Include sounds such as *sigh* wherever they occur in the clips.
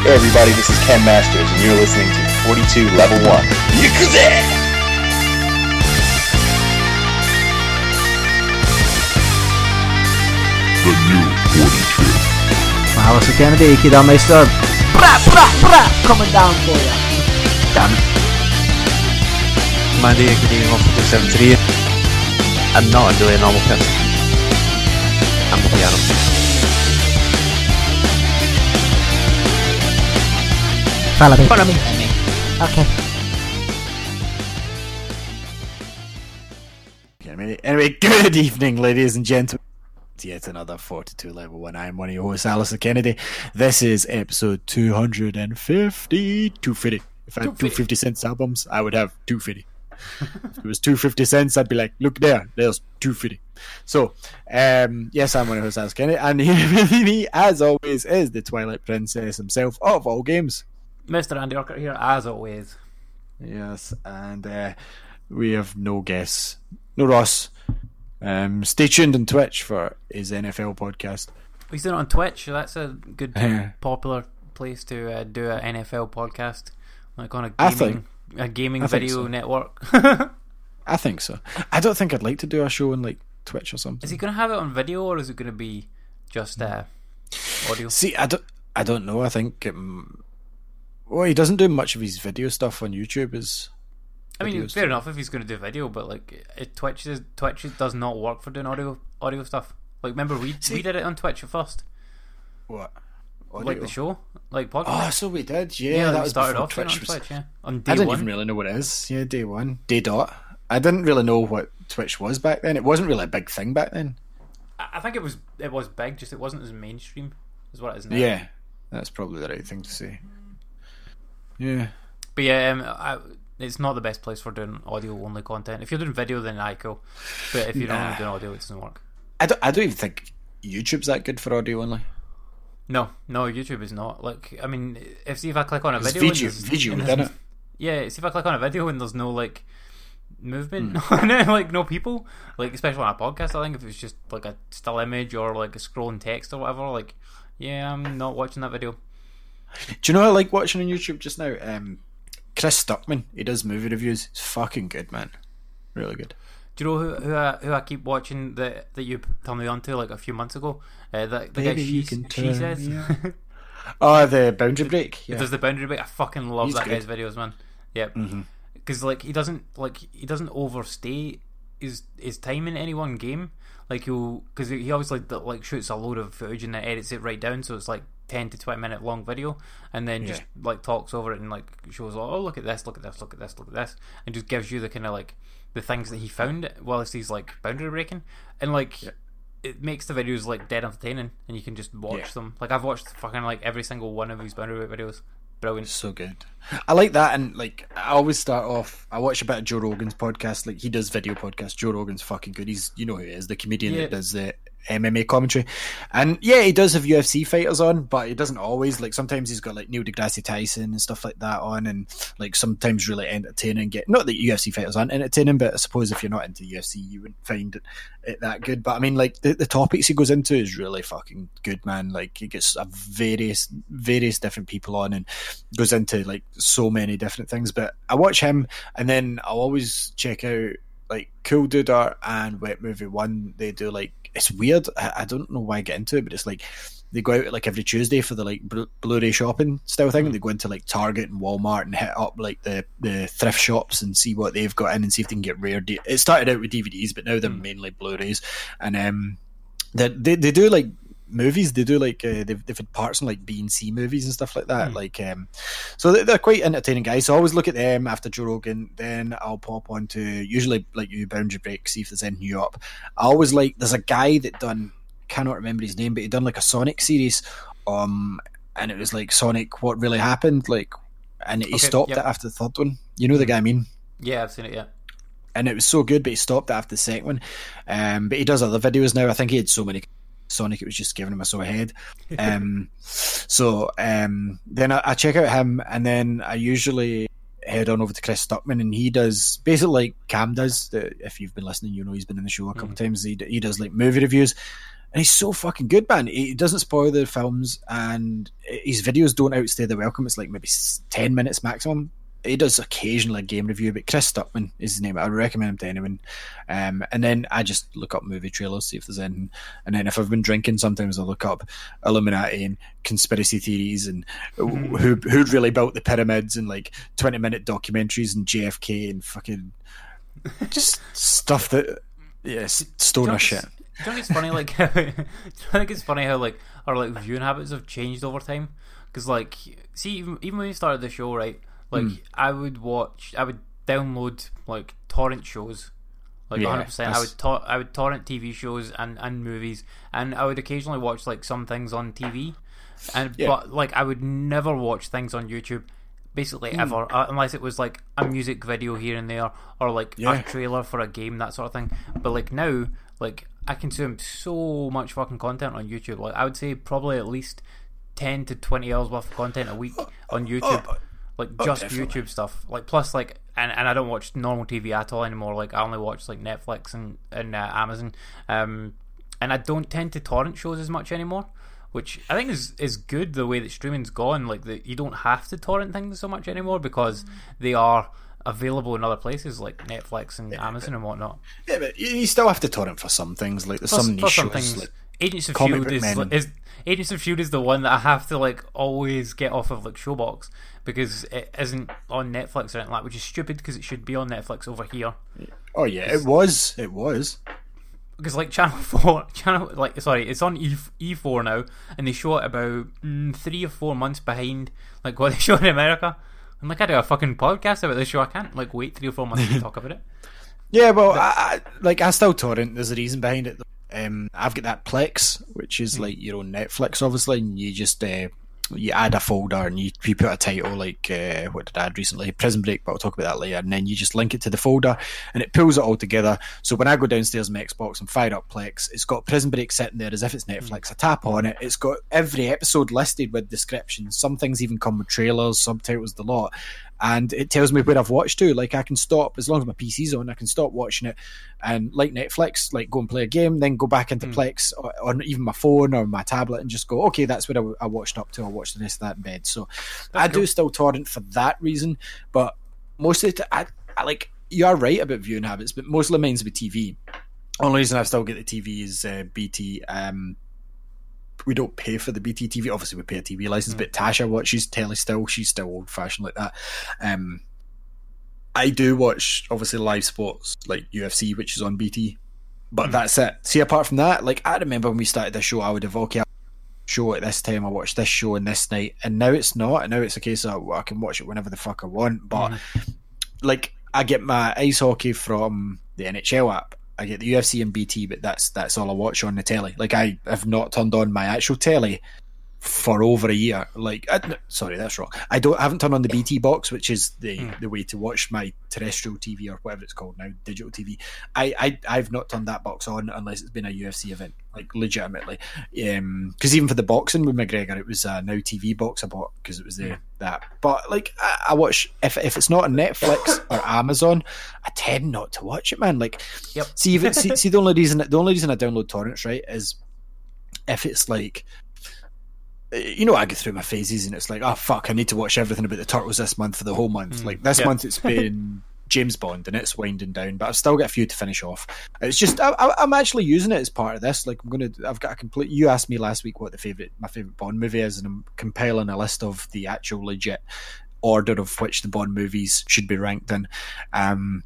Hey everybody, this is Ken Masters, and you're listening to 42 Level 1. Yakuza! The new forty-two. Alice Kennedy, Kidameister. Bra, bra, bra, coming down for you. Damn it. Mandy getting off of the 73. I'm not really a normal person. I'm a piano. Follow me. Follow me. Okay. Anyway, anyway, *laughs* good evening, ladies and gentlemen. It's Yet another 42 level 1. I'm one of your hosts, Alistair Kennedy. This is episode 250. 250. If I had 250 cents albums, I would have 250. if it was 250 cents, I'd be like, look there, there's 250. So, um, yes, I'm one of your hosts, Alistair Kennedy, and *laughs* here with me, as always, is the Twilight Princess himself of all games. Mr. Andy Urquhart here, as always. Yes, and uh, we have no guests, no Ross. Um, stay tuned on Twitch for his NFL podcast. He's doing it on Twitch. That's a good, popular place to uh, do an NFL podcast, like on a gaming, a gaming video so. network. *laughs* I think so. I don't think I'd like to do a show on like Twitch or something. is he going to have it on video or is it going to be just uh, audio? See, I don't, I don't know. I think, um, well, he doesn't do much of his video stuff on YouTube. Is I mean, fair too. enough if he's going to do video, but like it, Twitch is Twitch does not work for doing audio audio stuff. Like, remember we See- we did it on Twitch at first, what? like the show, like oh, podcast. Oh, so we did. Yeah, yeah, that was started off Twitch on was. Twitch. Yeah, on day I didn't one. even really know what it is. Yeah, day one, day dot. I didn't really know what Twitch was back then. It wasn't really a big thing back then. I I think it was it was big, just it wasn't as mainstream as what it is now. Yeah, that's probably the right thing to say. Yeah. But yeah, um, I, it's not the best place for doing audio only content. If you're doing video, then I cool. But if you're Nah. only doing audio, it doesn't work. I don't, I don't even think YouTube's that good for audio only. No, no, YouTube is not. Like, I mean, if see if I click on a It's video, and video, there's- video, isn't it? Yeah, see if I click on a video and there's no like movement *laughs* it, like no people, like especially on a podcast. I think if it's just like a still image or like a scrolling text or whatever, like yeah, I'm not watching that video. Do you know what I like watching on YouTube just now? Um, Chris Stuckman. He does movie reviews. It's fucking good, man. Really good. Do you know who who I, who I keep watching that that you turned me on to like a few months ago? Uh, that the guy she, she says. me *laughs* Oh, the boundary break. Yeah. Does the boundary break? I fucking love He's that good. Mm-hmm. guy's videos, man. Yep. Because like he doesn't like he doesn't overstay his his time in any one game. Like he'll because he always like like shoots a load of footage and then edits it right down, so it's like ten to twenty minute long video, and then just like talks over it and like shows like, oh look at this, look at this, look at this, look at this, and just gives you the kind of like the things that he found whilst he's like boundary breaking, and like. It makes the videos like dead entertaining, and you can just watch Yeah. them. Like I've watched fucking like every single one of his boundary break videos. Brilliant. so good. I like that, and like I always start off. I watch a bit of Joe Rogan's podcast. Like he does video podcasts. Joe Rogan's fucking good. He's you know who he is, the comedian Yeah. that does the MMA commentary. And yeah, he does have UFC fighters on, but he doesn't always. Like sometimes he's got like Neil deGrasse Tyson and stuff like that on, and like sometimes really entertaining. Get not that UFC fighters aren't entertaining, but I suppose if you're not into UFC, you wouldn't find it, it that good. But I mean, like the, the topics he goes into is really fucking good, man. Like he gets various various different people on and goes into like so many different things. But I watch him, and then I'll always check out like Cool Duder and Wet Movie One. They do like it's weird. I, I don't know why I get into it, but it's like they go out like every Tuesday for the like Blu- Blu-ray shopping style thing. They go into like Target and Walmart and hit up like the the thrift shops and see what they've got in and see if they can get rare. D- it started out with DVDs, but now they're mainly Blu-rays. And um, they they, they do like movies. They do like uh, they've, they've had parts in like B and C movies and stuff like that. Like um, so they- they're quite entertaining guys. So I always look at them after Joe Rogan. Then I'll pop on to usually like you Boundary Break, see if there's anything new up. I always like there's a guy that done cannot remember his name, but he done like a Sonic series. Um, and it was like Sonic, what really happened? Like, and he Okay, stopped yep. it after the third one. You know the guy I mean? Yeah, I've seen it. Yeah. and it was so good, but he stopped after the second one. Um, but he does other videos now. I think he had so many Sonic, it was just giving him a sore head. *laughs* Um, so um, then I, I check out him, and then I usually head on over to Chris Stuckman, and he does basically like Cam does. If you've been listening, you know he's been in the show a couple times. He, he does like movie reviews. And he's so fucking good, man. He doesn't spoil the films, and his videos don't outstay the welcome. It's like maybe ten minutes maximum he does occasionally a game review, but Chris Stuckman is his name. I would recommend him to anyone. Um, and then I just look up movie trailers, see if there's anything. And then if I've been drinking, sometimes I look up Illuminati and conspiracy theories and who who really built the pyramids and like twenty minute documentaries and JFK and fucking *laughs* just stuff that yeah, s- stoner shit. Do you think it's funny, like, *laughs* how, do you think it's funny how, like, our, like, viewing habits have changed over time? Because, like, see, even, even when we started the show, right, like, Hmm. I would watch, I would download, like, torrent shows. Like, Yeah, 100%. I would, to- I would torrent TV shows and, and movies, and I would occasionally watch, like, some things on TV. And, Yeah. but, like, I would never watch things on YouTube. Basically, Hmm. ever, uh, unless it was like a music video here and there, or like Yeah. a trailer for a game, that sort of thing. But like now, like I consume so much fucking content on YouTube. Like I would say probably at least ten to twenty hours worth of content a week *gasps* on YouTube. Like just Oh, definitely. YouTube stuff. Like plus like and, and I don't watch normal TV at all anymore. Like I only watch like Netflix and and uh, Amazon. Um, and I don't tend to torrent shows as much anymore. Which I think is is good the way that streaming's gone. Like that you don't have to torrent things so much anymore because they are available in other places like Netflix and Amazon and whatnot. Yeah, but you you still have to torrent for some things. Like there's For, some niche some shows. things, Like, Agents of Comic Shield is, is Agents of Shield is the one that I have to like always get off of like Showbox because it isn't on Netflix or anything like which is stupid because it should be on Netflix over here. oh yeah, it was. It was. Because like Channel *laughs* Four, Channel like sorry, it's on E E four now, and they show it about mm, three or four months behind like what *laughs* they show in America. And like I do a fucking podcast about this show, I can't like wait three or four months to talk about it. *laughs* Yeah, well, I, I, like I still torrent. There's a reason behind it. Um, I've got that Plex, which is like your own Netflix, obviously, and you just uh, you add a folder and you, you put a title like uh, what did I add recently? Prison Break, but I'll talk about that later. And then you just link it to the folder, and it pulls it all together. So when I go downstairs my Xbox and fire up Plex, it's got Prison Break sitting there as if it's Netflix. I tap on it, it's got every episode listed with descriptions. Some things even come with trailers, subtitles, the lot and it tells me where I've watched to. Like I can stop as long as my PC's on, I can stop watching it, and like Netflix, like go and play a game, then go back into Plex or, on even my phone or my tablet and just go, okay, that's where I, I watched up to. I'll watch the rest of that in bed. So I do still torrent for that reason, but mostly time, I, I like you are right about viewing habits, but mostly mine's with TV. Only reason I still get the TV is uh, BT. Um, we don't pay for the BT TV. Obviously, we pay a TV license, but mm. Tasha watches telly still. She's still old fashioned like that. Um, I do watch obviously live sports like UFC, which is on BT, but mm. that's it. See, apart from that, like I remember when we started the show, I would have okay. Show at this time, I watched this show and this night, and now it's not. And now it's a case of I can watch it whenever the fuck I want. But mm. like, I get my ice hockey from the NHL app. I get the UFC and BT, but that's that's all I watch on the telly. Like I have not turned on my actual telly for over a year. Like, I, sorry, that's wrong. I don't I haven't turned on the BT box, which is the the way to watch my terrestrial TV or whatever it's called now, digital TV. I I I've not turned that box on unless it's been a UFC event, like legitimately. Um, Because even for the boxing with McGregor, it was a now TV box I bought because it was the that. But like I, I watch if if it's not on Netflix or Amazon, I tend not to watch it, man. Like, Yep. see, even, see, see, the only reason the only reason I download torrents, right, is if it's like you know, I go through my phases and it's like, oh fuck, I need to watch everything about the turtles this month for the whole month. like this yeah. month, it's *laughs* been James Bond and it's winding down, but I've still got a few to finish off. It's just I, I, I'm actually using it as part of this. Like I'm gonna, I've got a complete. You asked me last week what the favorite my favorite Bond movie is, and I'm compiling a list of the actual legit order of which the Bond movies should be ranked in. Um,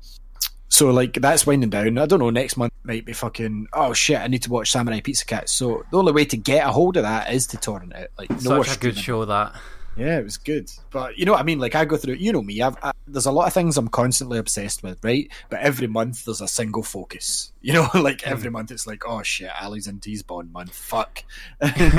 so like that's winding down. I don't know. Next month might be fucking. Oh shit! I need to watch Samurai Pizza Cat. So the only way to get a hold of that is to torrent it. Like no Such a good show that. Yeah, it was good. But you know what I mean? Like I go through. You know me. I've I, there's a lot of things I'm constantly obsessed with, right? But every month there's a single focus. *laughs* You know, like every month it's like, oh shit, Ali's into his Bond month. Fuck. *laughs* do you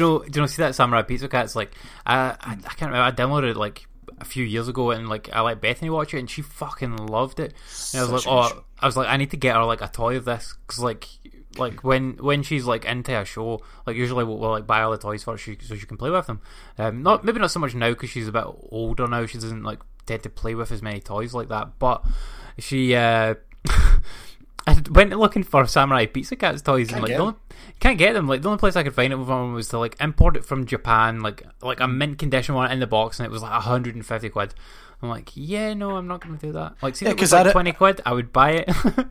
know? *laughs* Do you know? See that Samurai Pizza Cat's like, uh, I, I can't remember. I downloaded it like a few years ago, and like I let Bethany watch it, and she fucking loved it. And I was like, oh, show. I was like, I need to get her like a toy of this because like. Like when when she's like into a show, like usually we'll, we'll like buy all the toys for her she, so she can play with them. Um, not maybe not so much now because she's a bit older now. She doesn't like tend to play with as many toys like that. But she uh, *laughs* I went looking for Samurai Pizza Cat's toys Can't and like the only, can't get them. Like the only place I could find it from was to like import it from Japan, like like a hmm. mint condition one in the box, and it was like hundred and fifty quid. I'm like, yeah, no, I'm not going to do that. Like, see, Yeah, was like twenty quid, I would buy it. *laughs*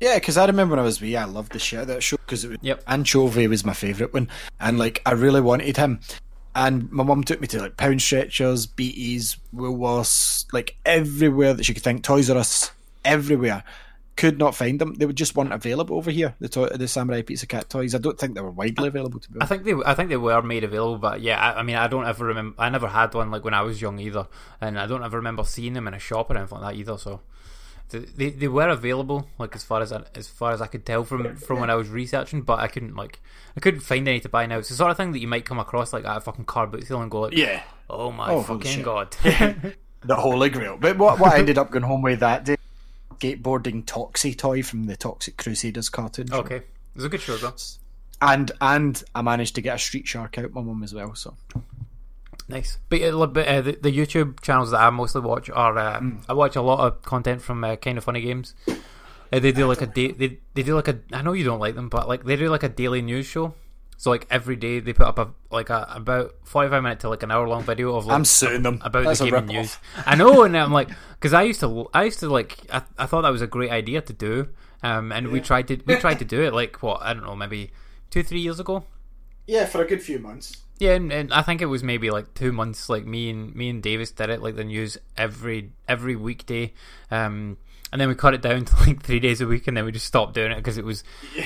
Yeah, because I remember when I was wee, I loved the shit out of that show because it was Yep. Anchovy was my favourite one, and like I really wanted him. And my mum took me to like pound stretchers, BTs, Woolworths, like everywhere that she could think, Toys R Us, everywhere. Could not find them. They were just weren't available over here. The toy, the Samurai Pizza Cat toys. I don't think they were widely available. To be I think they, I think they were made available, but yeah, I, I mean, I don't ever remember. I never had one like when I was young either, and I don't ever remember seeing them in a shop or anything like that either. So. They, they, they were available, like as far as I, as far as I could tell from from when I was researching, but I couldn't like I couldn't find any to buy now. It's the sort of thing that you might come across like at a fucking car boot sale and go like, Yeah, oh my Oh, fucking god. *laughs* the Holy Grail. But what what I ended up going home with that day, skateboarding Toxie toy from the Toxic Crusaders cartoon. show. okay, it was a good show though. and and I managed to get a Street Shark out my mum as well. So Nice, but, uh, but uh, the, the YouTube channels that I mostly watch are uh, Mm. I watch a lot of content from uh, Kinda Funny Games. Uh, they do like a day. They, they do like a. I know you don't like them, but like they do like a daily news show. So like every day they put up a like a about forty five minute to like an hour long video of like I'm suing them about That's the gaming news. I know, and I'm like, *laughs* because I used to, I used to like, I, I thought that was a great idea to do, um, and we tried to, we tried to do it *laughs* like what I don't know, maybe two, three years ago. Yeah, for a good few months. Yeah, and, and I think it was maybe like two months. Like me and me and Davis did it, like the news every every weekday, um, and then we cut it down *laughs* to like three days a week, and then we just stopped doing it because it was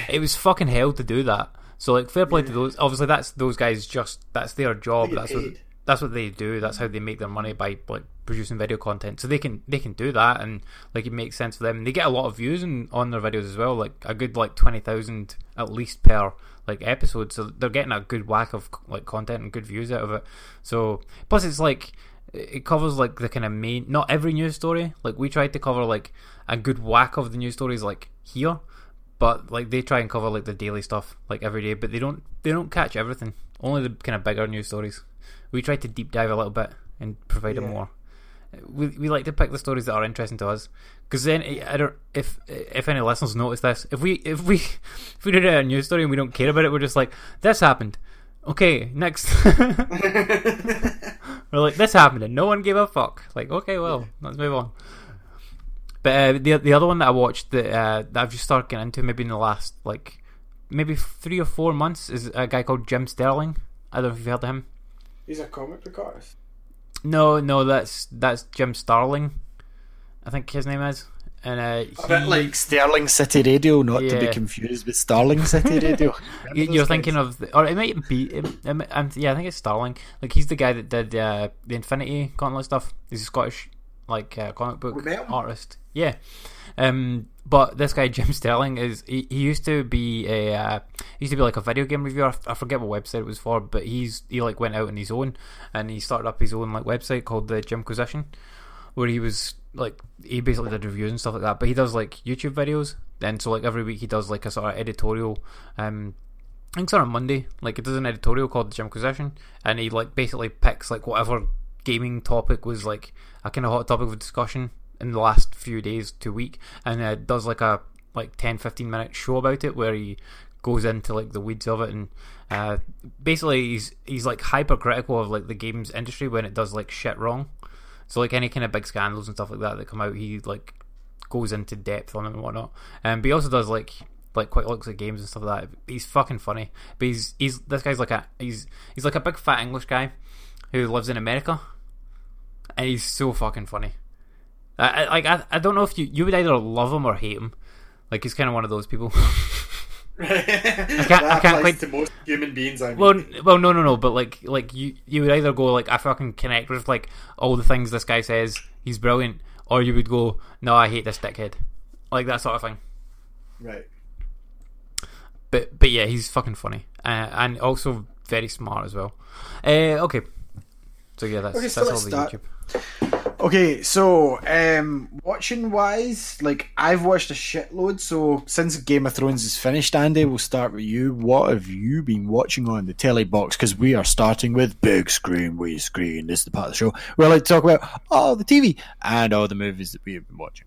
it was fucking hell to do that. So like fair play to those. Obviously, that's those guys. Just that's their job. That's what that's what they do. That's how they make their money by like producing video content. So they can they can do that, and like it makes sense for them. They get a lot of views in, on their videos as well, like a good like twenty thousand at least per like episode. So they're getting a good whack of like content and good views out of it. So plus it's like it covers like the kind of main not every news story. Like we tried to cover like a good whack of the news stories like here. But like they try and cover like the daily stuff like every day, but they don't they don't catch everything. Only the kind of bigger news stories. We try to deep dive a little bit and provide them more. We, we like to pick the stories that are interesting to us because then eh, I don't if if any listeners notice this if we if we *laughs* if we do a news story and we don't care about it we're just like this happened okay next *laughs* *laughs* we're like this happened and no one gave a fuck like okay well let's move on but uh, the the other one that I watched that uh, that I've just started getting into maybe in the last like maybe three or four months is a guy called Jim Sterling. I don't know if you've heard of him. He's a comic book artist. No, no, that's that's Jim Starling. I think his name is. And uh, A bit like Sterling City Radio, not to be confused with Starling City Radio. *laughs* you- you're thinking of, the, or it might be, it, it, might- um, yeah, I think it's Starling. Like he's the guy that did uh, the Infinity Gauntlet stuff. He's a Scottish like uh, comic book We met him. artist. Yeah. Um, but this guy *laughs* Jim Sterling is he, he used to be a uh, he used to be like a video game reviewer. I f- I forget what website it was for, but he's he like went out on his own and he started up his own like website called the Jimquisition, where he was like he basically did reviews and stuff like that. But he does like YouTube videos, and so like every week he does like a sort of editorial. Um, I think it's on a Monday. Like it does an editorial called the Jimquisition, and he like basically picks like whatever gaming topic was like a kind of hot topic of discussion in the last few days to week, and uh, does like a like 10, 15 minute show about it where he goes into like the weeds of it and uh, basically he's he's like hypercritical of like the games industry when it does like shit wrong. So like any kind of big scandals and stuff like that that come out, he like goes into depth on it and whatnot. Um, but he also does like like quite looks at games and stuff like that. He's fucking funny. But he's he's this guy's like a he's he's like a big fat English guy who lives in America, and he's so fucking funny. I, I like I, I don't know if you you would either love him or hate him. Like he's kind of one of those people. *laughs* *laughs* I can't- I can't quite- to most human beings. I mean. Well, well, no, no, no. But like, like you, you would either go like I fucking connect with like all the things this guy says, he's brilliant, or you would go, no, I hate this dickhead, like that sort of thing. Right. But but yeah, he's fucking funny uh, and also very smart as well. Uh, okay, so yeah, that's Okay, so that's all let's the. YouTube. Okay, so um, watching wise, like I've watched a shitload. So since Game of Thrones is finished, Andy, we'll start with you. What have you been watching on the telly box? Because we are starting with big screen, wee screen. This is the part of the show where I like to talk about all the TV and all the movies that we have been watching,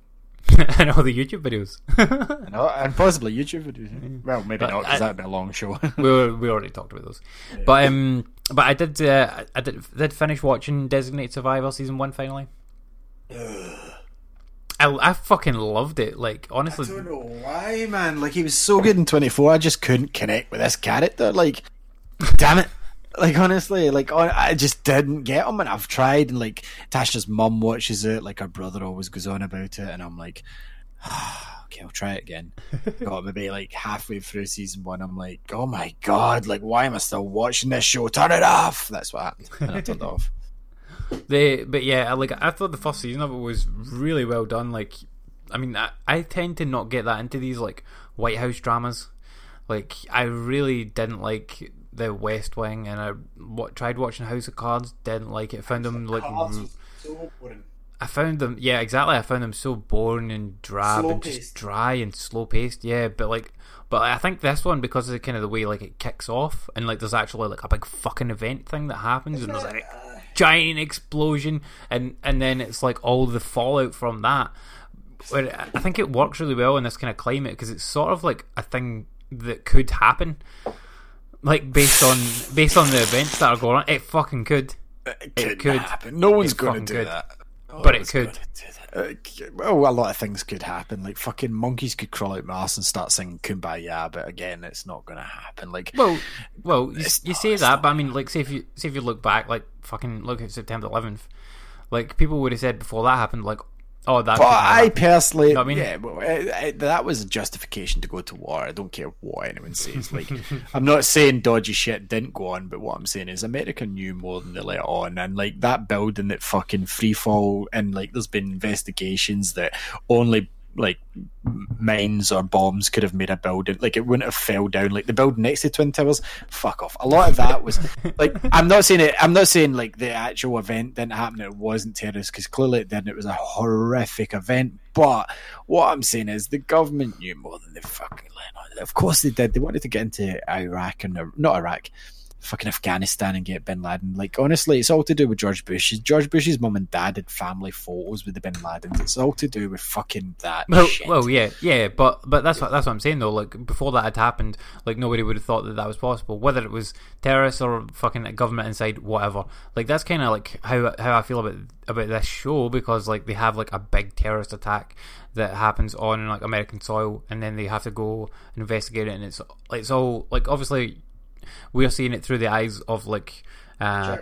*laughs* and all the YouTube videos. *laughs* and, and possibly YouTube videos. Well, maybe But not because that'd be a long show. *laughs* we were, we already talked about those, but um, but I did uh, I did did finish watching Designated Survivor season one finally. *sighs* I, I fucking loved it. Like honestly, I don't know why, man. Like he was so good in Twenty Four, I just couldn't connect with this character. Like, damn it. Like honestly, like hon- I just didn't get him, and I've tried. And like Tasha's mum watches it, like her brother always goes on about it, and I'm like, *sighs* okay, I'll try it again. *laughs* Got maybe like halfway through season one, I'm like, oh my god, like why am I still watching this show? Turn it off. That's what happened, and I turned it off. *laughs* They, but yeah, like I thought the first season of it was really well done. Like, I mean, I, I tend to not get that into these like White House dramas. Like, I really didn't like the West Wing, and I tried watching House of Cards. Didn't like it. Found them like so boring. I found them. Yeah, exactly. I found them so boring and drab and just dry and slow paced. Yeah, but like, but I think this one because of the kind of the way like it kicks off and like there's actually like a big fucking event thing that happens and there's like a giant explosion and and then it's like all the fallout from that. Where I think it works really well in this kind of climate because it's sort of like a thing that could happen, like based on based on the events that are going on. It fucking could. It could, could. happen. No one's going to do could. that. No But it could. gonna do that. Uh, well, a lot of things could happen. Like fucking monkeys could crawl out my ass and start singing "Kumbaya," but again, it's not going to happen. Like, Well, well, you, you not- say that, but I mean, like, say if you say if you look back, like, fucking look at September 11th, like people would have said before that happened, like, oh, that. but I personally, You know I mean? yeah, well, I, I, that was a justification to go to war. I don't care what anyone says. Like, *laughs* I'm not saying dodgy shit didn't go on, but what I'm saying is America knew more than they let on, and like that building that fucking free fall, and like there's been investigations that only like mines or bombs could have made a building like it wouldn't have fell down. Like the building next to twin towers fuck off. A lot of that was *laughs* like i'm not saying it i'm not saying like the actual event didn't happen it wasn't terrorist because clearly then it was a horrific event. But what i'm saying is the government knew more than they fucking let on. Of course they did they wanted to get into iraq and uh, not iraq fucking Afghanistan and get Bin Laden. Like honestly, it's all to do with George Bush. George Bush's mum and dad had family photos with the Bin Ladens. It's all to do with fucking that Well, shit. well, yeah, yeah, but but that's what that's what I'm saying though. Like before that had happened, like nobody would have thought that that was possible, whether it was terrorists or fucking government inside, whatever. Like that's kind of like how how I feel about about this show because like they have like a big terrorist attack that happens on like American soil, and then they have to go investigate it, and it's it's all like obviously we're seeing it through the eyes of like. Uh,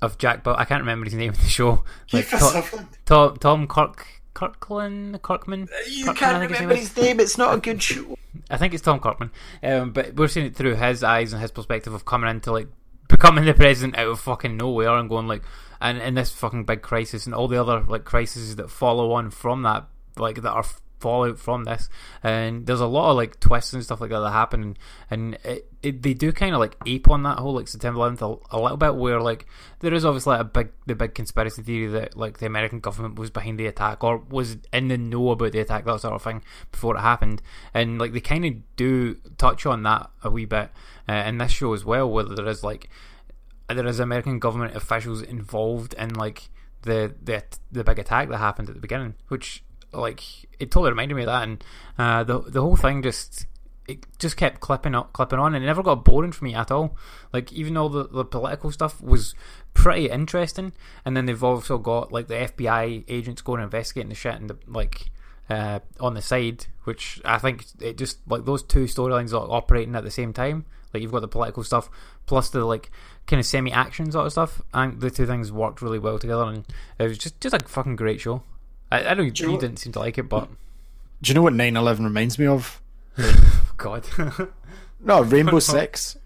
of Jack, but I can't remember his name in the show. Like Tom, Tom, Tom Kirk, Kirkland, Kirkman. You Kirkman, can't think his name remember his name. It's not a good show. I think it's Tom Kirkman. Um, but we're seeing it through his eyes and his perspective of coming into like becoming the president out of fucking nowhere and going like, and in this fucking big crisis and all the other like crises that follow on from that, like that are fallout from this. And there's a lot of like twists and stuff like that that happen, and it, it, they do kind of like ape on that whole like September 11th a, a little bit, where like there is obviously a big the big conspiracy theory that like the American government was behind the attack or was in the know about the attack, that sort of thing, before it happened, and like they kind of do touch on that a wee bit uh, in this show as well, whether there is like there is American government officials involved in like the the the big attack that happened at the beginning, which like it totally reminded me of that, and uh, the the whole thing just it just kept clipping up, clipping on, and it never got boring for me at all. Like even though the, the political stuff was pretty interesting, and then they've also got like the FBI agents going and investigating the shit and the like uh, on the side, which I think it just like those two storylines are operating at the same time. Like you've got the political stuff plus the like kind of semi-action sort of stuff, and the two things worked really well together, and it was just just a fucking great show. I, I know you, you know you what- didn't seem to like it, but Do you know what 9/11 reminds me of? *laughs* God, *laughs* No, Rainbow *laughs* Six.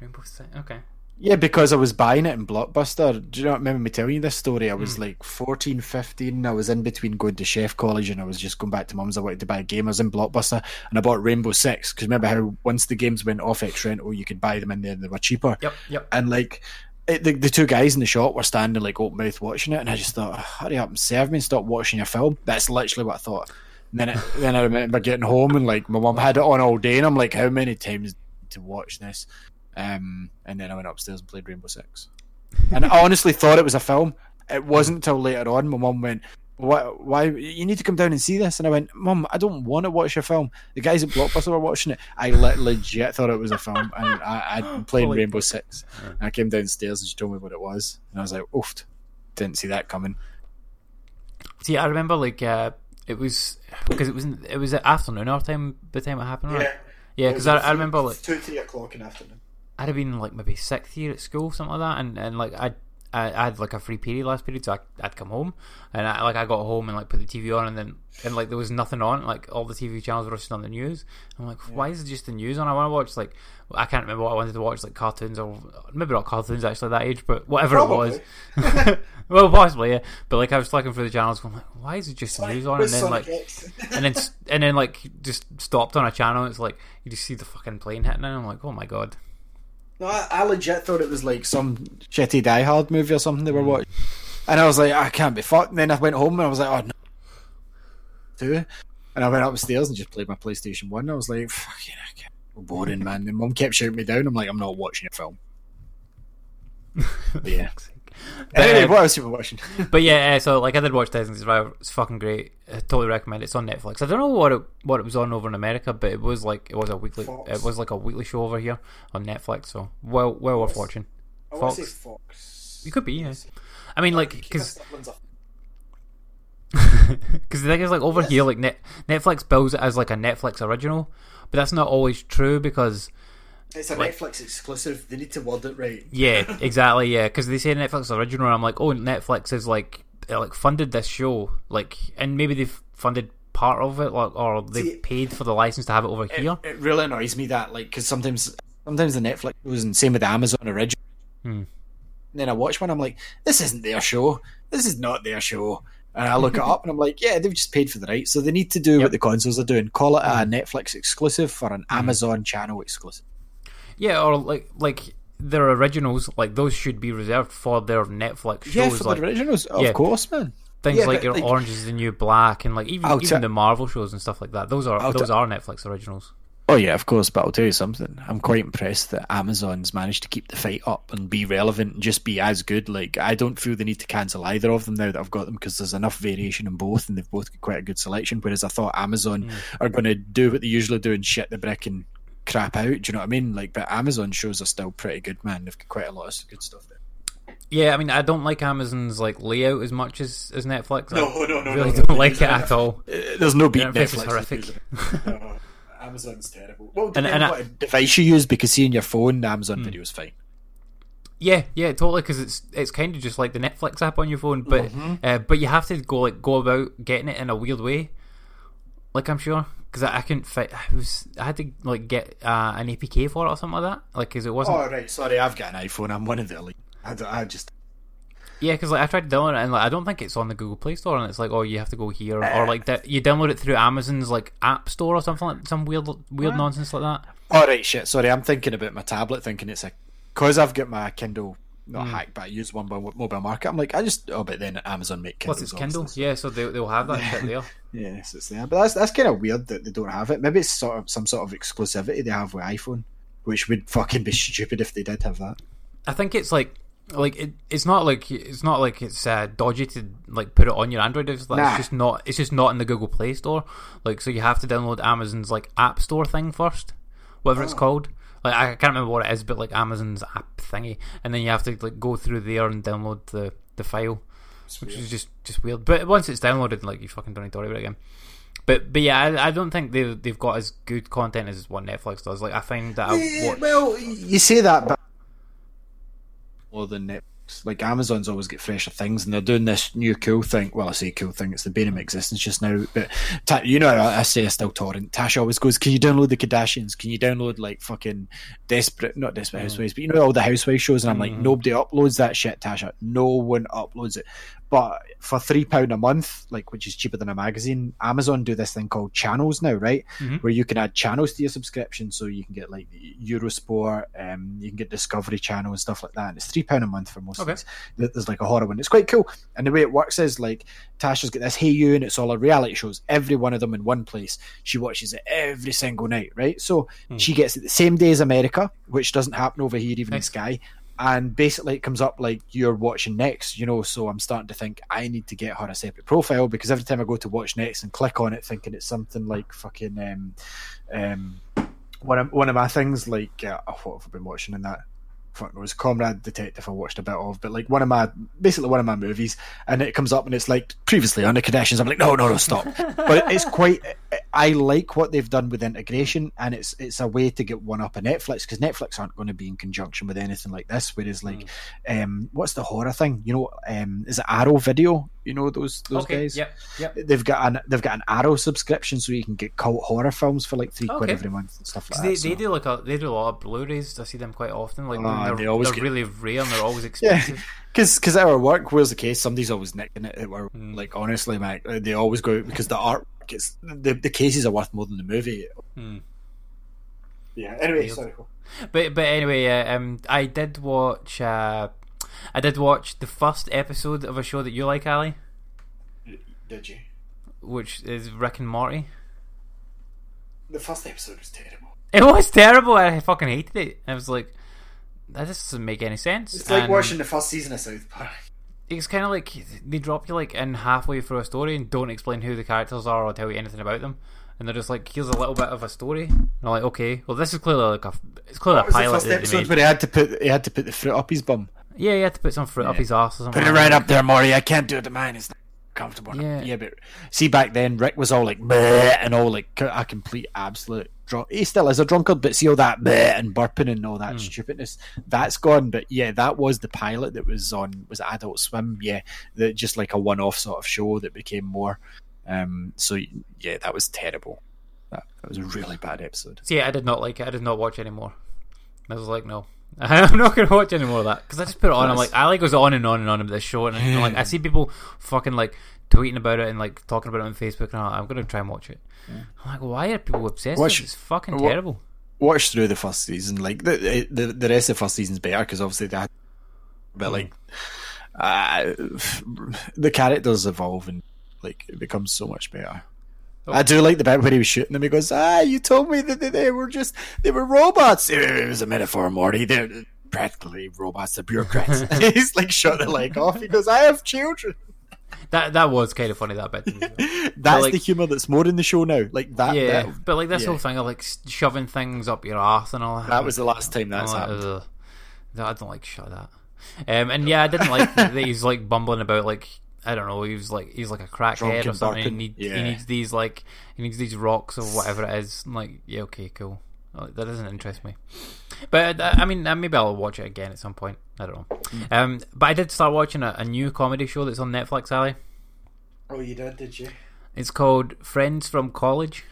Rainbow Six. Okay, Yeah, because I was buying it in Blockbuster. Do you not remember me telling you this story? I was hmm. like 14, 15. I was in between going to chef college and I was just going back to mum's. I wanted to buy a game. I was in Blockbuster and I bought Rainbow Six because remember how once the games went off X rental, you could buy them in there and they were cheaper. Yep, yep. And like it, the, the two guys in the shop were standing like open mouth watching it, and I just thought, "Oh, hurry up and serve me and stop watching your film. That's literally what I thought. And then it, then I remember getting home and like my mum had it on all day, and I'm like, how many times to watch this? Um, and then I went upstairs and played Rainbow Six. And I honestly thought it was a film. It wasn't until later on my mum went, why, why, you need to come down and see this. And I went, Mum, I don't want to watch your film. The guys at Blockbuster were watching it. I le- legit thought it was a film. And I, I'd been *gasps* playing Holy Rainbow Six. And I came downstairs and she told me what it was. And I was like, oofed. Didn't see that coming. See, I remember like uh, it was because it was it was at afternoon our time by the time it happened, right? Yeah, because I, I remember like two, three o'clock in the afternoon. I'd have been like maybe sixth year at school, something like that, and, and like I'd, I I had like a free period last period, so I, I'd come home and I, like I got home and like put the TV on, and then and like there was nothing on, like all the TV channels were just on the news. I'm like, why is it just the news on? I want to watch like I can't remember what I wanted to watch, like cartoons or maybe not cartoons actually at that age, but whatever it was. *laughs* well, possibly yeah, but like I was flicking through the channels, going like, why is it just news on? And then like *laughs* and then and then like just stopped on a channel. It's like you just see the fucking plane hitting, and I'm like, oh my god. No, I, I legit thought it was like some shitty Die Hard movie or something they were watching. And I was like, ah, I can't be fucked. And then I went home and I was like, oh no. Two. And I went upstairs and just played my PlayStation 1. I was like, fucking heck. Boring, man. And mum kept shouting me down. I'm like, I'm not watching a film. *laughs* But yeah. anyway, what else you been watching? *laughs* But yeah, uh, so like I did watch Designated Survivor. It's fucking great. I totally recommend it. It's on Netflix. I don't know what it what it was on over in America, but it was like it was a weekly. Fox. It was like a weekly show over here on Netflix. So well, well worth watching. I wanna say Fox. Fox. You could be, yeah. I mean, like because Because *laughs* the thing is like over here, like Net, Netflix bills it as like a Netflix original, but that's not always true because it's a Like- Netflix exclusive. They need to word it right. Yeah, *laughs* exactly. Yeah, because they say Netflix original, and I'm like, oh, Netflix is like uh, like funded this show, like, and maybe they've funded part of it, like, or they See- paid for the license to have it over here. It really annoys me that, like, because sometimes, sometimes the Netflix was and same with the Amazon original. Hmm. And then I watch one, I'm like, this isn't their show. This is not their show. And I look it up, and I'm like, yeah, they've just paid for the rights, so they need to do what the consoles are doing. Call it a Netflix exclusive or an Amazon channel exclusive. Yeah, or like like their originals, like those should be reserved for their Netflix shows, Yeah, for like the originals, of yeah. course, man. things yeah, like your like- Orange is the New Black, and like even I'll even te- the Marvel shows and stuff like that. Those are I'll those te- are Netflix originals. Oh yeah, of course. But I'll tell you something. I'm quite impressed that Amazon's managed to keep the fight up and be relevant and just be as good. Like I don't feel the need to cancel either of them now that I've got them because there's enough variation in both, and they've both got quite a good selection. Whereas I thought Amazon hmm. are going to do what they usually do and shit the brick and crap out. Do you know what I mean? Like, but Amazon shows are still pretty good, man. They've got quite a lot of good stuff there. Yeah, I mean, I don't like Amazon's like layout as much as, as Netflix. No, I no, no, really no, no. don't like it at all. Uh, There's no beat The interface is Netflix. horrific. No, *laughs* Amazon's terrible. Well, And- and on I- Hmm. device you use, because seeing your phone, the Amazon video is fine. Yeah, yeah, totally. Because it's it's kind of just like the Netflix app on your phone, but Mm-hmm. uh, but you have to go like go about getting it in a weird way. Like I'm sure because I, I couldn't fit. I was I had to like get uh, an APK for it or something like that. Like because it wasn't. Oh right, sorry, I've got an iPhone. I'm one of the elite. I, I just Yeah, because like I tried to download it and like I don't think it's on the Google Play Store, and it's like oh you have to go here or like that you download it through Amazon's like App Store or something like some weird weird nonsense like that. All right, shit. Sorry, I'm thinking about my tablet, thinking it's a because I've got my Kindle not Hmm. hacked, but I use one by mobile market. I'm like, I just oh, but then Amazon make Kindles. Plus it's Kindle, obviously. yeah, so they they'll have that shit there. *laughs* Yes, it's there. But that's that's kind of weird that they don't have it. Maybe it's sort of some sort of exclusivity they have with iPhone, which would fucking be *laughs* stupid if they did have that. I think it's like like it, it's not like it's not like it's uh, dodgy to like put it on your Android. It's, like, Nah. it's just not it's just not in the Google Play Store. Like so you have to download Amazon's like App Store thing first, whatever Oh. it's called. Like I can't remember what it is, but like Amazon's app thingy, and then you have to like go through there and download the the file, which is just just weird. But once it's downloaded, like you fucking don't need to worry about it again. But but yeah, I, I don't think they've they've got as good content as what Netflix does. Like I find that I eh, watch. well, you say that, but more than Netflix products. Like Amazon's always get fresher things, and they're doing this new cool thing. Well, I say cool thing; it's the bane of my existence just now. But Ta- you know, I, I say I still torrent. Tasha always goes, "Can you download the Kardashians? Can you download like fucking desperate, not desperate housewives, but you know all the housewife shows?" And I'm like, mm-hmm. nobody uploads that shit, Tasha. No one uploads it. But for three pound a month, like which is cheaper than a magazine, Amazon do this thing called channels now, right? Where you can add channels to your subscription, so you can get like Eurosport, um, you can get Discovery Channel and stuff like that. And it's three pound a month for most Okay. of these. There's like a horror one. It's quite cool. And the way it works is like Tasha's got this Hayu, and it's all her reality shows. Every one of them in one place. She watches it every single night, right? So she gets it the same day as America, which doesn't happen over here even in Nice. Sky and basically it comes up like you're watching next you know so i'm starting to think i need to get her a separate profile because every time i go to watch next and click on it thinking it's something like fucking um um one of, one of my things like uh, oh, what have i been watching in that? Fuck, was comrade detective i watched a bit of but like one of my basically one of my movies and it comes up and it's like previously under Kardashians i'm like no no no stop. *laughs* But it's quite i like what they've done with integration and it's it's a way to get one up on netflix because netflix aren't going to be in conjunction with anything like this whereas like um what's the horror thing you know um is it arrow video you know those those okay. guys Yep. Yep. they've got an they've got an arrow subscription so you can get cult horror films for like three quid every month and stuff like 'Cause that they, so. they do like a they do a lot of Blu-rays. I see them quite often. Like Ah, they're, they always they're get- really rare and they're always *laughs* expensive. Yeah, because our work, where's the case? Somebody's always nicking it. We're Hmm. like, honestly, Mac, they always go because the art, it's, the the cases are worth more than the movie. Hmm. Yeah. Anyway, Weird. sorry. But but anyway, uh, um, I did watch. Uh, I did watch the first episode of a show that you like, Ali, Did you? which is Rick and Morty. The first episode was terrible. It was terrible. I fucking hated it. I was like, that just doesn't make any sense. It's like And watching the first season of South Park. It's kind of like they drop you like in halfway through a story and don't explain who the characters are or tell you anything about them. And they're just like, here's a little bit of a story. And I'm like, okay, well, this is clearly like a, it's clearly What a was the pilot first episode made. where he had to put he had to put the fruit up his bum? Yeah, you had to put some fruit up his ass or something. Put it right up there, Morty. I can't do it to mine. It's not comfortable. Yeah. yeah, but see, back then Rick was all like and all like a complete absolute drunk. He still is a drunkard, but see all that and burping and all that stupidness that's gone. But yeah, that was the pilot that was on was Adult Swim. Yeah, that just like a one-off sort of show that became more. Um, so yeah, that was terrible. That, that was a really bad episode. See, I did not like it. I did not watch anymore. I was like, no. *laughs* I'm not going to watch any more of that. Because I just put it on. I'm like, Ali goes on and on and on about this show. And I'm like, I see people fucking like tweeting about it and like talking about it on Facebook. And I'm, like, I'm going to try and watch it. I'm like, why are people obsessed with Watch- it? It's fucking terrible. watch through the first season. Like the the, the rest of the first season's better because obviously that, but like, uh, *sighs* the characters evolve and like it becomes so much better. I do like the bit where he was shooting them. He goes, "Ah, you told me that they, they were just they were robots. It was a metaphor, Morty. They're practically robots. They're bureaucrats." *laughs* *laughs* He's like shut the leg off. He goes, "I have children." That that was kind of funny, that bit. *laughs* That's like- the humor that's more in the show now. Like that. yeah, bit- but like this yeah. whole thing of like shoving things up your ass and all that. that was the last time that's I'm like, happened. ugh. No, I don't like shit like that. Um, and yeah, I didn't like that he's like bumbling about like I don't know. He was like he's like a crackhead or something. He, need, Yeah. he needs these like he needs these rocks or whatever it is. I'm like yeah, okay, cool. Like, that doesn't interest me. But uh, I mean, uh, maybe I'll watch it again at some point. I don't know. Mm. Um, but I did start watching a, a new comedy show that's on Netflix. Ali, Oh, you did, did you? it's called Friends from College.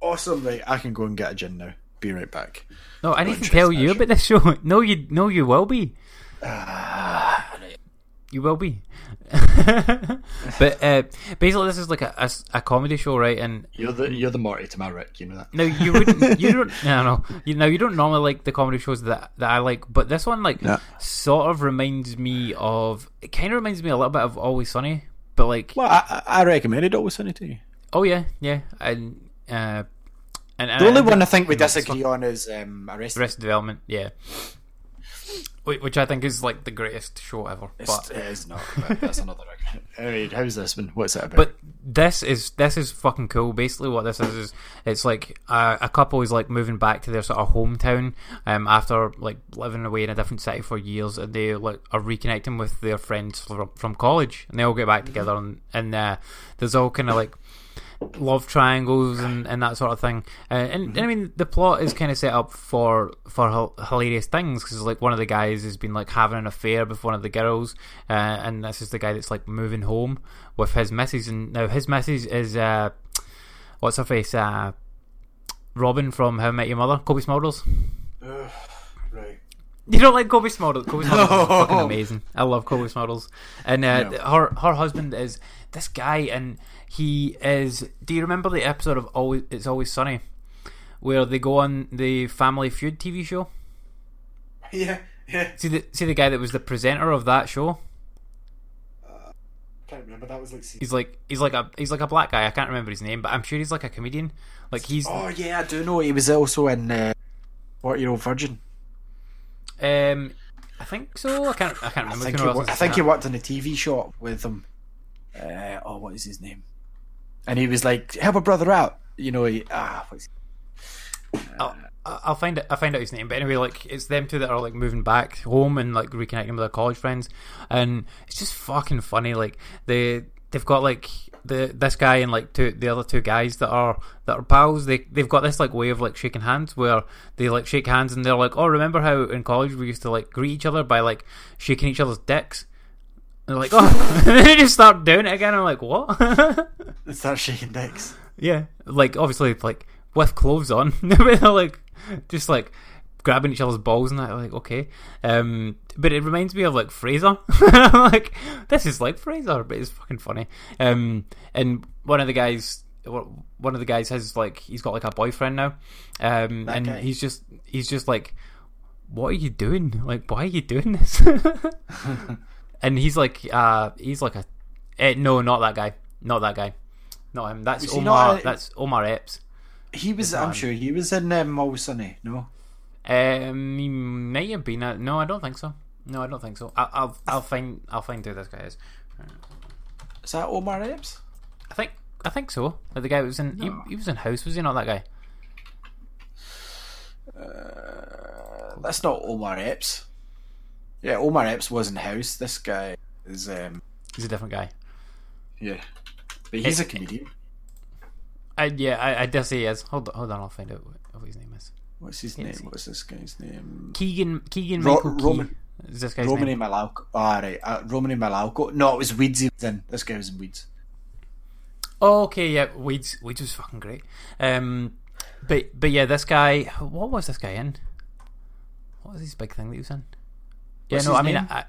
Awesome, right? I can go and get a gin now. Be right back. No, I need to tell you about this show. *laughs* No, you no, you will be. you will be. *laughs* but uh, basically, this is like a comedy show, right? And You're the you're the Morty to my Rick. You know that. no, you wouldn't. *laughs* You don't. No, no. You know, you don't normally like the comedy shows that that I like, but this one like Yeah. sort of reminds me of. It kind of reminds me a little bit of Always Sunny, but like, Well, I, I I recommended Always Sunny to you. oh yeah, yeah, and uh, and The only and- one I think we you know, it's disagree on is um, Arrested. Arrested Development, yeah. Wh- Which I think is like the greatest show ever. It's, But it is not. That's another argument. *laughs* Anyway, how's this one? What's it about? but this is this is fucking cool. Basically, what this is is it's like a, a couple is like moving back to their sort of hometown um, after like living away in a different city for years, and they like are reconnecting with their friends from, from college, and they all get back together, and, and uh, there's all kind of like love triangles and, and that sort of thing. Uh, and, and I mean, the plot is kind of set up for for hilarious things because like one of the guys has been like having an affair with one of the girls, uh, and this is the guy that's like moving home with his missus, and now his missus is uh, what's her face, uh, Robin from How I Met Your Mother, Cobie Smulders. Right. *laughs* You don't like Cobie Smulders? Cobie Smulders is *laughs* fucking amazing. I love Cobie Smulders. And uh, No. her her husband is this guy, and he is. Do you remember the episode of Always It's Always Sunny, where they go on the Family Feud TV show? *laughs* Yeah, yeah. See the see the guy that was the presenter of that show. I can't remember. That was like. He's like he's like a he's like a black guy. I can't remember his name, but I'm sure he's like a comedian. Like he's Oh yeah, I do know. He was also in uh, What Year Old Virgin. um. I think so. I can't. I can't I remember. think, he, I think he worked in a TV shop with him. Uh, oh, what is his name? And he was like, "Help a brother out." You know, he, ah, I'll, I'll find it. I'll find out his name. But anyway, like it's them two that are like moving back home and like reconnecting with their college friends, and it's just fucking funny. Like they they've got like the this guy and like two the other two guys that are that are pals. They they've got this like way of like shaking hands where they like shake hands and they're like, oh, remember how in college we used to like greet each other by like shaking each other's dicks. They're like, oh, *laughs* and they just start doing it again. I'm like, what? *laughs* They start shaking dicks. Yeah, like obviously like with clothes on, *laughs* they're like just like grabbing each other's balls and that. Like okay, um, but it reminds me of like Fraser. like this is like Fraser, but it's fucking funny. Um, and one of the guys, one of the guys has like he's got like a boyfriend now, um, and guy. he's just he's just like, what are you doing? Like why are you doing this? And he's like, uh, he's like a, eh, no, not that guy, not that guy. Not him. That's Was Omar. a- That's Omar Epps. He was. I'm him. sure he was in um, Sunny. No, Um, he may have been. A, no, I don't think so. No, I don't think so. I, I'll I'll find I'll find who this guy is. is that Omar Epps? I think I think so. The guy was in. He, he was in House. Was he not that guy? That's not Omar Epps. Yeah, Omar Epps was in House. This guy is. um He's a different guy. Yeah, but he's a comedian. I yeah. I, I dare say he is. Hold on, hold on. I'll find out what, his name is. What's his name? What's this guy's name? Keegan Keegan Ro- Michael Key. Roman- Is this guy's Romany name? Malco. Ah, right. Uh, Romany Malco. No, it was Weeds. He was in. This guy was in Weeds. Oh, okay, yeah, Weeds. Weeds was fucking great. Um, but but yeah, this guy. What was this guy in? What was his big thing that he was in? Yeah, no, I mean, name? I,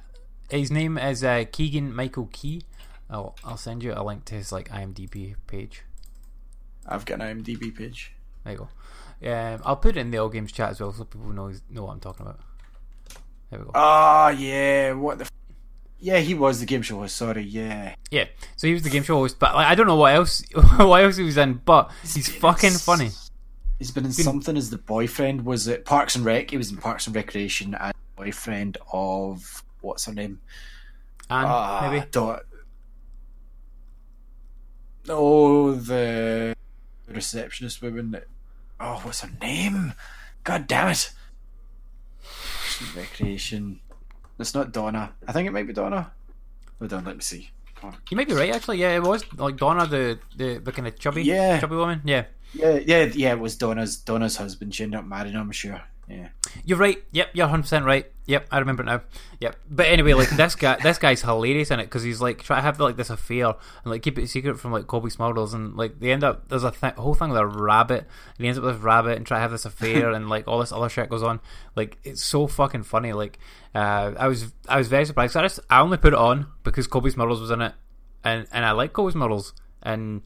his name is uh, Keegan Michael Key. I'll I'll send you a link to his like IMDb page. I've got an IMDb page. There you go. Um, I'll put it in the all games chat as well, so people know know what I'm talking about. There we go. Ah, yeah. What the? F- yeah, he was the game show host. Sorry. Yeah. yeah, so he was the game show host, but like, I don't know what else *laughs* what else he was in, but he's fucking funny. He's been in something as the boyfriend. Was it Parks and Rec? He was in Parks and Recreation as boyfriend of what's her name? And Ah, maybe Dot. Oh, the receptionist woman. that- Oh, what's her name? God damn it! Recreation. It's not Donna. I think it might be Donna. Hold on, let me see. You might be right, actually. Yeah, it was like Donna, the the, the kind of chubby, Yeah. chubby woman. Yeah, Yeah, yeah, yeah. It was Donna's Donna's husband. She ended up marrying him. I'm sure. Yeah. you're right. Yep, you're 100 percent right. Yep, I remember it now. Yep. But anyway, like this guy, this guy's hilarious in it because he's like trying to have like this affair and like keep it secret from like Cobie Smulders and like they end up there's a th- whole thing with a rabbit and he ends up with this rabbit and try to have this affair *laughs* and like all this other shit goes on. Like it's so fucking funny. Like uh, I was I was very surprised. I just I only put it on because Cobie Smulders was in it and and I like Cobie Smulders and.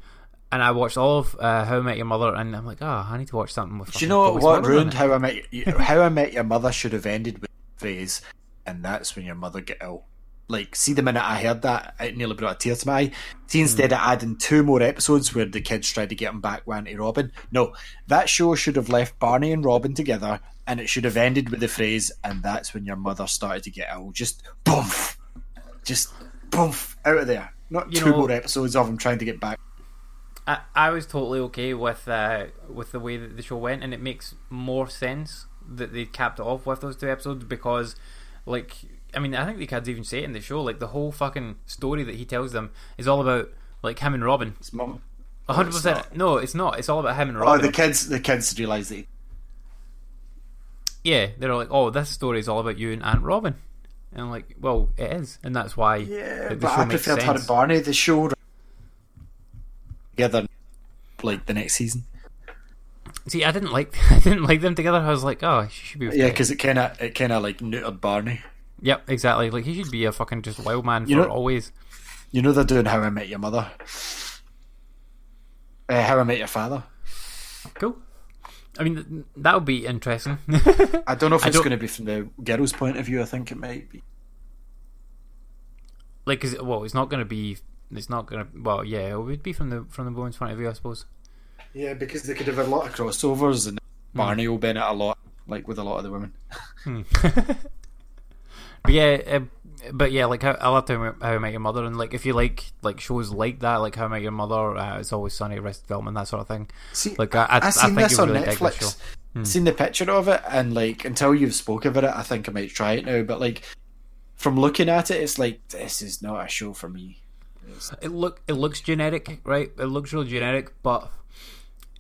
And I watched all of uh, How I Met Your Mother, and I'm like, oh, I need to watch something with. Do you know what ruined how I met *laughs* you, how I met your mother should have ended with the phrase, and that's when your mother get ill. Like, see the minute I heard that, it nearly brought a tear to my eye. See, instead of adding two more episodes where the kids tried to get him back Auntie Robin, no, that show should have left Barney and Robin together, and it should have ended with the phrase, and that's when your mother started to get ill. Just boom, just boom, out of there. Not You two know- more episodes of him trying to get back. I, I was totally okay with uh, with the way that the show went, and it makes more sense that they capped it off with those two episodes because, like, I mean, I think the kids even say it in the show. Like, the whole fucking story that he tells them is all about like him and Robin. His mum. hundred percent. No, it's not. It's all about him and Robin. Oh, Robin. the kids, the kids realise that. He, yeah, they're like, "Oh, this story is all about you and Aunt Robin," and I'm like, "Well, it is, and that's why." yeah, but I preferred her and Barney. The show together, like the next season. See, I didn't like, *laughs* I didn't like them together. I was like, "Oh, she should be." with Yeah, because it kind of, it kind of like neutered Barney. Yep, exactly. Like he should be a fucking just wild man You for know- always. You know they're doing How I Met Your Mother. Uh, How I Met Your Father. Cool. I mean, that would be interesting. *laughs* I don't know if it's going to be from the girl's point of view. I think it might be. like, is it, well, it's not going to be. It's not going to. Well, yeah, it would be from the from the woman's point of view, I suppose. Yeah, because they could have a lot of crossovers, and Barney will benefit a lot, like with a lot of the women. *laughs* But yeah, uh, but yeah, like how, I love how, how I Met Your Mother, and like if you like like shows like that, like How I Met Your Mother, uh, It's Always Sunny, Arrested Development, that sort of thing. See, Like I, I, I seen think this on really dig this show. Netflix. Seen the picture of it, and like until you've spoke about it, I think I might try it now. But like from looking at it, it's like this is not a show for me. It look it looks generic, right? It looks real generic, but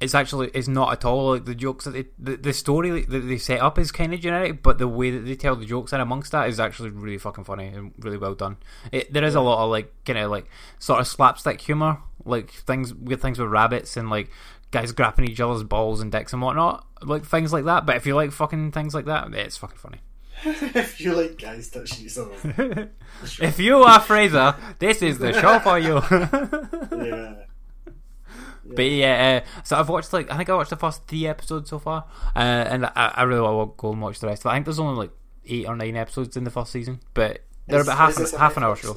it's actually it's not at all. Like the jokes that they, the the story that they set up is kind of generic, but the way that they tell the jokes in amongst that is actually really fucking funny and really well done. It, there is a lot of like kind of like sort of slapstick humor, like things weird things with rabbits and like guys grabbing each other's balls and dicks and whatnot, like things like that. But if you like fucking things like that, it's fucking funny. *laughs* if you like guys touching each other, If you are Fraser, this is the show for you. *laughs* yeah. *laughs* But yeah, uh, so I've watched like I think I watched the first three episodes so far, uh, and I, I really want to go and watch the rest. But I think there's only like eight or nine episodes in the first season, but they're about half an, half an hour show.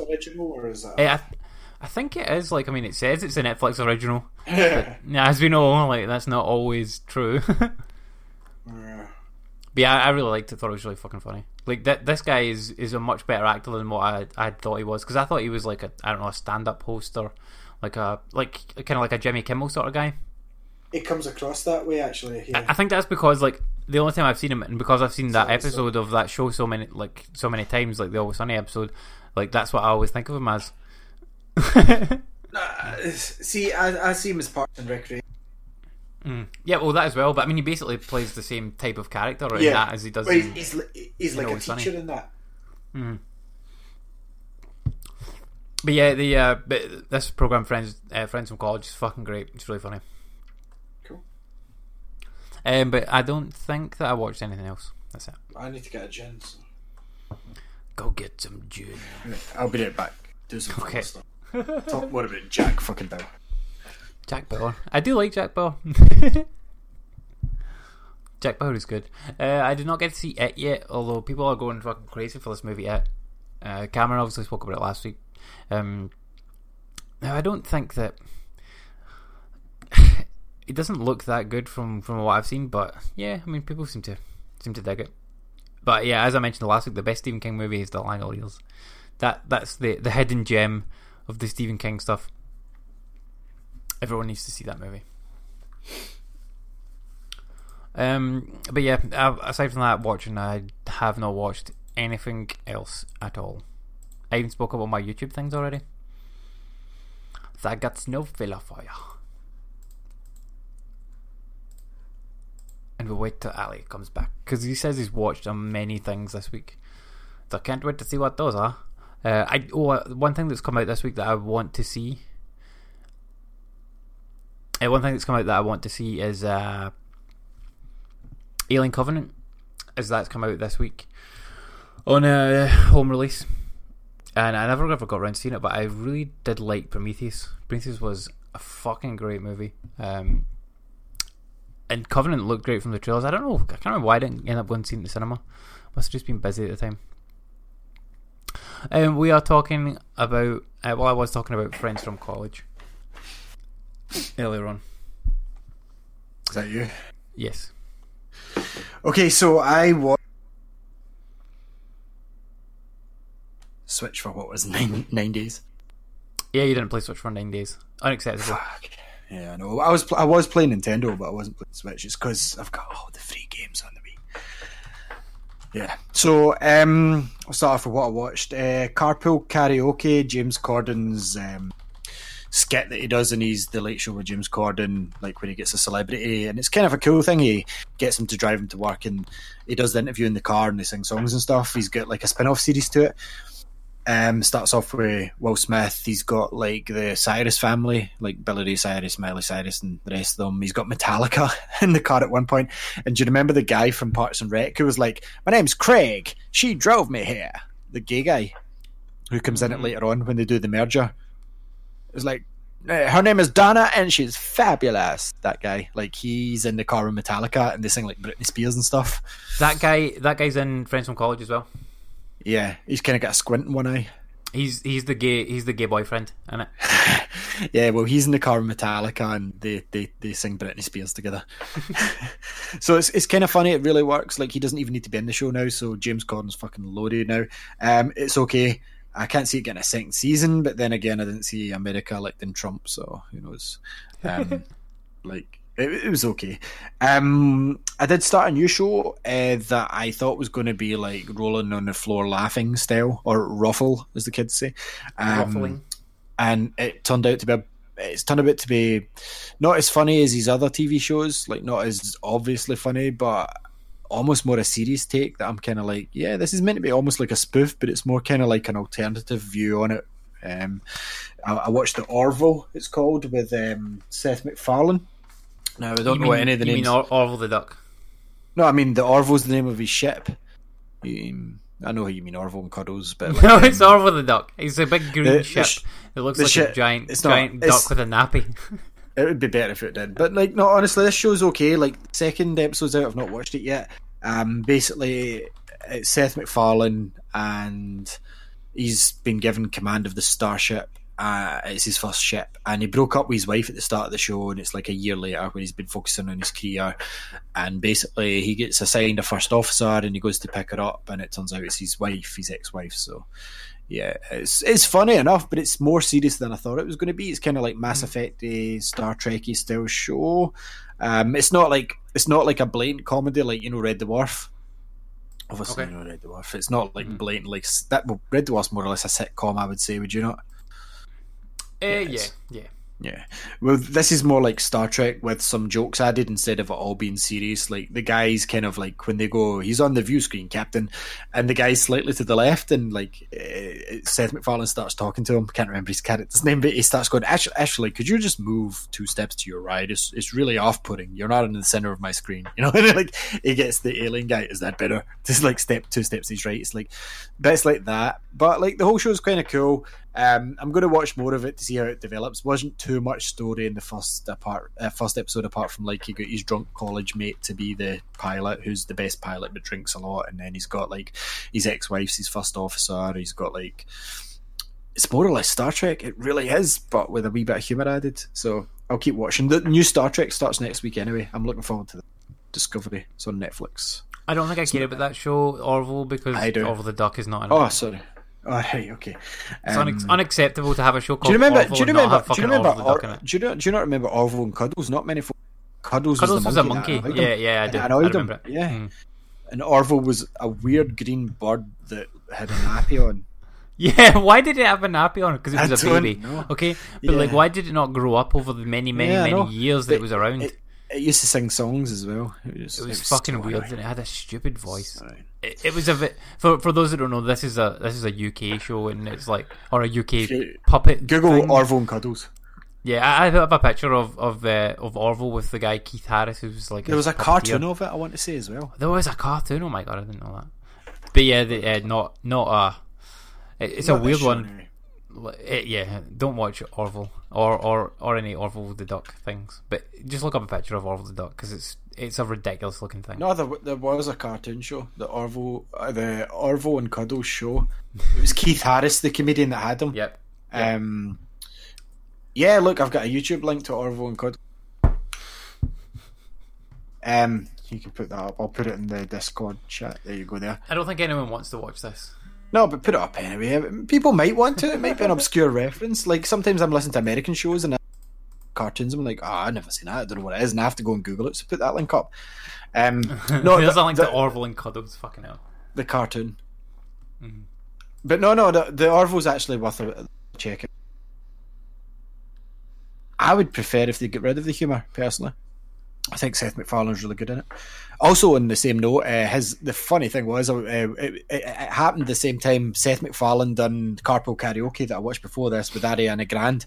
Is that? Eh, I, I think it is. Like I mean, it says it's a Netflix original, but yeah, as we know, like that's not always true. But yeah, I, I really liked it. Thought it was really fucking funny. Like that, this guy is is a much better actor than what I I thought he was because I thought he was like a I don't know a stand up host or like a like kind of like a Jimmy Kimmel sort of guy. It comes across that way, actually. Yeah. I think that's because like the only time I've seen him, and because I've seen that episode of that show so many like so many times, like the Always Sunny episode, like that's what I always think of him as. *laughs* see, I, I see him as Parks and Recreation. Yeah, well, that as well. But I mean, he basically plays the same type of character in Yeah. that as he does. Well, in- he's, he's, he's like a Always Sunny. teacher in that. But yeah, the uh, but this program, friends, uh, friends from college, is fucking great. It's really funny. Cool. Um, but I don't think that I watched anything else. That's it. I need to get a gin. So. Go get some gin. I'll be right back. Do some *laughs* Okay. okay. stuff. Talk more about Jack fucking Bell. Jack Bauer. I do like Jack Bauer. *laughs* Jack Bauer is good. Uh, I did not get to see it yet, although people are going fucking crazy for this movie. It. Uh, Cameron obviously spoke about it last week. Um, now I don't think that *sighs* it doesn't look that good from from what I've seen, but yeah, I mean people seem to seem to dig it. But yeah, as I mentioned last week, the best Stephen King movie is The Lion Langoliers. That that's the the hidden gem of the Stephen King stuff. Everyone needs to see that movie. Um, but yeah, aside from that, watching, I have not watched anything else at all. I even spoke about my YouTube things already. So I got no filler for you. And we'll wait till Ali comes back because he says he's watched many things this week. So I can't wait to see what those are. Uh, I oh, uh, one thing that's come out this week that I want to see. Uh, one thing that's come out that I want to see is uh, Alien Covenant, as that's come out this week on a home release. And I never ever got around to seeing it, but I really did like Prometheus. Prometheus was a fucking great movie. Um, and Covenant looked great from the trailers. I don't know. I can't remember why I didn't end up going to see it in the cinema. Must have just been busy at the time. Um, we are talking about. Uh, well, I was talking about friends from college earlier on. Is that you? Yes. Okay, so I watched Switch for what was nine nine days. Yeah, you didn't play Switch for nine days. Unacceptable. Fuck. Yeah, I know. I was pl- I was playing Nintendo, but I wasn't playing Switch. It's because I've got all the free games on the Wii. Yeah. So um, I'll start off with what I watched. Uh, Carpool Karaoke, James Corden's um, skit that he does in he's the late show with James Corden, like when he gets a celebrity, and it's kind of a cool thing. He gets him to drive him to work, and he does the interview in the car, and they sing songs and stuff. He's got like a spin off series to it. Um, starts off with Will Smith. He's got like the Cyrus family, like Billy Ray Cyrus, Miley Cyrus, and the rest of them. He's got Metallica *laughs* in the car at one point. And do you remember the guy from Parks and Rec who was like, "My name's Craig. She drove me here." The gay guy who comes in it later on when they do the merger. It was like, "Uh, her name is Donna, and she's fabulous. That guy, like, he's in the car with Metallica, and they sing like Britney Spears and stuff. That guy, that guy's in Friends from College as well. Yeah, he's kind of got a squint in one eye. He's he's the gay he's the gay boyfriend, isn't it? *laughs* Yeah, well, he's in the car with Metallica, and they they, they sing Britney Spears together. *laughs* *laughs* so it's it's kind of funny. It really works. Like he doesn't even need to be in the show now. So James Corden's fucking loaded now. Um, it's okay. I can't see it getting a second season, but then again, I didn't see America electing Trump, so who knows? Um, *laughs* like it, it was okay. Um, I did start a new show uh, that I thought was going to be like rolling on the floor laughing style or ruffle, as the kids say. Um, Ruffling. and it turned out to be a, it's turned a bit to be not as funny as these other TV shows, like not as obviously funny, but almost more a serious take that I'm kind of like, yeah, this is meant to be almost like a spoof, but it's more kind of like an alternative view on it. Um, I, I watched the Orville, it's called, with um, Seth MacFarlane. Now I don't You know mean, what any of the you names. mean Or- Orville the duck? no, I mean the Orville's the name of his ship. Um, I know how you mean Orville and Cuddles, but *laughs* like, No, um, it's Orville the duck. He's a big green the- the ship. sh- it looks the like a giant not- giant duck with a nappy. *laughs* It would be better if it did. But like, no, honestly, this show's okay. Like, second episode's out. I've not watched it yet. Um, basically, it's Seth MacFarlane, and he's been given command of the starship. Uh, it's his first ship, and he broke up with his wife at the start of the show, and it's like a year later when he's been focusing on his career. And basically, he gets assigned a first officer, and he goes to pick her up, and it turns out it's his wife, his ex-wife. So, yeah, it's it's funny enough, but it's more serious than I thought it was going to be. It's kind of like Mass Effect, Star Trekky style show. Um, it's not like it's not like a blatant comedy like you know Red Dwarf. Obviously, Okay. you know Red Dwarf. It's not like blatant like that. Well, Red Dwarf's more or less a sitcom, I would say. Would you not? Uh, yeah, yeah. Yeah. Well, this is more like Star Trek with some jokes added instead of it all being serious. Like the guys kind of like when they go, he's on the view screen, Captain, and the guy's slightly to the left, and like uh, Seth MacFarlane starts talking to him. Can't remember his character's *laughs* name, but he starts going, actually, actually, could you just move two steps to your right? It's it's really off putting. You're not in the center of my screen. *laughs* You know, and like he gets the alien guy. Is that better? *laughs* Just like step two steps to his right. It's like bits like that. But like the whole show's kind of cool. Um, I'm going to watch more of it to see how it develops. Wasn't too much story in the first apart, uh, first episode, apart from like he got his drunk college mate to be the pilot, who's the best pilot but drinks a lot, and then he's got like his ex-wife's his first officer. He's got like it's more or less Star Trek. It really is, but with a wee bit of humor added. So I'll keep watching. The new Star Trek starts next week anyway. I'm looking forward to the Discovery. It's on Netflix. I don't think I care about that show Orville because Orville the duck is not in it. Oh, sorry. Oh, hey, okay. It's Um, unex- unacceptable to have a show Do called you remember? Orville Do you not remember? Do you fucking remember? Orville the duck in Or, it. do you know? Do you not remember Orville and Cuddles? Not many. Folk, Cuddles, Cuddles was was the a monkey. monkey. that annoyed. Yeah, yeah, I do. I annoyed remember him. it. Yeah. Mm. And Orville was a weird green bird that had a nappy on. *laughs* Yeah, why did it have a nappy on? Because it was a baby. know. Okay, but like, why did it not grow up over the many, many, Yeah, many years that it But was around? It, it used to sing songs as well. It was, It was fucking weird, and it had a stupid voice. It, it was a bit for for those that don't know. This is a this is a UK show, and it's like or a UK puppet. Google thing. Orville and Cuddles. Yeah, I have a picture of of uh, of Orville with the guy Keith Harris, who's like There was a cartoon of it. I want to say as well. There was a cartoon. Oh my god, I didn't know that. But yeah, the, uh, not not a. it- It's a Not this weird one. Eh, yeah, don't watch Orville or, or or any Orville the Duck things. But just look up a picture of Orville the Duck because it's it's a ridiculous looking thing. No, there, there was a cartoon show, the Orville, uh, the Orville and Cuddles show. It was Keith Harris, the comedian that had him. Yep. Um, yeah, look, I've got a YouTube link to Orville and Cuddles. Um, you can put that up. I'll put it in the Discord chat. There you go. There. I don't think anyone wants to watch this. No, but put it up anyway. People might want to. It might be an obscure *laughs* reference. Like sometimes I'm listening to American shows and cartoons. I'm like, oh, I've never seen that. I don't know what it is, and I have to go and Google it. So put that link up. Um, *laughs* no, There's the, a link the- to Orville and Cuddles. Fucking hell. the cartoon. But no, no, the, the Orville's actually worth a check. I would prefer if they get rid of the humour, personally. I think Seth MacFarlane's really good in it. Also, on the same note, uh, his the funny thing was uh, it, it, it happened the same time Seth MacFarlane done Carpool Karaoke that I watched before this with Ariana Grande.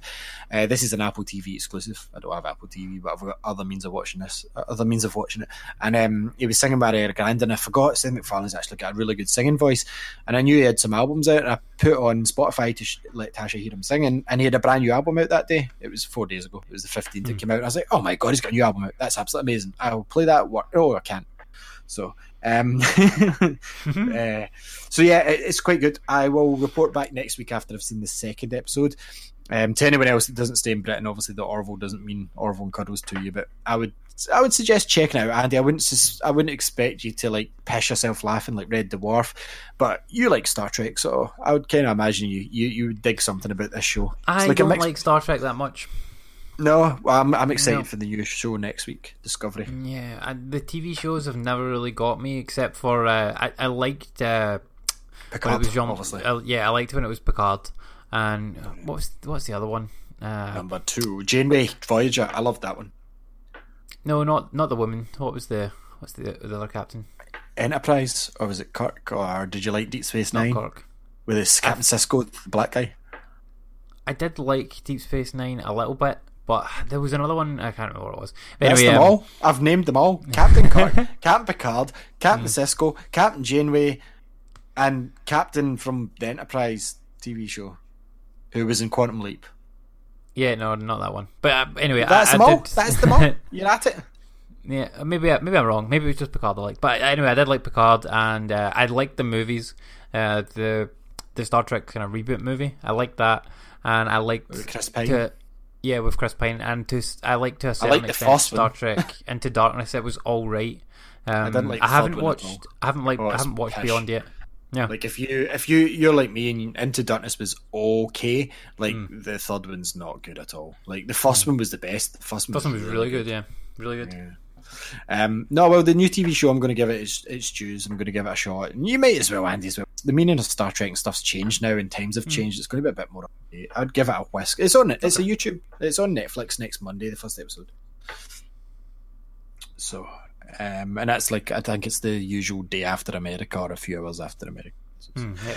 Uh, this is an Apple TV exclusive. I don't have Apple TV, but I've got other means of watching this, uh, other means of watching it. And um, he was singing by Ariana Grande, and I forgot Seth MacFarlane's actually got a really good singing voice. And I knew he had some albums out, and I put on Spotify to sh- let Tasha hear him singing, and he had a brand new album out that day. It was four days ago. It was the fifteenth. It came out. I was like, oh my god, he's got a new album out. That's absolutely amazing. I'll play that. What? Oh, I can't. So, um, *laughs* uh, so yeah, it, it's quite good. I will report back next week after I've seen the second episode. Um, to anyone else that doesn't stay in Britain, obviously the Orville doesn't mean Orville and cuddles to you, but I would I would suggest checking out Andy. I wouldn't sus- I wouldn't expect you to like piss yourself laughing like Red Dwarf, but you like Star Trek, so I would kind of imagine you you you would dig something about this show. It's I like don't mix- like Star Trek that much. No, I'm I'm excited No. for the new show next week, Discovery. Yeah, I, the TV shows have never really got me, except for uh, I, I liked uh, Picard, it was Jean. obviously. uh, yeah, I liked when it was Picard, and what's what's the other one? Uh, Number two, Janeway Voyager. I loved that one. no, not not the woman. What was the what's the the other captain? Enterprise, or was it Kirk? Or did you like Deep Space Not Nine Kirk. with his Captain Sisko, the black guy? I did like Deep Space Nine a little bit, but there was another one I can't remember what it was. But That's anyway, them um, all. I've named them all: Captain Kirk, *laughs* Captain Picard, Captain Sisko, Captain Janeway, and Captain from the Enterprise TV show, who was in Quantum Leap. Yeah, no, not that one. But uh, anyway, That's I, them I all. did... That's them all. *laughs* You're at it. Yeah, maybe I- maybe I'm wrong. Maybe it was just Picard I liked. But anyway, I did like Picard, and uh, I liked the movies, uh, the the Star Trek kind of reboot movie. I liked that, and I liked Chris Pine. to yeah with Chris Pine, and to I liked to a certain like the extent first Star. Trek *laughs* Into Darkness. It was all right. Um, I didn't like I haven't third one at all. watched. I haven't like. Oh, I haven't watched pish. Beyond yet. Yeah, Like if you if you you're like me and Into Darkness was okay, like Hmm. the third one's not good at all. Like the first one was the best. The first one, first one was really good. Yeah, really good. Yeah. Um, no, well, the new TV show I'm going to give it its, its dues. I'm going to give it a shot, and you might as well, Andy, as well. The meaning of Star Trek and stuff's changed now, and times have changed. It's going to be a bit more. I'd give it a whisk. It's on it. It's a YouTube. It's on Netflix next Monday, the first episode. So, um, and that's like I think it's the usual day after America or a few hours after America. Mm, yeah.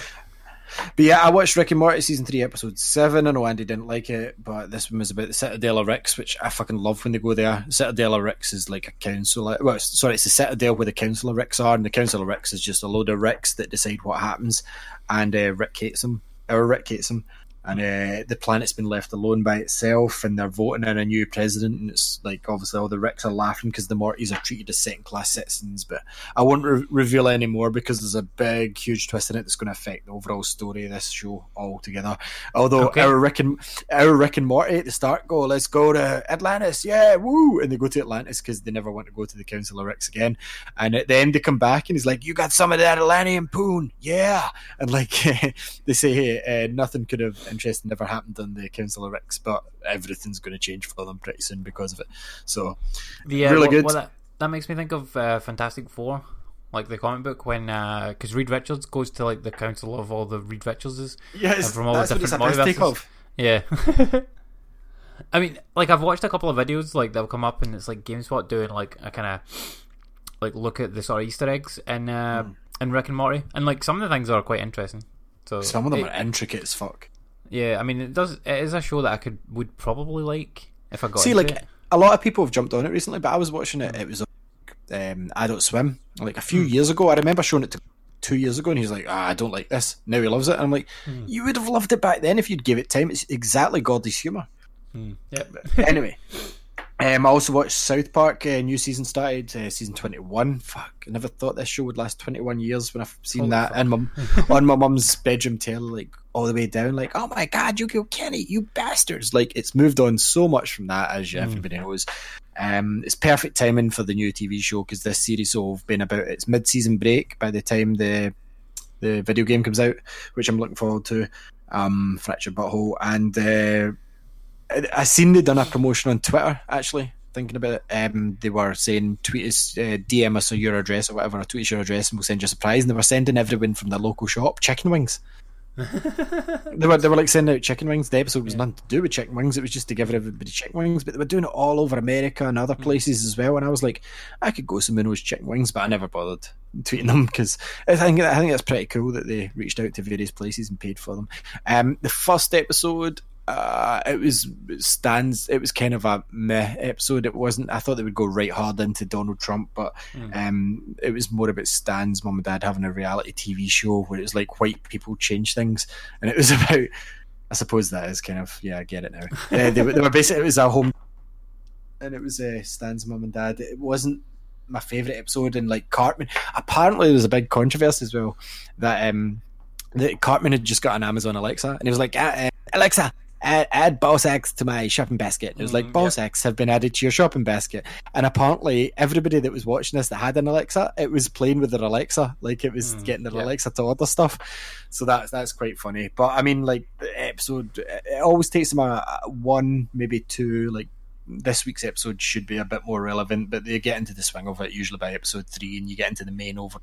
But yeah, I watched Rick and Morty season three, episode seven. I know Andy didn't like it, but this one was about the Citadel of Ricks, which I fucking love when they go there. Citadel of Ricks is like a council. Well, sorry, it's the Citadel where the Council of Ricks are, and the Council of Ricks is just a load of Ricks that decide what happens, and uh, Rick hates them. Or Rick hates them. And uh, the planet's been left alone by itself, and they're voting in a new president. And it's like obviously all the Ricks are laughing because the Mortys are treated as second class citizens. But I won't re- reveal any more because there's a big, huge twist in it that's going to affect the overall story of this show altogether. Although Okay. our Rick and our Rick and Morty at the start go, "Let's go to Atlantis, yeah, woo!" And they go to Atlantis because they never want to go to the Council of Ricks again. And at the end, they come back and he's like, "You got some of that Atlantean poon, yeah!" And like *laughs* they say, "Hey, uh, nothing could have interesting ever happened on the Council of Ricks, but everything's going to change for them pretty soon because of it." So The, uh, Really what- good. what that, that makes me think of uh, Fantastic Four, like the comic book when because Reed Richards goes to like the council of all the Reed Richardses. yes, from all the that's what it's different multiverses. Yeah. *laughs* I mean, like I've watched a couple of videos like that'll come up and it's like GameSpot doing like a kind of like look at the sort of Easter eggs and uh, Hmm. and Rick and Morty and like some of the things are quite interesting. So Some of them it- are intricate as fuck. Yeah. I mean, it does. It is a show that I could would probably like if I got See, like it. a lot of people have jumped on it recently, but I was watching it. It was um, Adult Swim like a few years ago. I remember showing it to two years ago, and he's like, ah, "I don't like this." Now he loves it, and I'm like, "You would have loved it back then if you'd give it time." It's exactly Gordy's humor. Mm. Yep. anyway, *laughs* um, I also watched South Park. Uh, new season started, uh, season twenty one. Fuck, I never thought this show would last twenty one years. When I've seen Holy that in *laughs* on my mum's bedroom telly, like all the way down, like, oh my god, you killed Kenny, you bastards! Like it's moved on so much from that, as everybody knows. Um, it's perfect timing for the new TV show because this series will have been about its mid-season break by the time the the video game comes out, which I'm looking forward to. Um, Fractured Butthole, and uh, I, I seen they done a promotion on Twitter. Actually, thinking about it, um, they were saying tweet us, uh, DM us your address or whatever, or tweet us your address, and we'll send you a surprise. And they were sending everyone from their local shop chicken wings. *laughs* they were they were like sending out chicken wings. The episode was nothing to do with chicken wings. It was just to give everybody chicken wings. But they were doing it all over America and other places as well. And I was like, I could go some Minnows chicken wings, but I never bothered tweeting them because I think I think that's pretty cool that they reached out to various places and paid for them. Um, the first episode. Uh, it was stands. It was kind of a meh episode. It wasn't. I thought they would go right hard into Donald Trump, but um, it was more about Stan's mum and dad having a reality TV show where it was like white people change things, and it was *laughs* about. I suppose that is kind of yeah. I get it now. *laughs* uh, they, were, they were basically it was a home, and it was uh, Stan's mum and dad. It wasn't my favorite episode, and like Cartman. Apparently, there was a big controversy as well that um that Cartman had just got an Amazon Alexa, and he was like, uh, uh, Alexa. Add, add Boss X to my shopping basket. And it was like, mm, Boss X have been added to your shopping basket. And apparently, everybody that was watching this that had an Alexa, it was playing with their Alexa. Like, it was mm, getting their Alexa to order stuff. So that's that's quite funny. But I mean, like, the episode, it always takes them a, a one, maybe two, like, this week's episode should be a bit more relevant, but they get into the swing of it usually by episode three, and you get into the main over.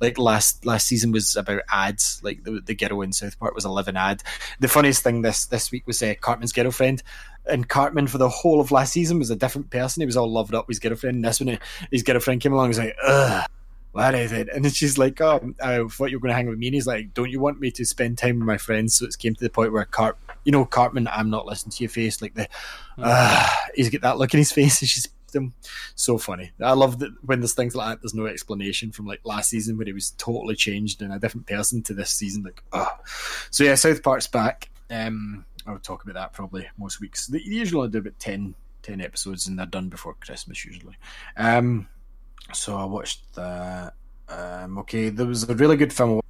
Like last last season was about ads. Like the the girl in South Park was a living ad. The funniest thing this this week was uh, Cartman's girlfriend. And Cartman for the whole of last season was a different person. He was all loved up with his girlfriend. And this one, his girlfriend came along and was like, "Ugh, what is it?" And she's like, "Oh, I thought you were going to hang with me." And he's like, "Don't you want me to spend time with my friends?" So it's came to the point where Cart, you know, Cartman, I'm not listening to your face. Like the, uh, he's got that look in his face, *laughs* and she's them so funny. I love that when there's things like that. There's no explanation from like last season where he was totally changed and a different person to this season. Like, oh, so yeah, South Park's back. Um, I'll talk about that probably most weeks. They usually I do about 10, 10 episodes, and they're done before Christmas usually. Um, so I watched that. Um, okay, there was a really good film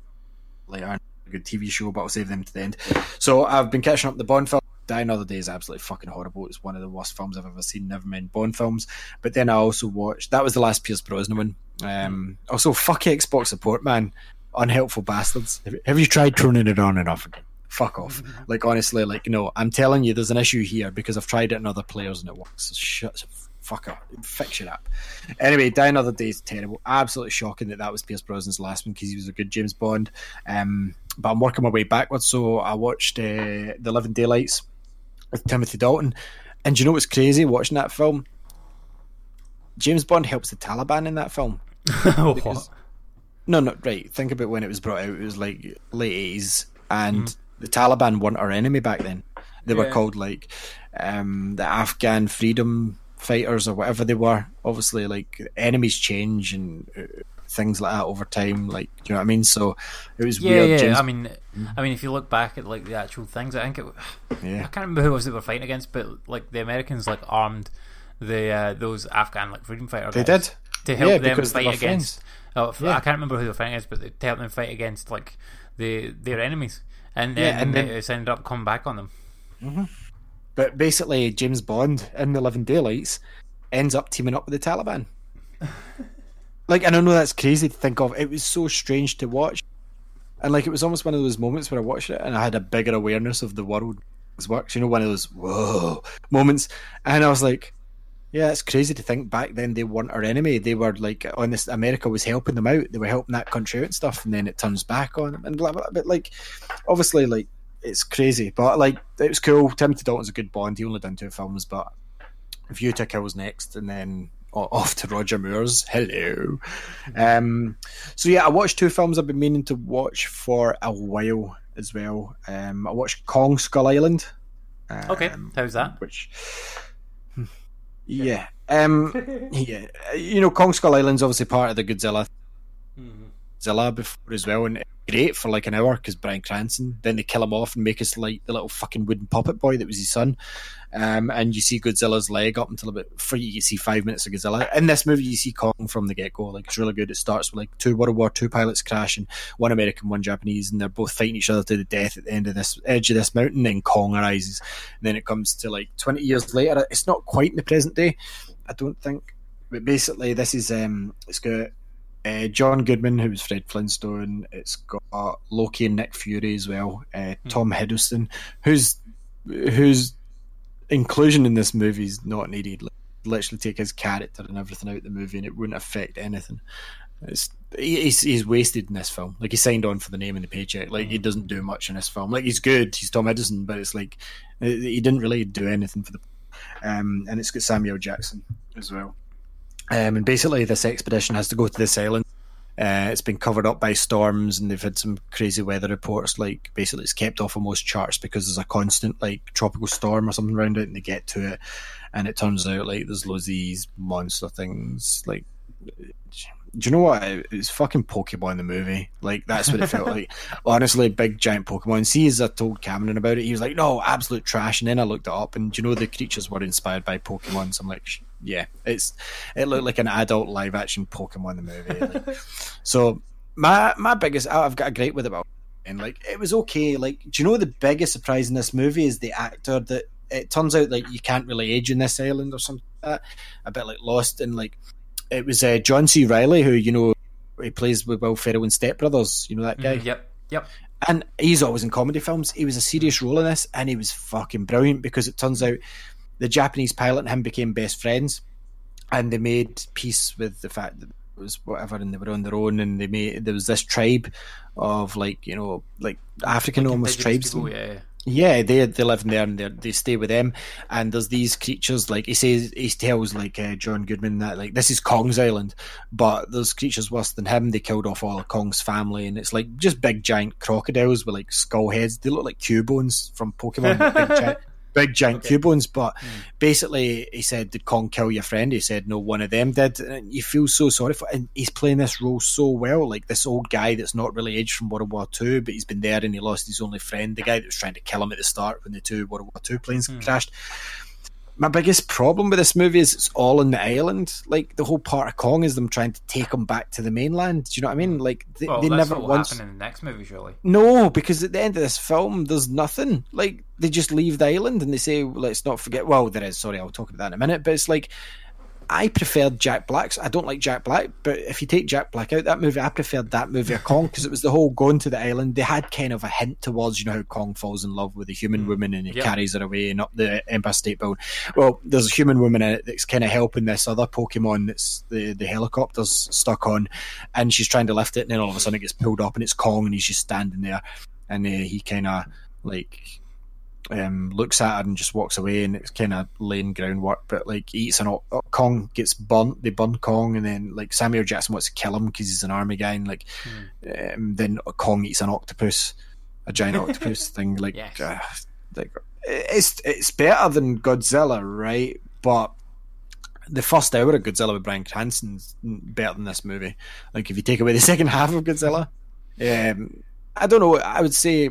later, good TV show, but I'll save them to the end. So I've been catching up the Bond film. Die Another Day is absolutely fucking horrible. It's one of the worst films I've ever seen. Never mind Bond films. But then I also watched. That was the last Pierce Brosnan one. Um, also, fuck Xbox support, man. Unhelpful bastards. Have- you tried turning it on and off again? Fuck off. Like honestly, like no, I'm telling you, there's an issue here because I've tried it in other players and it works. Shut. Fuck up. Fix it up. Anyway, Die Another Day is terrible. Absolutely shocking that that was Pierce Brosnan's last one because he was a good James Bond. Um, but I'm working my way backwards. So I watched uh, The Living Daylights with Timothy Dalton. And do you know what's crazy watching that film? James Bond helps the Taliban in that film. *laughs* what? No, no, right. Think about when it was brought out. It was like late eighties, and the Taliban weren't our enemy back then. They were called like um, the Afghan freedom fighters or whatever they were. Obviously, like enemies change and uh, things like that over time. Like, do you know what I mean? So it was Yeah, weird. yeah. James, I mean, I mean, if you look back at like the actual things, I think it. Yeah, I can't remember who it was they were fighting against, but like the Americans like armed the uh, those Afghan like freedom fighters. they did. to help Yeah, them fight against. Oh, Yeah. I can't remember who they were fighting against, but they, to help them fight against like the their enemies, and Yeah, and then- it's ended up coming back on them. But basically, James Bond in The Living Daylights ends up teaming up with the Taliban. *laughs* like, and I know that's crazy to think of. It was so strange to watch. And, like, it was almost one of those moments where I watched it and I had a bigger awareness of the world as works. You know, one of those, whoa moments. And I was like, yeah, it's crazy to think back then they weren't our enemy. They were like on this. America was helping them out. They were helping that country out and stuff, and then it turns back on them and blah blah. But like, obviously, like it's crazy. But like, it was cool. Timothy Dalton's a good Bond. He only done two films, but View to Kill was next, and then off to Roger Moore's. Hello. Um, so yeah, I watched two films I've been meaning to watch for a while as well. Um, I watched Kong Skull Island. Okay, um, how's that? Which, yeah, um, *laughs* yeah, you know, Kong Skull Island's obviously part of the Godzilla Zilla before as well, and great for like an hour because Bryan Cranston. Then they kill him off and make us like the little fucking wooden puppet boy that was his son. Um, and you see Godzilla's leg up until about three. You see five minutes of Godzilla in this movie. You see Kong from the get go. Like it's really good. It starts with like two World War Two pilots crashing, one American, one Japanese, and they're both fighting each other to the death at the end of this edge of this mountain. Then Kong arises. And then it comes to like twenty years later. It's not quite in the present day, I don't think. But basically, this is um, it's got uh, John Goodman, who was Fred Flintstone. It's got Loki and Nick Fury as well. Uh, Tom Hiddleston, whose whose inclusion in this movie is not needed. Like, literally take his character and everything out of the movie, and it wouldn't affect anything. It's he- he's he's wasted in this film. Like he signed on for the name and the paycheck. Like he doesn't do much in this film. Like he's good. He's Tom Hiddleston, but it's like he didn't really do anything for the. Um, and it's got Samuel Jackson as well. Um, and basically, this expedition has to go to this island. Uh, it's been covered up by storms, and they've had some crazy weather reports. Like basically, it's kept off of most charts because there's a constant like tropical storm or something around it, and they get to it, and it turns out like there's loads of these monster things. Like, do you know what? It's fucking Pokemon the movie. Like that's what it felt like. *laughs* Honestly, big giant Pokemon. See, as I told Cameron about it, he was like, "No, absolute trash." And then I looked it up, and do you know the creatures were inspired by Pokemon? So I'm like, "Sh- yeah, it's it looked like an adult live action Pokemon the movie. Like, *laughs* so my my biggest, I've got a great with it about, and like it was okay. Like, do you know the biggest surprise in this movie is the actor that it turns out like you can't really age in this island or something like that. A bit like Lost, and like it was uh, John C. Reilly who you know he plays with Will Ferrell in Step Brothers. You know that guy. Mhm, Yep. Yep. And he's always in comedy films. He was a serious role in this, and he was fucking brilliant because it turns out the Japanese pilot and him became best friends, and they made peace with the fact that it was whatever, and they were on their own, and they made there was this tribe of like you know like African almost tribes. people, yeah. Yeah, they they live in there and they they stay with them. And there's these creatures like he says he tells like uh, John Goodman that like this is Kong's island, but there's creatures worse than him. They killed off all of Kong's family, and it's like just big giant crocodiles with like skull heads. They look like Cubones from Pokemon, like, *laughs* big giant. Giant Cubones, but hmm. basically he said, "Did Kong kill your friend?" He said, "No, one of them did." And you feel so sorry for, and he's playing this role so well, like this old guy that's not really aged from World War Two, but he's been there and he lost his only friend, the guy that was trying to kill him at the start when the two World War Two planes hmm. crashed. My biggest problem with this movie is it's all on the island. Like the whole part of Kong is them trying to take him back to the mainland. Do you know what I mean? Hmm. Like they, Well, they that's never once. happen in the next movie, surely. No, because at the end of this film, there's nothing. Like they just leave the island and they say, "Let's not forget." Well, there is. Sorry, I'll talk about that in a minute. But it's like I preferred Jack Black's. I don't like Jack Black, but if you take Jack Black out that movie, I preferred that movie of Kong because it was the whole going to the island. They had kind of a hint towards you know how Kong falls in love with a human woman and he Yeah. carries her away and up the Empire State Building. Well, there's a human woman in it that's kind of helping this other Pokemon that's the the helicopter's stuck on, and she's trying to lift it, and then all of a sudden it gets pulled up and it's Kong and he's just standing there, and uh, he kind of like um, looks at her and just walks away, and it's kind of laying groundwork. But like eats an o- o- Kong gets burnt, they burn Kong, and then like Samuel Jackson wants to kill him because he's an army guy, and like um, then Kong eats an octopus, a giant *laughs* octopus thing. Like, Yes. uh, like it's it's better than Godzilla, right? But the first hour of Godzilla with Bryan Cranston's better than this movie. Like if you take away the *laughs* second half of Godzilla, um, I don't know. I would say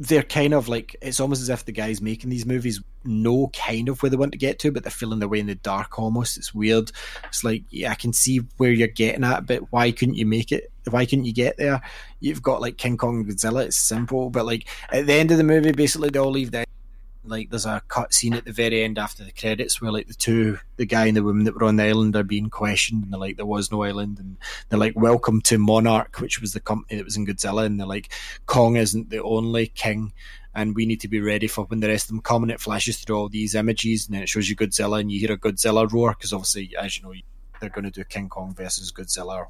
they're kind of like it's almost as if the guys making these movies know kind of where they want to get to, but they're feeling their way in the dark almost. It's weird. It's like, yeah, I can see where you're getting at, but why couldn't you make it? Why couldn't you get there? You've got like King Kong and Godzilla, it's simple, but like at the end of the movie, basically they all leave the like there's a cut scene at the very end after the credits where like the two the guy and the woman that were on the island are being questioned and they're like there was no island and they're like welcome to monarch which was the company that was in godzilla and they're like kong isn't the only king and we need to be ready for when the rest of them come and it flashes through all these images and then it shows you godzilla and you hear a godzilla roar because obviously as you know they're going to do king kong versus godzilla.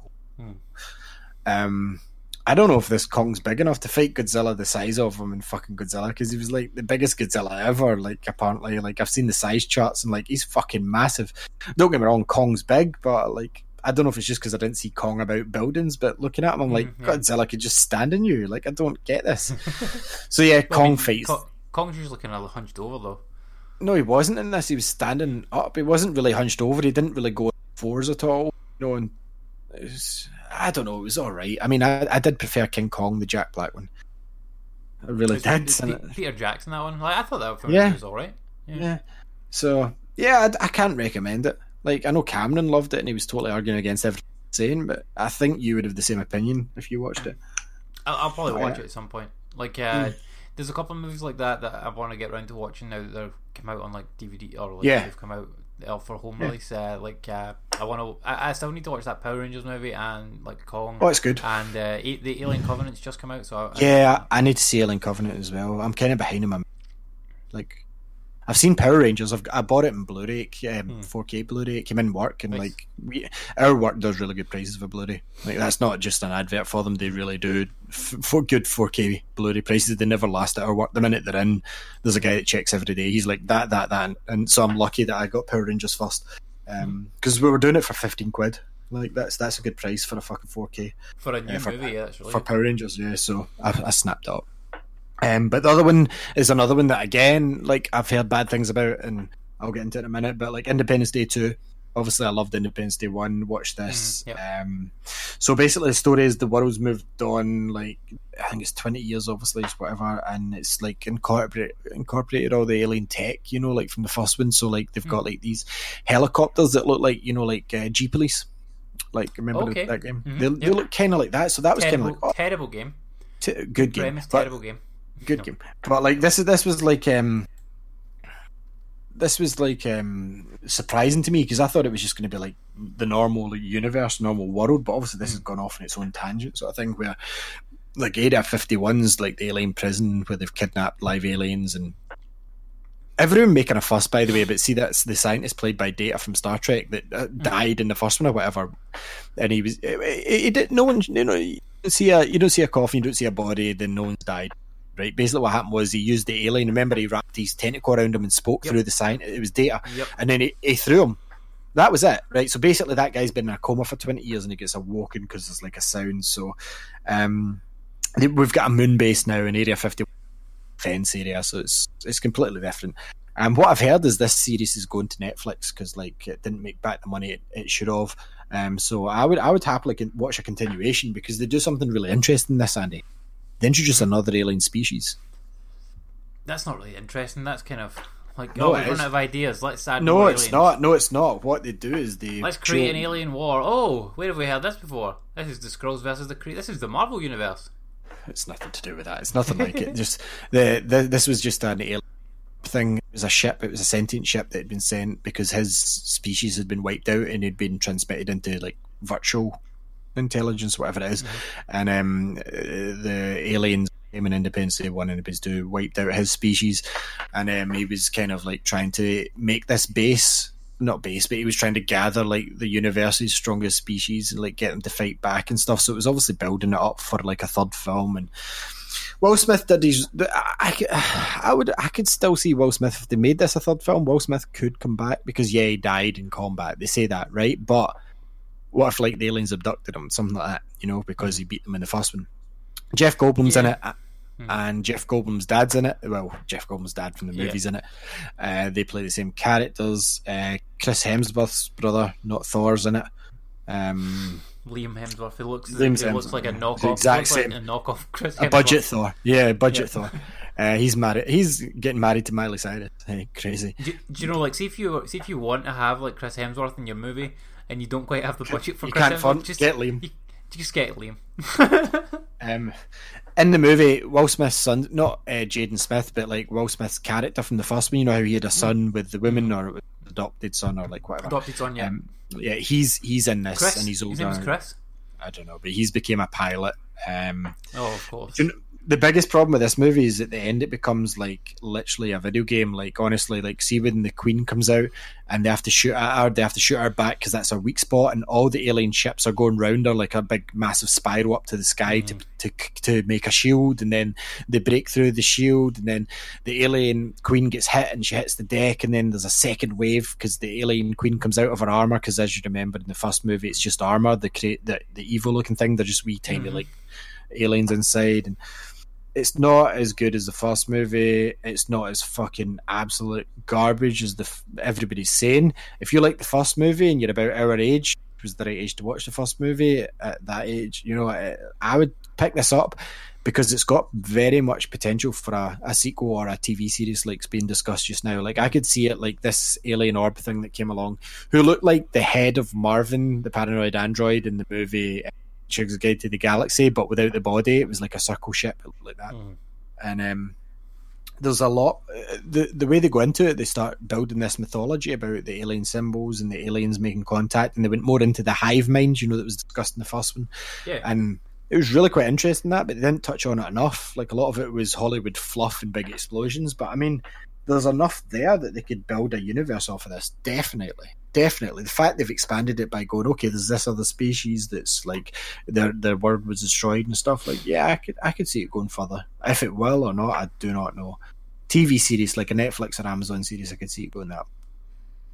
Um I don't know if this Kong's big enough to fight Godzilla the size of him in fucking Godzilla because he was like the biggest Godzilla ever. Like apparently, like I've seen the size charts and like he's fucking massive. Don't get me wrong, Kong's big, but like I don't know if it's just because I didn't see Kong about buildings, but looking at him, I'm like Mhm. Godzilla could just stand in you. Like I don't get this. *laughs* so yeah, Well, I Kong mean, fights. Ko- Kong's usually kind of hunched over though. No, he wasn't in this. He was standing up. He wasn't really hunched over. He didn't really go fours at all. You know, and it was, I don't know. It was all right. I mean, I, I did prefer King Kong, the Jack Black one. I really Was did. it and Pe- it- Peter Jackson that one. Like I thought that film Yeah. was all right. Yeah. yeah. So yeah, I, I can't recommend it. Like I know Cameron loved it, and he was totally arguing against everything saying, but I think you would have the same opinion if you watched it. I'll, I'll probably watch it at some point. Like, uh, Hmm. there's a couple of movies like that that I want to get around to watching now that they've come out on like DVD or like Yeah. they've come out for home Yeah. release. Uh, like, uh, I want to. I, I still need to watch that Power Rangers movie and like Kong. Oh, it's good. And uh, the Alien Covenant's just come out, so I, Yeah, I need to see Alien Covenant as well. I'm kind of behind him. Like, I've seen Power Rangers. I've I bought it in Blu-ray, um, Hmm. 4K Blu-ray. It came in work, and Nice. like we, our work does really good prices for Blu-ray. Like that's not just an advert for them. They really do f- for good 4K Blu-ray prices. They never last at our work. The minute they're in, there's a guy that checks every day. He's like that, that, that, and so I'm lucky that I got Power Rangers first because we were doing it for 15 quid. Like that's that's a good price for a fucking 4K for a new Yeah, for- movie, actually. for Power Rangers, yeah. So I, I snapped up. Um, but the other one is another one that again, like I've heard bad things about, and I'll get into it in a minute. But like Independence Day two, obviously I loved Independence Day one. Watch this. Mm, Um, so basically, the story is the world's moved on. Like I think it's twenty years, obviously, it's whatever, and it's like incorporate incorporated all the alien tech, you know, like from the first one. So like they've got like these helicopters that look like you know like uh, G Police. Like remember Okay. that game? Mhm, They, they look kind of like that. So that was kind of like oh, terrible game. t- good game, Premise, terrible game. Good No. game. But like this is this was like um this was like um surprising to me because I thought it was just going to be like the normal universe, normal world. But obviously, this has gone off on its own tangent sort of thing where like Area Fifty One's like the alien prison where they've kidnapped live aliens and. Everyone making a fuss, by the way, but see that's the scientist played by Data from Star Trek that uh, died in the first one or whatever, and he was. He, he did no one, you know, you don't see a you don't see a coffin, you don't see a body, then no one's died right? Basically, what happened was he used the alien. Remember, he wrapped his tentacle around him and spoke Yep. through the sign. It was data, Yep. and then he, he threw him. That was it, right? So basically, that guy's been in a coma for twenty years, and he gets awoken because there's like a sound. So, um, we've got a moon base now in Area Fifty fence area, so it's it's completely different. And what I've heard is this series is going to Netflix because like it didn't make back the money it, it should have. Um, so I would I would happily watch a continuation because they do something really interesting. This Andy, they introduce another alien species. That's not really interesting. That's kind of like, No, oh, we've run out of ideas. Let's add No, it's aliens. not. No, it's not. What they do is they Let's create an alien war. Oh, where have we heard this before? This is the Skrulls versus the Kree. This is the Marvel universe. It's nothing to do with that. It's nothing like it. *laughs* Just the, the this was just an alien thing. It was a ship. It was a sentient ship that had been sent because his species had been wiped out and had been transmitted into like virtual intelligence, whatever it is. And um, the aliens came in Independence Day one and Independence two wiped out his species, and um, he was kind of like trying to make this base. Not base, but he was trying to gather like the universe's strongest species and like get them to fight back and stuff. So it was obviously building it up for like a third film. And Will Smith did his. I, *sighs* I would. I could still see Will Smith if they made this a third film. Will Smith could come back because yeah, he died in combat. They say that, right? But what if like the aliens abducted him, something like that? You know, because he beat them in the first one. Jeff Goldblum's in it, and Jeff Goldblum's dad's in it. Well, Jeff Goldblum's dad from the Yeah. movies in it. Uh, they play the same characters. Uh, Chris Hemsworth's brother, not Thor's, in it. Um, Liam Hemsworth. He looks. Liam he looks like a knockoff. The exact same. Like a knockoff *laughs* Chris a Hemsworth. budget Thor, yeah, budget Yeah. Thor. Uh, he's married. He's getting married to Miley Cyrus. Hey, crazy. Do, do you know, like, see if you see if you want to have like Chris Hemsworth in your movie, and you don't quite have the budget for *laughs* You Chris can't fund- just get Liam. You, just get Liam. *laughs* Um, in the movie, Will Smith's son, not uh, Jaden Smith, but like Will Smith's character from the first one. You know how he had a son with the woman, or it was adopted son, or like whatever. Adopted son, yeah. Um, yeah, he's he's in this, Chris. and he's older. His name's Chris. I don't know, but he's became a pilot. Um, Oh, of course. Do you know, the biggest problem with this movie is at the end it becomes like literally a video game. Like honestly, like see when the Queen comes out and they have to shoot at her, they have to shoot her back because that's her weak spot, and all the alien ships are going round her like a big massive spiral up to the sky to, mm. to to make a shield, and then they break through the shield, and then the alien Queen gets hit and she hits the deck, and then there's a second wave because the alien Queen comes out of her armor because as you remember in the first movie, it's just armor. The create the the evil looking thing, they're just wee tiny mm. like aliens inside and it's not as good as the first movie. It's not as fucking absolute garbage as the everybody's saying. If you like the first movie and you're about our age, was the right age to watch the first movie at that age, you know, I, I would pick this up because it's got very much potential for a, a sequel or a TV series like's being discussed just now. Like I could see it like this alien orb thing that came along, who looked like the head of Marvin, the paranoid android in the movie Chig's Guide to the Galaxy, but without the body. It was like a circle ship, like that. Mhm. And um, there's a lot. uh, The the way they go into it, they start building this mythology about the alien symbols and the aliens making contact, and they went more into the hive mind, you know, that was discussed in the first one. Yeah. And it was really quite interesting that, but they didn't touch on it enough. Like a lot of it was Hollywood fluff and big explosions. But I mean, there's enough there that they could build a universe off of this. Definitely, definitely. The fact they've expanded it by going, okay, there's this other species that's like their their world was destroyed and stuff. Like, yeah, I could I could see it going further. If it will or not, I do not know. TV series like a Netflix or Amazon series, I could see it going that.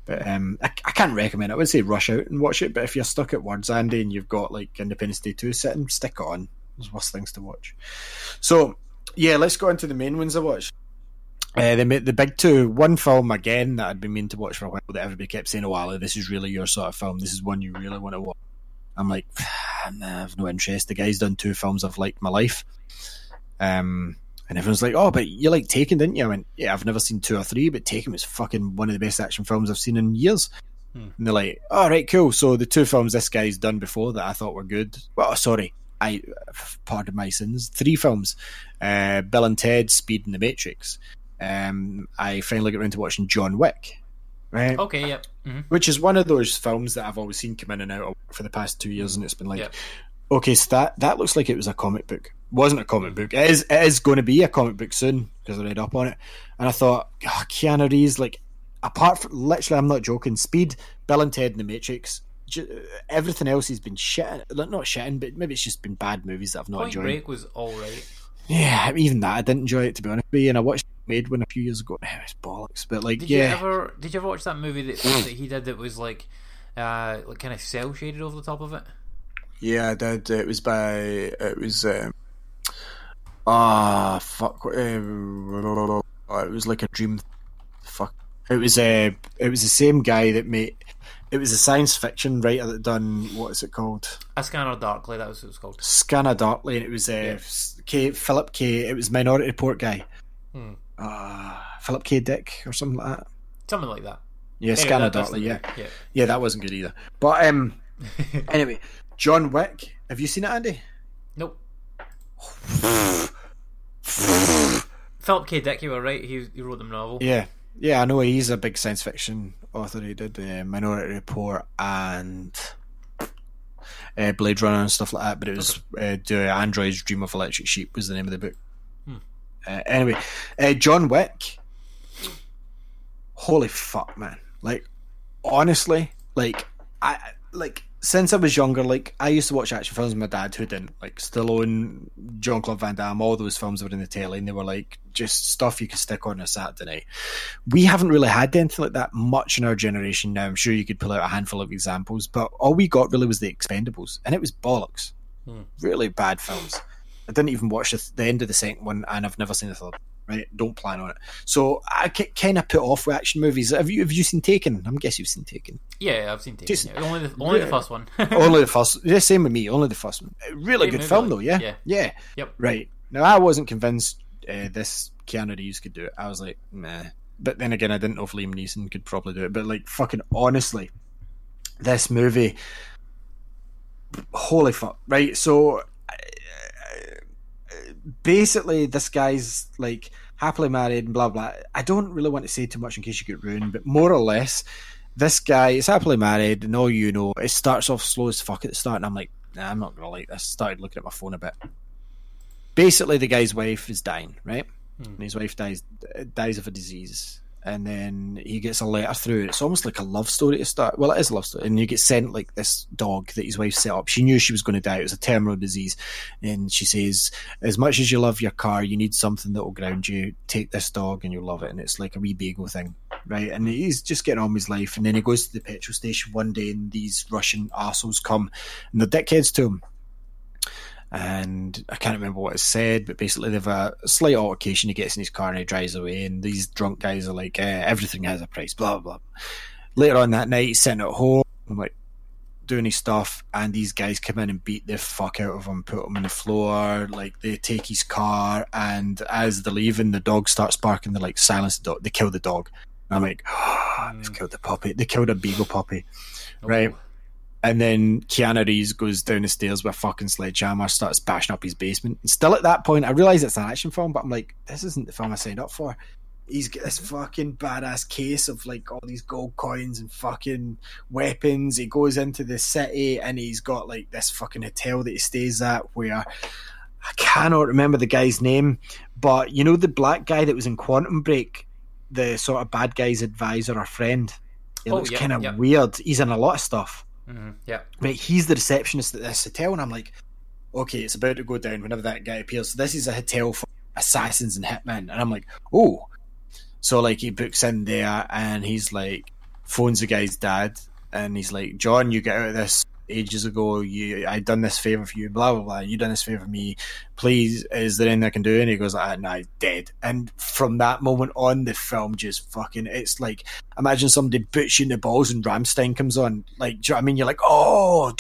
But um, I, I can't recommend. I would say rush out and watch it. But if you're stuck at words, Andy, and you've got like Independence Day two sitting, stick it on. There's worse things to watch. So yeah, let's go into the main ones I watched. Uh, the the big two, one film again that I'd been meaning to watch for a while that everybody kept saying, "Oh, Ali, this is really your sort of film. This is one you really want to watch." I'm like, *sighs* nah, I've no interest. The guy's done two films I've liked my life. Um, and everyone's like, "Oh, but you like Taken, didn't you?" I went, "Yeah, I've never seen two or three, but Taken was fucking one of the best action films I've seen in years." And they're like, "All right, cool." So the two films this guy's done before that I thought were good. Well, sorry, I pardon my sins. Three films: uh, Bill and Ted, Speed, and The Matrix. Um, I finally got around to watching John Wick. Right, Okay, yep. hmm which is one of those films that I've always seen come in and out for the past two years, and it's been like, Yep. okay, so that that looks like it was a comic book. Wasn't a comic book. It is. It is going to be a comic book soon because I read up on it, and I thought, oh, Keanu Reeves, like, apart from literally, I'm not joking. Speed, Bill and Ted, and The Matrix. Everything else he's been shit. Like, Not shitting, but maybe it's just been bad movies that I've not Point enjoyed. Break was all right. Yeah, even that I didn't enjoy it to be honest with you. And I watched Made One a few years ago. It was bollocks, but like, Did yeah, you ever did you ever watch that movie that, that he did that was like uh like kind of cell shaded over the top of it? Yeah, I did. It was by. It was. Um, ah, fuck. Uh, it was like a dream. Fuck. It was. Uh, it was the same guy that made. It was a science fiction writer that done what is it called? A Scanner Darkly, that was what it was called. Scanner Darkly, and it was uh, K. Philip K. It was Minority Report guy. Hmm. Uh, Philip K. Dick or something like that. Something like that. Yeah, Anyway, Scanner Darkly. Yeah, yeah. yeah, that wasn't good either. But um, *laughs* anyway, John Wick. Have you seen it, Andy? Nope. *sighs* Philip K. Dick, you were right. He he wrote the novel. Yeah, yeah, I know he's a big science fiction author. He did uh, Minority Report and uh, Blade Runner and stuff like that. But it was uh, "Do Androids Dream of Electric Sheep" was the name of the book. Uh, anyway, uh, John Wick. Holy fuck, man! Like, honestly, like I like since I was younger, like I used to watch action films with my dad who didn't like Stallone, Jean Claude Van Damme, all those films were in the telly and they were like just stuff you could stick on a Saturday night. We haven't really had anything like that much in our generation now. I'm sure you could pull out a handful of examples, but all we got really was the Expendables, and it was bollocks. Really bad films. I didn't even watch the, the end of the second one, and I've never seen the third. Right, don't plan on it. So I kind of put off with action movies. Have you have you seen Taken? I'm guessing you've seen Taken. Yeah, I've seen Taken. Just- yeah. Only the only the first one. *laughs* only the first. Yeah, same with me. Only the first one. Really Great good film though. Yeah, yeah. yeah. Yep. Right now, I wasn't convinced uh, this Keanu Reeves could do it. I was like, meh. But then again, I didn't know if Liam Neeson could probably do it. But like, fucking honestly, this movie, holy fuck! Right, so basically, this guy's like happily married and blah blah. I don't really want to say too much in case you get ruined, but more or less, this guy is happily married, and all you know, it starts off slow as fuck at the start, and I'm like, nah, I'm not gonna like this. Started looking at my phone a bit. Basically, the guy's wife is dying, right? Hmm. And his wife dies dies of a disease, and then he gets a letter through. It's almost like a love story to start. Well, it is a love story, and you get sent like this dog that his wife set up. She knew she was going to die. It was a terminal disease, and she says, "As much as you love your car, you need something that will ground you. Take this dog, and you'll love it." And it's like a wee bagel thing, right? And he's just getting on with his life, and then he goes to the petrol station one day, and these Russian assholes come, and they're dickheads to him and I can't remember what it said, but basically they've a slight altercation. He gets in his car and he drives away, and these drunk guys are like, eh, "Everything has a price." Blah blah. Later on that night, he's sitting at home, like doing his stuff, and these guys come in and beat the fuck out of him, put him on the floor, like they take his car, and as they're leaving, the dog starts barking. They're like, "Silence the dog!" They kill the dog. And I'm like, oh, "They've killed the puppy. They killed a beagle puppy." Right. And then Keanu Reeves goes down the stairs with a fucking sledgehammer, starts bashing up his basement. And still at that point, I realise it's an action film, but I'm like, this isn't the film I signed up for. He's got this fucking badass case of like all these gold coins and fucking weapons. He goes into the city and he's got like this fucking hotel that he stays at where I cannot remember the guy's name, but you know the black guy that was in Quantum Break the sort of bad guy's advisor or friend. He Oh, looks yeah, kind of yeah. weird. He's in a lot of stuff. Mhm, Yeah. Right, he's the receptionist at this hotel, and I'm like, okay, it's about to go down whenever that guy appears. So this is a hotel for assassins and hitmen, and I'm like, oh. So like he books in there, and he's like, phones the guy's dad, and he's like, John, you get out of this ages ago. You, I done this favor for you, blah blah blah. You done this favor for me. Please, is there anything I can do? And he goes, ah, nah, dead. And from that moment on, the film just fucking. It's like imagine somebody in the balls and Rammstein comes on. Like, do you know what I mean? You're like, oh,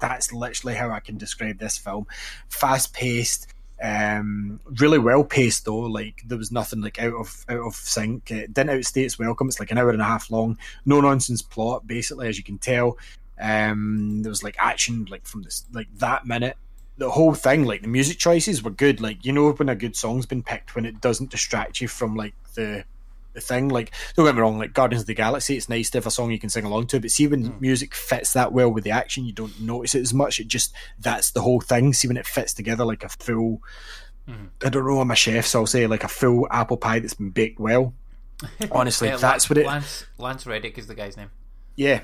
that's literally how I can describe this film. Fast paced, um, really well paced though. Like there was nothing like out of out of sync. It didn't outstay its welcome. It's like an hour and a half long, no nonsense plot. Basically, as you can tell, um, there was like action like from this like that minute. The whole thing, like the music choices were good. Like you know when a good song's been picked when it doesn't distract you from like the the thing. Like, don't get me wrong, like Guardians of the Galaxy, it's nice to have a song you can sing along to, but see when music fits that well with the action, you don't notice it as much. It just that's the whole thing. See when it fits together like a full. I don't know. I'm a chef, so I'll say like a full apple pie that's been baked well. *laughs* Honestly, Yeah, that's Lan- what it. Lance Lance Reddick is the guy's name. Yeah.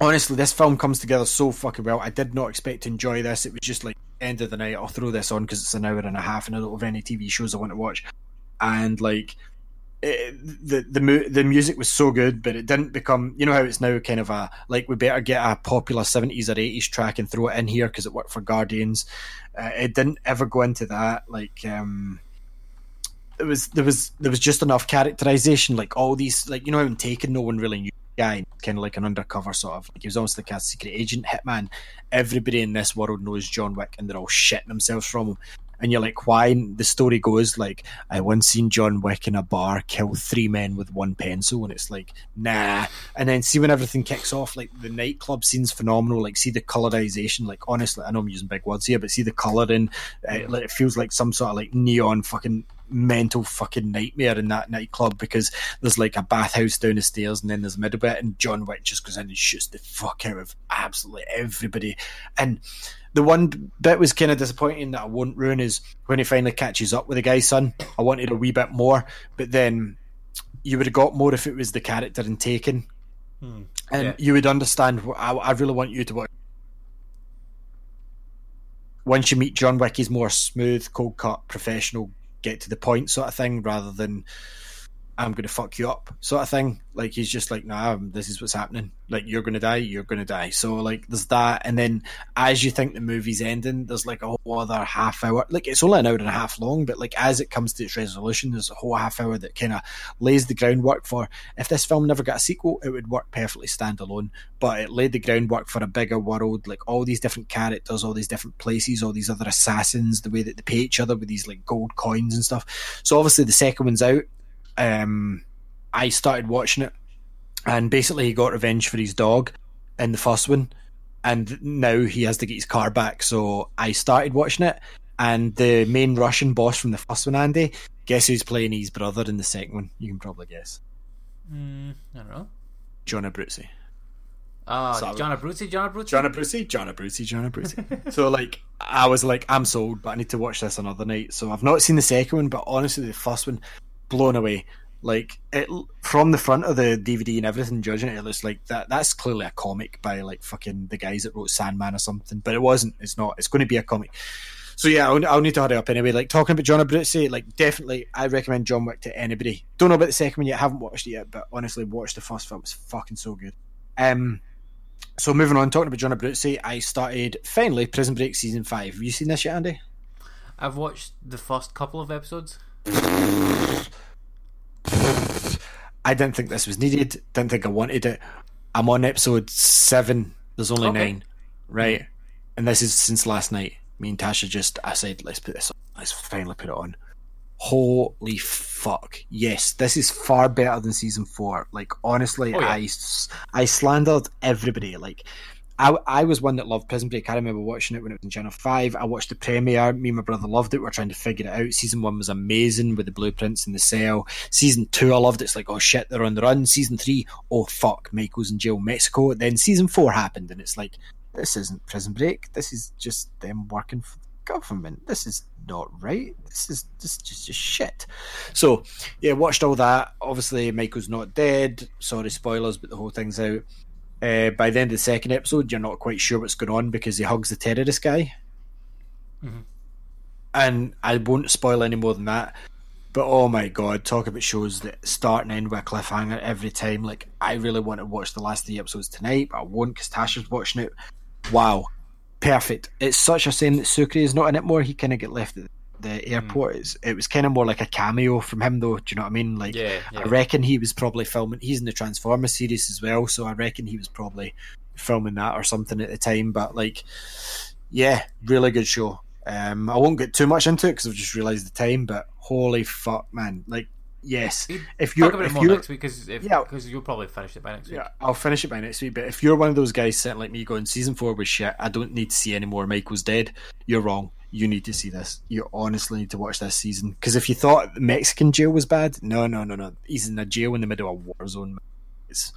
Honestly, this film comes together so fucking well. I did not expect to enjoy this. It was just like end of the night. I'll throw this on because it's an hour and a half, and I don't have any TV shows I want to watch. And like it, the the the music was so good, but it didn't become. You know how it's now kind of a like we better get a popular seventies or eighties track and throw it in here because it worked for Guardians. Uh, it didn't ever go into that. Like um, there was there was there was just enough characterization. Like all these, like you know in Taken, no one really knew guy, kind of like an undercover sort of. Like he was almost like a secret agent, hitman. Everybody in this world knows John Wick, and they're all shitting themselves from him. And you're like, why? And the story goes like, I once seen John Wick in a bar kill three men with one pencil, and it's like, nah. And then see when everything kicks off, like the nightclub scene's phenomenal. Like, see the colorization. Like, honestly, I know I'm using big words here, but see the. Uh, like, it feels like some sort of like neon fucking mental fucking nightmare in that nightclub because there's like a bathhouse down the stairs and then there's a middle bit and John Wick just goes in and shoots the fuck out of absolutely everybody. And the one bit was kind of disappointing that I won't ruin is when he finally catches up with the guy's son. I wanted a wee bit more, but then you would have got more if it was the character in Taken. Hmm. And Yeah. you would understand. I, I really want you to watch. Once you meet John Wick, he's more smooth, cold cut, professional, get to the point sort of thing, rather than I'm going to fuck you up sort of thing. Like he's just like, nah, this is what's happening. Like you're going to die, you're going to die. So like there's that, and then as you think the movie's ending, there's like a whole other half hour. Like it's only an hour and a half long, but like as it comes to its resolution, there's a whole half hour that kind of lays the groundwork for. If this film never got a sequel, it would work perfectly standalone. But it laid the groundwork for a bigger world, like all these different characters, all these different places, all these other assassins, the way that they pay each other with these like gold coins and stuff. So obviously the second one's out um, I started watching it, and basically he got revenge for his dog in the first one, and now he has to get his car back. So I started watching it, and the main Russian boss from the first one, Andy, guess who's playing his brother in the second one? You can probably guess. Mm, I don't know. John Abruzzi. Oh, Sorry. John Abruzzi, John Abruzzi. John Abruzzi, John Abruzzi, John Abruzzi. so like, I was like, I'm sold, but I need to watch this another night. So I've not seen the second one, but honestly, the first one, blown away. Like it from the front of the DVD and everything, judging it, it looks like that. That's clearly a comic by like fucking the guys that wrote Sandman or something, but it wasn't. It's not. It's going to be a comic. So yeah, I'll, I'll need to hurry up anyway. Like talking about John Abruzzi, like definitely, I recommend John Wick to anybody. Don't know about the second one yet. Haven't watched it yet, but honestly, watch the first film. It's fucking so good. Um, so moving on, talking about John Abruzzi, I started finally Prison Break season five. Have you seen this yet, Andy? I've watched the first couple of episodes. I didn't think this was needed. Didn't think I wanted it. I'm on episode seven. There's only Okay. nine, right? And this is since last night. Me and Tasha just I said, let's put this on. Let's finally put it on. Holy fuck! Yes, this is far better than season four. Like honestly, Oh, yeah. I I slandered everybody. Like. I, I was one that loved Prison Break. I remember watching it when it was in Channel 5. I watched the premiere. Me and my brother loved it. We are trying to figure it out. Season 1 was amazing with the blueprints in the cell. Season 2, I loved it. It's like, oh shit, they're on the run. Season 3, oh fuck, Michael's in jail Mexico. Then Season 4 happened, and it's like, this isn't Prison Break. This is just them working for the government. This is not right. This is this is just, just shit. So yeah, watched all that. Obviously, Michael's not dead. Sorry, spoilers, but the whole thing's out. Uh, by the end of the second episode, you're not quite sure what's going on because he hugs the terrorist guy. And I won't spoil any more than that. But oh my god, talk about shows that start and end with a cliffhanger every time. Like, I really want to watch the last three episodes tonight, but I won't because Tasha's watching it. Wow. Perfect. It's such a shame that Sucre is not in it more. He kind of get left at the airport. It's, it was kind of more like a cameo from him, though. Do you know what I mean? Like, Yeah, yeah. I reckon he was probably filming. He's in the Transformers series as well, so I reckon he was probably filming that or something at the time. But like, yeah, really good show. Um, I won't get too much into it because I've just realised the time. But holy fuck, man! Like, yes, if you're Talk about it if more you're next week because Yeah. because you'll probably finish it by next week. yeah, I'll finish it by next week. But if you're one of those guys sitting like me going, season four was shit, I don't need to see any more Michael's dead, you're wrong. You need to see this. You honestly need to watch this season. Because if you thought Mexican jail was bad, no, no, no, no. He's in a jail in the middle of a war zone. It's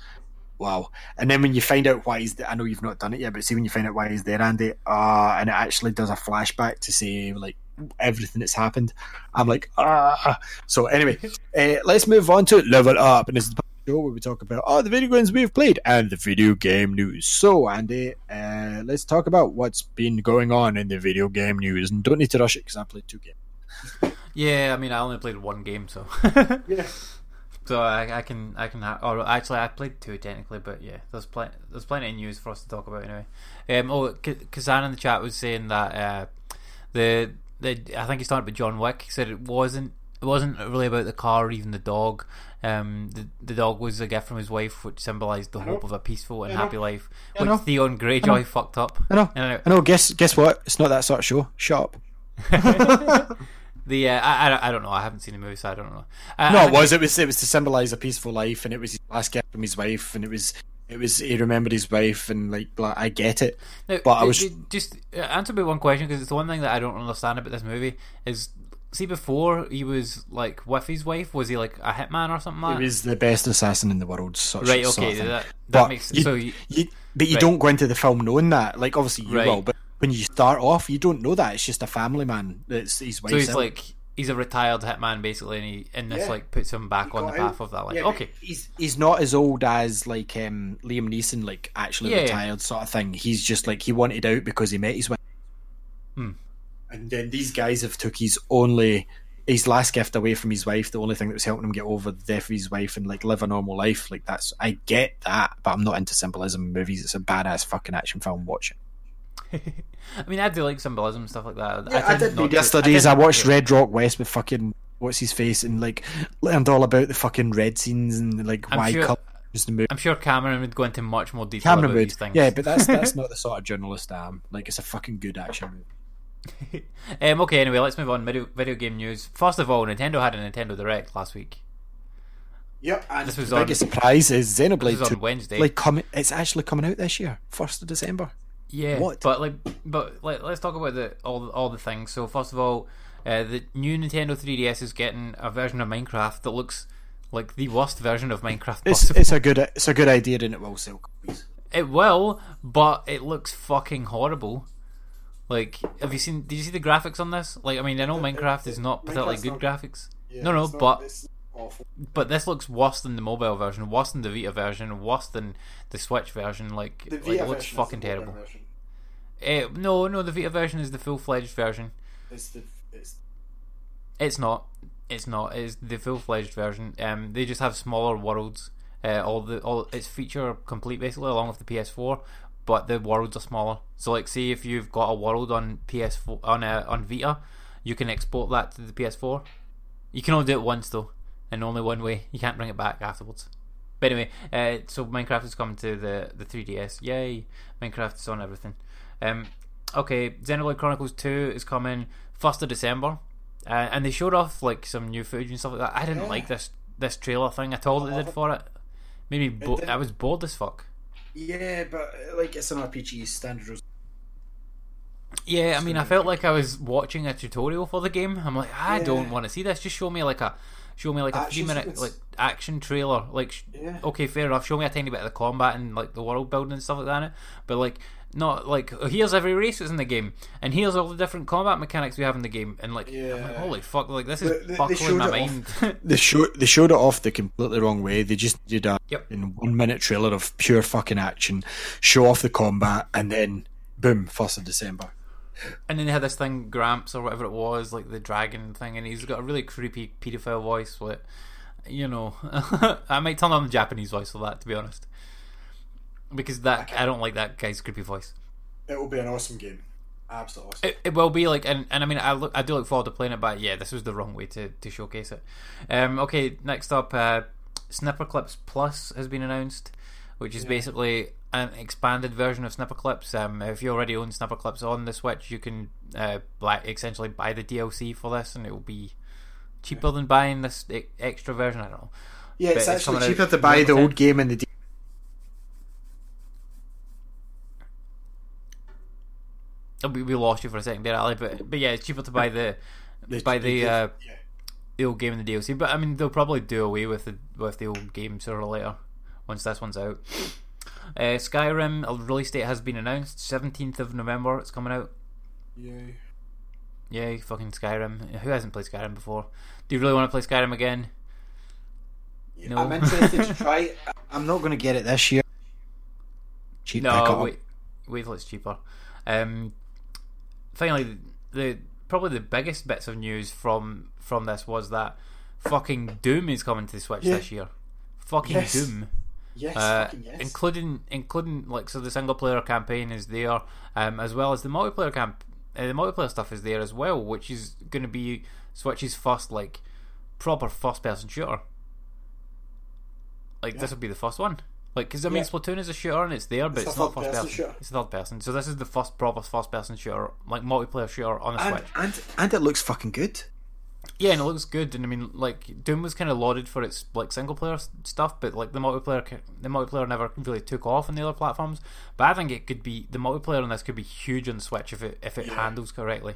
wow. And then when you find out why he's there, I know you've not done it yet, but see when you find out why he's there, Andy, uh, and it actually does a flashback to say like everything that's happened. I'm like, ah. So anyway, uh, *laughs* let's move on to level up, and this is the show where we talk about all the video games we've played and the video game news. So Andy, uh, let's talk about what's been going on in the video game news, and don't need to rush it because I played two games. Yeah, I mean, I only played one game, so *laughs* Yeah. so I, I can I can or actually I played two technically, but yeah, there's plenty there's plenty of news for us to talk about anyway. Um, oh, Kazan in the chat was saying that uh, the the I think he started with John Wick. He said it wasn't it wasn't really about the car or even the dog. Um, the the dog was a gift from his wife, which symbolised the hope of a peaceful and happy life, I which know. Theon Greyjoy fucked up. I know. And I know. Guess guess what? It's not that sort of show. Shut up. *laughs* The uh, I, I don't- I don't know. I haven't seen the movie, so I don't know. Uh, No, it was. It was. It was to symbolise a peaceful life, and it was his last gift from his wife, and it was. It was. He remembered his wife, and like, blah, I get it. Now, But I was- just uh, answer me one question because it's the one thing that I don't understand about this movie is see before he was like with his wife was he like a hitman or something like He was the best assassin in the world. Such, Right, sort okay, of that- that but makes- you, so you- you- but you right. don't go into the film knowing that. Like, obviously you Right. will, but when you start off, you don't know that. It's just a family man. It's his wife. so he's like he's a retired hitman basically and he and this Yeah. like puts him back on the path of that like okay He's he's not as old as like um, Liam Neeson, like actually Yeah, yeah. retired sort of thing. He's just like he wanted out because he met his wife. Hmm. And then these guys have took his only his last gift away from his wife. The only thing that was helping him get over the death of his wife and like live a normal life. Like that's I get that, but I'm not into symbolism in movies. It's a badass fucking action film. Watch it. *laughs* I mean I do like symbolism and stuff like that I, tend did not read yesterday's. tend I, watched Red Rock West with fucking what's his face and like learned all about the fucking red scenes and like I'm why sure- colours the movie. I'm sure Cameron would go into much more detail Cameron about would, these things yeah, but that's that's *laughs* not the sort of journalist I am. Like it's a fucking good action movie. *laughs* um, okay anyway let's move on video, video game news first of all Nintendo had a Nintendo Direct last week Yep, and This was the on- biggest surprise is this Xenoblade was on 2. Wednesday Like coming, it's actually coming out this year, first of December. Yeah, What? But like, but like, let's talk about the all all the things. So first of all, uh, the new Nintendo 3DS is getting a version of Minecraft that looks like the worst version of Minecraft It's possible. it's a good it's a good idea, and it will sell copies. It will, but it looks fucking horrible. Like, have you seen? Did you see the graphics on this? Like, I mean, I know Minecraft is not particularly good graphics. no, no, but but this looks worse than the mobile version, worse than the Vita version, worse than the Switch version. Like, like it looks fucking terrible. Eh, no, no, the Vita version is the full fledged version. It's the, it's It's not. It's not. It's the full fledged version. Um, they just have smaller worlds. Uh, all the all it's feature complete basically along with the PS4, but the worlds are smaller. So like, say if you've got a world on PS4 on uh, on Vita, you can export that to the PS4. You can only do it once though, and only one way. You can't bring it back afterwards. But anyway, uh, so Minecraft is coming to the the 3DS. Yay! Minecraft is on everything. Um, okay, Xenoblade Chronicles 2 is coming first of December, uh, and they showed off like some new footage and stuff like that. I didn't like this this trailer thing at all that they did for it. Maybe bo- I was bored as fuck. Yeah, but uh, like it's an RPG standard. Yeah, I mean, I felt like I was watching a tutorial for the game. I'm like, I don't want to see this. Just show me like a, show me like a three minute sequence. like action trailer. Like, Yeah. okay, fair enough. Show me a tiny bit of the combat and like the world building and stuff like that. But like, not like oh, here's every race that's in the game, and here's all the different combat mechanics we have in the game, and like, I'm like, holy fuck, like this is They- buckling showed my it mind. *laughs* *laughs* They showed they showed it off the completely wrong way. They just did a Yep. in one minute trailer of pure fucking action, show off the combat, and then boom, first of December. And then they had this thing, Gramps or whatever it was, like the dragon thing, and he's got a really creepy pedophile voice. With, you know, *laughs* I might turn on the Japanese voice for that, to be honest, because that I don't like that guy's creepy voice. It will be an awesome game. Absolutely awesome. It, it will be like, and, and I mean, I look, I do look forward to playing it, but yeah, this was the wrong way to, to showcase it. Um, okay, next up, uh, Snipperclips Plus has been announced, which is basically an expanded version of Snipperclips. Um, if you already own Snipperclips on the Switch, you can uh, buy, essentially buy the DLC for this, and it will be cheaper than buying this extra version. I don't know. yeah, it's but it's actually cheaper to buy the old game and the. D- Oh, We, we lost you for a second there, Ali, but but yeah, it's cheaper to buy the *laughs* buy the yeah. uh, the old game and the DLC. But I mean, they'll probably do away with the with the old game sooner or later once this one's out. Uh, Skyrim a release date has been announced. Seventeenth of November, it's coming out. Yeah. Yay, fucking Skyrim! Who hasn't played Skyrim before? Do you really want to play Skyrim again? No. I'm interested to try. *laughs* I'm not going to get it this year. Cheap No, wait, wait till it's cheaper. Um, finally, the probably the biggest bits of news from from this was that fucking Doom is coming to the Switch Yeah. this year. Fucking Yes. Doom. Yes, uh, yes. including including like so the single player campaign is there, um, as well as the multiplayer camp. Uh, the multiplayer stuff is there as well, which is going to be Switch's first like proper first person shooter. Like this will be the first one. Like because I mean Yeah. Splatoon is a shooter and it's there, but It's it's, not first person person. shooter. It's a third person. So this is the first proper first person shooter, like multiplayer shooter on the and, Switch. and and it looks fucking good. Yeah, and it looks good. And I mean, like Doom was kind of lauded for its like single player stuff, but like the multiplayer, the multiplayer never really took off on the other platforms. But I think it could be the multiplayer on this could be huge on the Switch if it if it handles correctly,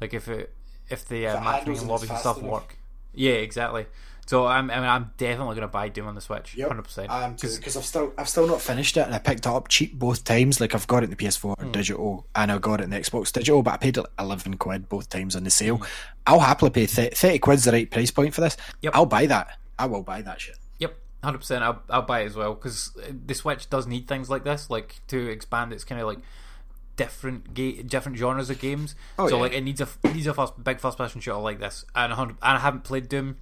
like if it if the uh, matchmaking lobbies and stuff enough. work. Yeah, exactly. So I'm I mean, I'm definitely gonna buy Doom on the Switch, hundred percent. I am too because I've still I've still not finished it and I picked it up cheap both times. Like I've got it in the PS4 Hmm. digital and I got it in the Xbox digital, but I paid eleven quid both times on the sale. Hmm. I'll happily pay th- thirty quid's the right price point for this. Yep. I'll buy that. I will buy that shit. Yep, hundred percent. I'll I'll buy it as well because the Switch does need things like this, like to expand its kind of like different ga- different genres of games. Oh, so yeah. like it needs a it needs a first, big first person shooter like this, and 100, and I haven't played Doom,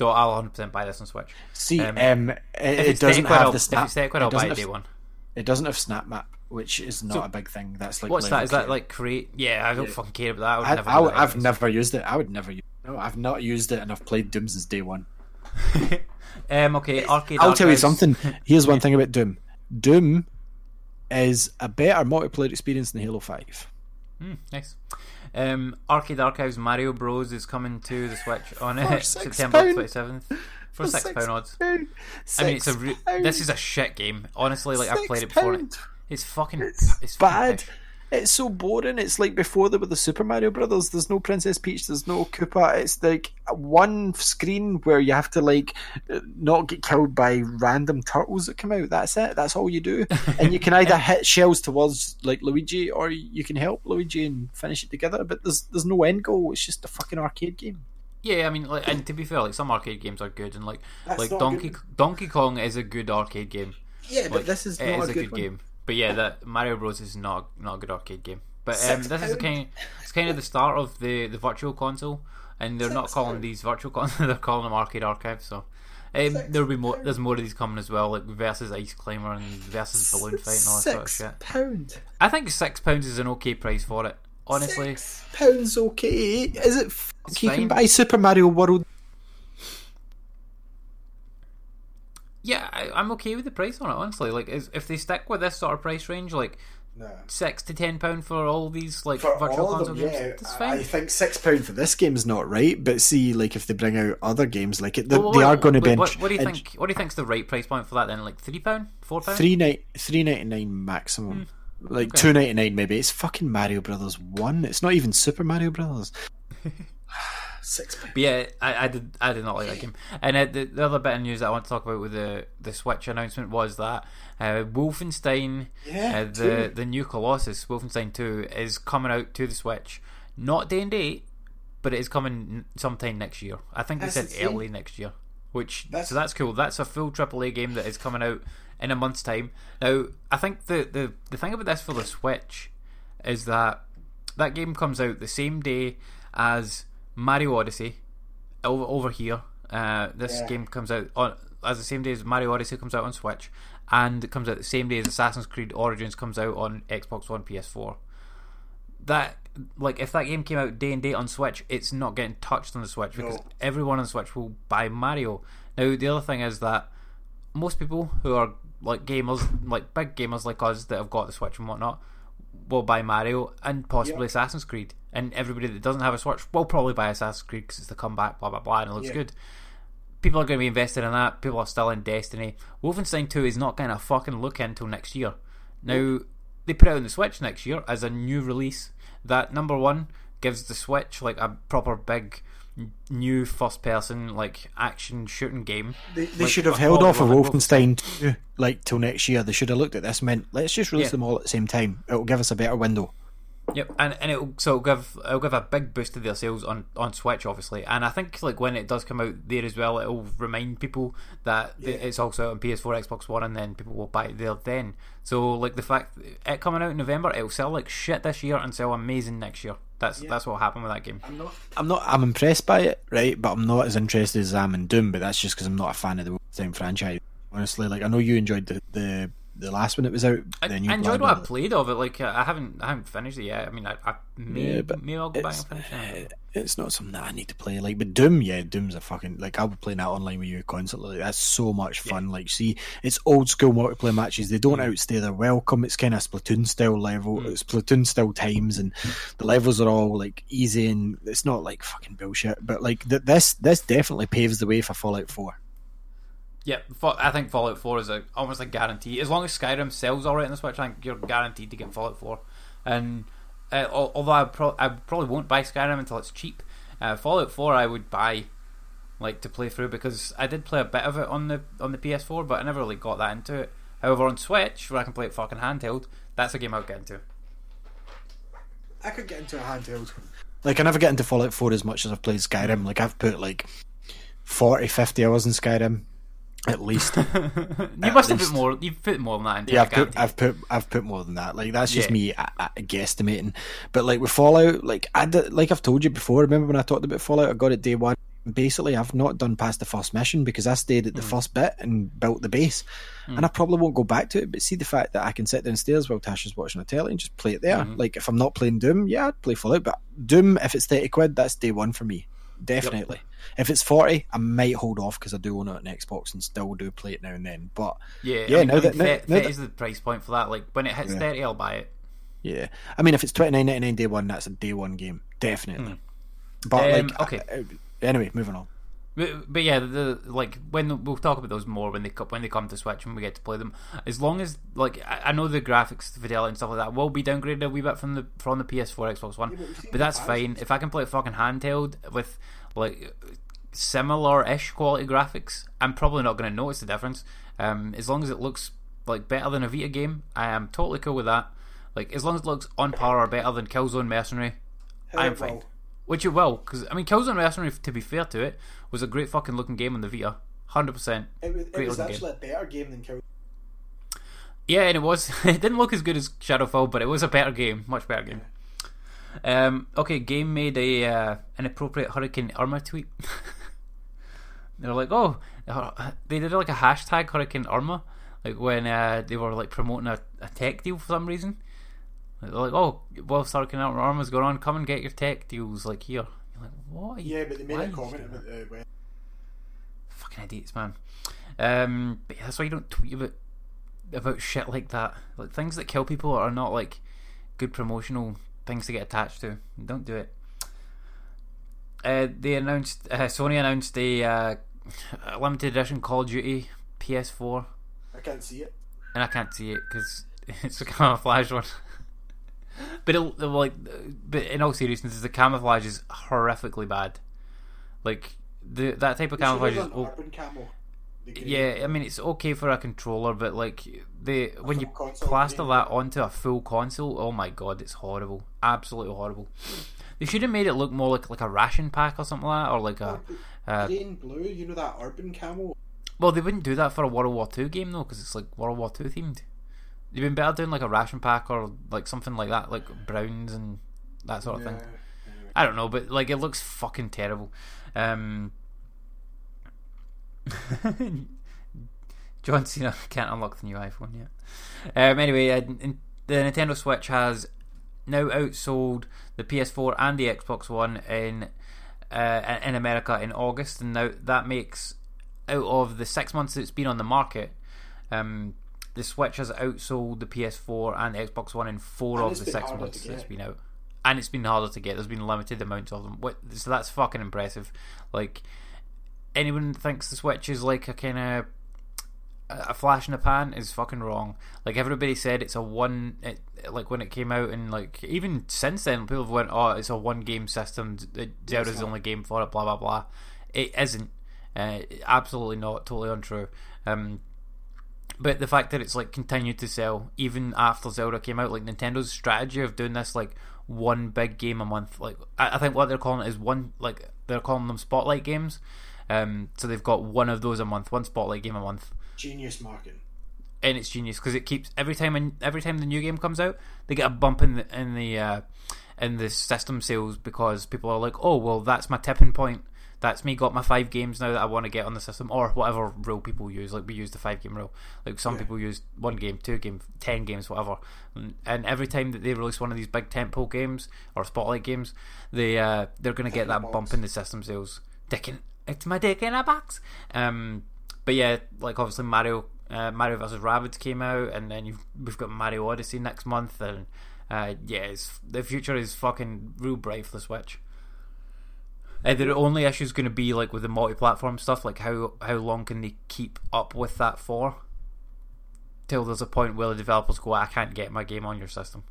so I'll hundred percent buy this on Switch. See, Um, um, it, it doesn't Techquid, I'll- have the If snap. it's Techquid, it I'll buy it have- day one. It doesn't have SnapMap, which is not So- a big thing. That's like What's that? Is that like create? Yeah, I don't fucking care about that. I I, never I, that I've anyways. never used it. I would never. use No, I've not used it, and I've played Doom since day one. *laughs* um, okay, arcade. I'll tell you something. *laughs* Here's one thing about Doom. Doom is a better multiplayer experience than Halo Five. Hmm, nice. Um, Arcade Archives Mario Bros is coming to the Switch *laughs* on For uh, *laughs* September twenty seventh for six six pound odds. pound. I mean, it's a re- this is a shit game. Honestly, like I've played it before. pound. It's fucking It's, it's bad. pish. It's so boring. It's like before there were the Super Mario Brothers. There's no Princess Peach. There's no Koopa. It's like one screen where you have to like not get killed by random turtles that come out. That's it. That's all you do. *laughs* And you can either hit shells towards like Luigi, or you can help Luigi and finish it together. But there's there's no end goal. It's just a fucking arcade game. Yeah, I mean, like, and to be fair, like some arcade games are good, and like That's like Donkey good. Donkey Kong is a good arcade game. Yeah, but Like, it is a good one. game. But yeah, that Mario Bros is not not a good arcade game. But um, Six this is kind it's kind of the start of the the virtual console, and they're not calling pound. these virtual consoles; *laughs* they're calling them arcade archives. So. Um, there'll be more. There's more of these coming as well, like versus Ice Climber and versus Balloon Fight and all that sort of shit. pound. I think six pounds is an okay price for it. Honestly, Six pounds okay. Is it? F- you fine. can buy Super Mario World. Yeah, I, I'm okay with the price on it. Honestly, like is, if they stick with this sort of price range, like No. six to ten pound for all these like For virtual console them, games, yeah, that's I- fine. I think six pound for this game is not right, but see, like if they bring out other games like it, they, Well, they are going to be. What, what do you think? What do you think's the right price point for that then? Like three pound, four pound? Three ni- three ninety nine maximum. Like Hmm. Okay. two ninety nine maybe. It's fucking Mario Brothers one. It's not even Super Mario Brothers. *laughs* Six. But yeah, I, I did I did not like that game. And uh, the, the other bit of news that I want to talk about with the the Switch announcement was that uh, Wolfenstein, Yeah, uh, the the new Colossus, Wolfenstein Two, is coming out to the Switch. Not day and date, but it is coming sometime next year. I think they said early next year. Which That's- so that's cool. That's a full AAA game that is coming out in a month's time. Now, I think the the the thing about this for the Switch is that that game comes out the same day as Mario Odyssey over, over here. Uh, this Yeah. game comes out on as the same day as Mario Odyssey comes out on Switch, and it comes out the same day as Assassin's Creed Origins comes out on Xbox One, PS4. That like if that game came out day and date on Switch, it's not getting touched on the Switch because No. everyone on Switch will buy Mario. Now the other thing is that most people who are like gamers, like big gamers like us that have got the Switch and whatnot, will buy Mario and possibly Assassin's Creed. And everybody that doesn't have a Switch will probably buy Assassin's Creed because it's the comeback, blah blah blah, and it looks Yeah. good. People are going to be invested in that. People are still in Destiny. Wolfenstein 2 is not going to fucking look until next year. Now, they put it on the Switch next year as a new release. That number one gives the Switch like a proper big new first person like action shooting game. They, they Like, should have held off of Wolfenstein. 2, like till next year. They should have looked at this. and Meant let's just release Yeah. them all at the same time. It'll give us a better window. Yep, and and it'll so it'll give it'll give a big boost to their sales on on Switch, obviously. And I think like when it does come out there as well, it'll remind people that it's also on PS4, Xbox One, and then people will buy it there then. So like the fact it coming out in November, it'll sell like shit this year and sell amazing next year. That's that's what happened with that game. I'm not. I'm not. I'm impressed by it, right? But I'm not as interested as I am in Doom. But that's just because I'm not a fan of the Wolfenstein franchise. Honestly, like I know you enjoyed the the, the last one that was out. I, I enjoyed what I played of it. Like uh, I haven't I haven't finished it yet. I mean, I, I may Yeah, but maybe I'll go back it's- and finish it. It's not something that I need to play. Like, but Doom, yeah, Doom's a fucking like I'll be playing that online with you constantly. Like, that's so much fun. Like, see, it's old school multiplayer matches. They don't Mm. outstay their welcome. It's kind of Splatoon style level. It's Splatoon style times, and the levels are all like easy and it's not like fucking bullshit. But like th- this, this definitely paves the way for Fallout Four. Yeah, I think Fallout 4 is a, almost a guarantee. As long as Skyrim sells alright on the Switch, I think you're guaranteed to get Fallout 4. And uh, although I, pro- I probably won't buy Skyrim until it's cheap, uh, Fallout 4 I would buy like to play through because I did play a bit of it on the on the PS4, but I never really got that into it. However, on Switch, where I can play it fucking handheld, that's a game I would get into. I could get into a handheld. Like I never get into Fallout 4 as much as I've played Skyrim. Like I've put like 40, 50 hours in Skyrim at least. *laughs* You must have least. put more. You've put more than that into yeah, I've put. I've put I've put more than that. Like that's just Yeah. me uh, uh, guesstimating. But like with Fallout, like I did, like I've told you before. Remember when I talked about Fallout? I got it day one. Basically, I've not done past the first mission because I stayed at the first bit and built the base, and I probably won't go back to it. But see the fact that I can sit downstairs while Tasha's watching a telly and just play it there. Hmm. Like if I'm not playing Doom, yeah, I'd play Fallout. But Doom, if it's thirty quid, that's day one for me. Definitely. If it's forty, I might hold off because I do own it on Xbox and still do play it now and then. But Yeah, yeah, I mean, now I mean, that- now- thir- now that- is the price point for that. Like when it hits Yeah. 30, I'll buy it. Yeah, I mean, if it's twenty nine ninety nine day one, that's a day one game, definitely. But Um, like, okay. uh, anyway, moving on. But, but yeah, the like when we'll talk about those more when they co- when they come to Switch and we get to play them. As long as like I, I know the graphics, the fidelity and stuff like that will be downgraded a wee bit from the from the PS4, Xbox One, but that's fine. If I can play it fucking handheld with like similar-ish quality graphics, I'm probably not going to notice the difference. Um, as long as it looks like better than a Vita game, I am totally cool with that. Like as long as it looks on par or better than Killzone Mercenary, I'm fine. Which it will, because I mean, Killzone Mercenary, to be fair to it, was a great fucking looking game on the Vita, hundred percent. It was, Great looking game. a better game than Kill. Yeah, and it was. *laughs* It didn't look as good as Shadowfall, but it was a better game, much better game. Um, okay, game made a uh, inappropriate Hurricane Irma tweet. *laughs* they were like, "Oh, uh, they did like a hashtag Hurricane Irma, like when uh, they were like promoting a, a tech deal for some reason." They're like, "Oh, well, Hurricane Irma's going on. Come and get your tech deals, like here." You're like, "What?" Yeah, but they made a comment doing that?" about the. fucking idiots, man. Um, but yeah, that's why you don't tweet about about shit like that. Like things that kill people are not like good promotional things to get attached to. Don't do it. Uh, they announced uh, Sony announced a, uh, a limited edition Call of Duty PS4, I can't see it. and I can't see it because *laughs* it's a camouflage one. *laughs* but it, like, but in all seriousness, the camouflage is horrifically bad. Like the that type of They should have camouflage is done o- urban camo. Yeah. I mean, it's okay for a controller, but like the when you plaster green. that onto a full console, oh my god, it's horrible, absolutely horrible. They should have made it look more like like a ration pack or something like that, or like a. Uh, Green, blue, you know that urban camo? well, they wouldn't do that for a World War Two game though, because it's like World War Two themed. You'd been better doing like a ration pack or like something like that, like browns and that sort of thing. I don't know, but like it looks fucking terrible. Um, John Cena *laughs* can't unlock the new iPhone yet. Um, anyway, uh, the Nintendo Switch has now outsold the PS4 and the Xbox One in uh, in America in August, and now that makes out of the six months it's been on the market. Um, the Switch has outsold the PS4 and the Xbox One in four And of the six months it's been out, and it's been harder to get. There's been limited amounts of them, so that's fucking impressive. Like anyone thinks the Switch is like a kind of a flash in the pan is fucking wrong. Like everybody said, it's a one. It, like when it came out, and like even since then, people have went, "Oh, it's a one game system. Zelda's the only game for it." Blah blah blah. It isn't. Uh, absolutely not. Totally untrue. Um, but the fact that it's like continued to sell even after Zelda came out, like Nintendo's strategy of doing this like one big game a month, like I, I think what they're calling it is one like they're calling them spotlight games. Um, so they've got one of those a month, one spotlight game a month Genius marketing. and it's genius because it keeps every time and every time the new game comes out, they get a bump in the in the uh, in the system sales because people are like, oh well, that's my tipping point. That's me got my five games now that I want to get on the system or whatever rule people use. Like we use the five game rule. Like some people use one game, two game, ten games, whatever. And, every time that they release one of these big tentpole games or spotlight games, they uh, they're going to get that bump in the system sales. Dick in, it's my dick in a box. Um, but yeah, like obviously Mario, uh, Mario vs Rabbids came out, and then you've, we've got Mario Odyssey next month, and uh, yeah, it's, the future is fucking real bright for the Switch. Uh, the only issue is going to be like with the multi-platform stuff, like how how long can they keep up with that for? Till there's a point where the developers go, I can't get my game on your system,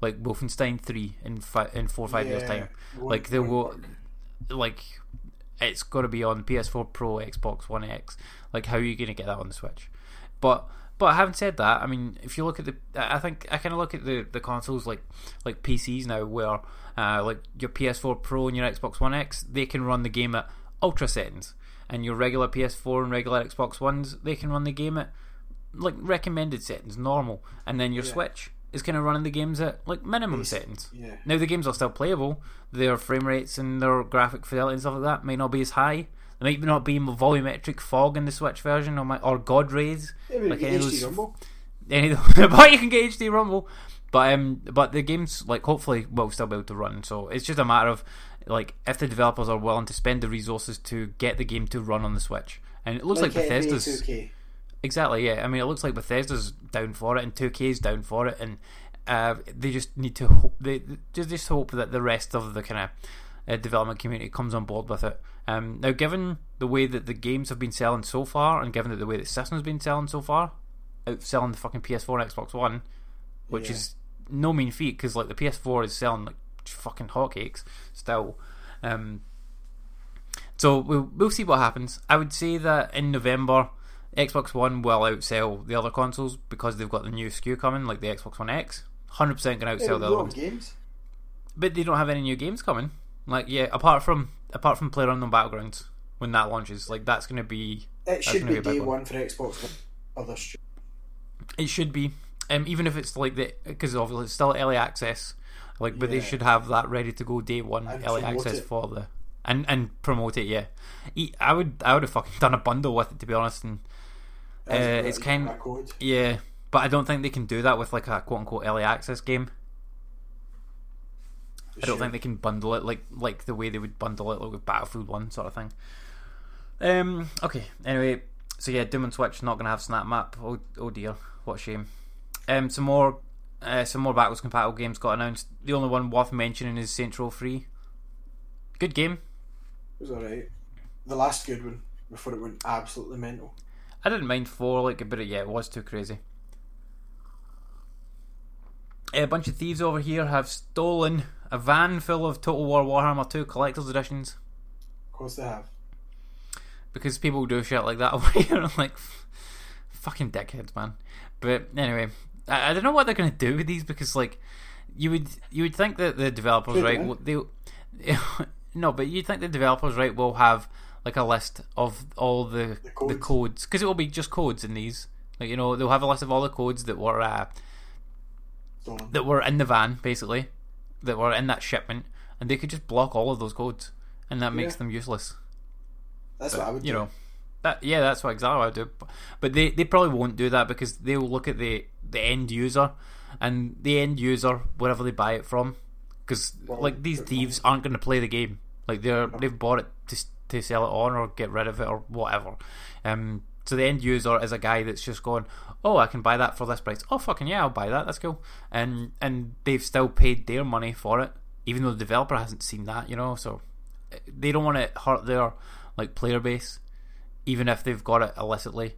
like Wolfenstein Three in fi- in four or five years time. Like they won't will, work. like it's got to be on PS4 Pro, Xbox One X. Like, how are you going to get that on the Switch? But but having said that, I mean, if you look at the, I think I kind of look at the the consoles like like PCs now, where uh, like your PS4 Pro and your Xbox One X, they can run the game at ultra settings, and your regular PS4 and regular Xbox Ones, they can run the game at like recommended settings, normal, and then your Yeah. Switch is kind of running the games at like minimum settings. yeah. Now the games are still playable. Their frame rates and their graphic fidelity and stuff like that may not be as high. There might not be volumetric fog in the Switch version or, my, or God rays. Yeah, like like any of those- Rumble. any of the- *laughs* but you can get HD Rumble. But um, but the games like hopefully will still be able to run. So it's just a matter of like if the developers are willing to spend the resources to get the game to run on the Switch. And it looks like, NBA Bethesda's 2K. Exactly, yeah. I mean, it looks like Bethesda's down for it, and 2K's down for it, and uh, they just need to hope they they just just hope that the rest of the kind of uh, development community comes on board with it. Um, now, given the way that the games have been selling so far, and given that the way that system's been selling so far, outselling the fucking PS4 and Xbox One, which Yeah. is no mean feat because like the PS4 is selling like fucking hotcakes still. Um, so we'll, we'll see what happens. I would say that in November, Xbox One will outsell the other consoles because they've got the new SKU coming, like the Xbox One X. Hundred percent going to outsell the other ones, games. but they don't have any new games coming. Like yeah, apart from apart from PlayerUnknown Battlegrounds when that launches, like that's going to be It should gonna be day one. one for Xbox One. Other sh- It should be, um, even if it's like the because obviously it's still early access. Like, but they should have that ready to go day one And early access it. for the and and promote it. Yeah, I would I would have fucking *laughs* done a bundle with it to be honest. And uh, it's kind code. yeah, but I don't think they can do that with like a quote unquote early access game. I don't think they can bundle it like like the way they would bundle it like with Battlefield One sort of thing. Um. Okay. Anyway, so yeah, Doom and Switch not gonna have SnapMap. Oh, oh dear, what a shame. Um. Some more, uh, some more backwards compatible games got announced. The only one worth mentioning is Saints Row Three. Good game. It was alright. The last good one before it went absolutely mental. I didn't mind four, like, but yeah, it was too crazy. Eh, a bunch of thieves over here have stolen a van full of Total War Warhammer 2 collector's editions. Of course they have. because people do shit like that. *laughs* You're like fucking dickheads, man. But anyway, I, I don't know what they're gonna do with these because like you would you would think that the developers right will- they *laughs* no, but you'd think the developers right will have like a list of all the The the codes. because it will be just codes in these. Like you know they'll have a list of all the codes that were uh, Stolen. that were in the van basically that were in that shipment, and they could just block all of those codes, and that makes them useless That's what I would you do. know that yeah that's what exactly what I would do but they, they probably won't do that because they'll look at the the end user and the end user wherever they buy it from because Well, like these but- thieves aren't going to play the game like they're they've bought it to to sell it on or get rid of it or whatever um so the end user is a guy that's just going oh I can buy that for this price oh fucking yeah I'll buy that that's cool and and they've still paid their money for it even though the developer hasn't seen that you know so they don't want to hurt their like player base even if they've got it illicitly,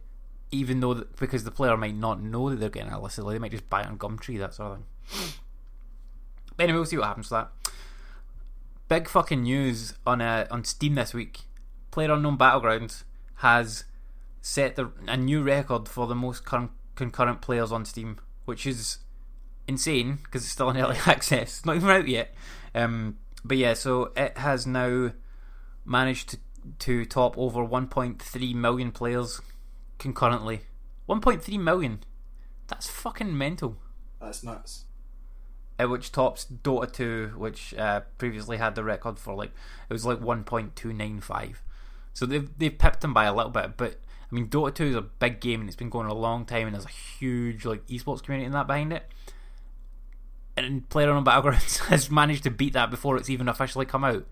even though because the player might not know that they're getting it illicitly, they might just buy it on Gumtree, that sort of thing. But anyway, we'll see what happens to that. Big fucking news on uh, on Steam this week. PlayerUnknown Battlegrounds has set the, a new record for the most con- concurrent players on Steam, which is insane because it's still in early *laughs* access. Not even out yet. Um, but yeah, so it has now managed to to top over 1.3 million players concurrently. 1.3 million. That's fucking mental. That's nuts. Uh, which tops Dota 2, which uh, previously had the record for like it was like 1.295. So they've they've pipped them by a little bit, but I mean Dota 2 is a big game and it's been going a long time and there's a huge like esports community in that behind it. And PlayerUnknown Battlegrounds *laughs* has managed to beat that before it's even officially come out.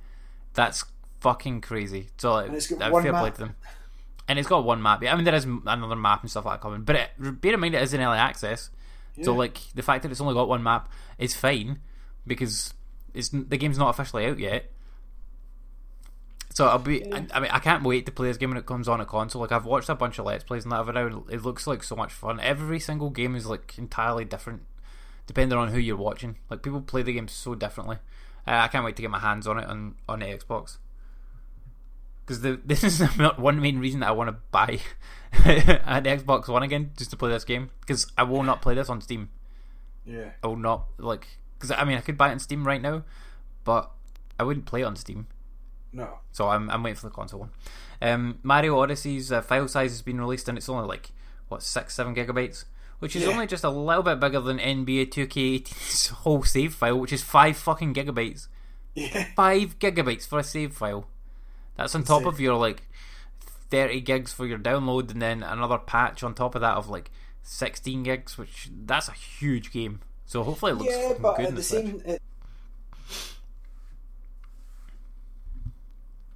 That's fucking crazy. So like, And it's got one fair play to them. And it's got one map. Yeah, I mean there is another map and stuff like that coming, but it, bear in mind it is in early access. So like the fact that it's only got one map is fine because it's the game's not officially out yet. So I'll be. I, I mean, I can't wait to play this game when it comes on a console. Like I've watched a bunch of let's plays and that it now. It looks like so much fun. Every single game is like entirely different, depending on who you're watching. Like people play the game so differently. Uh, I can't wait to get my hands on it on on the Xbox. Because the *laughs* this is the one main reason that I want to buy *laughs* an Xbox One again, just to play this game. Because I will not play this on Steam. Yeah. I will not like. Because I mean, I could buy it on Steam right now, but I wouldn't play it on Steam. No. So I'm I'm waiting for the console one. Um, Mario Odyssey's uh, file size has been released, and it's only like what six seven gigabytes, which is Yeah. only just a little bit bigger than NBA 2K18's *laughs* whole save file, which is five fucking gigabytes. Yeah. Five gigabytes for a save file. That's on top of your like thirty gigs for your download, and then another patch on top of that of like sixteen gigs, which that's a huge game. So hopefully it looks Yeah, but good at in the the same, it,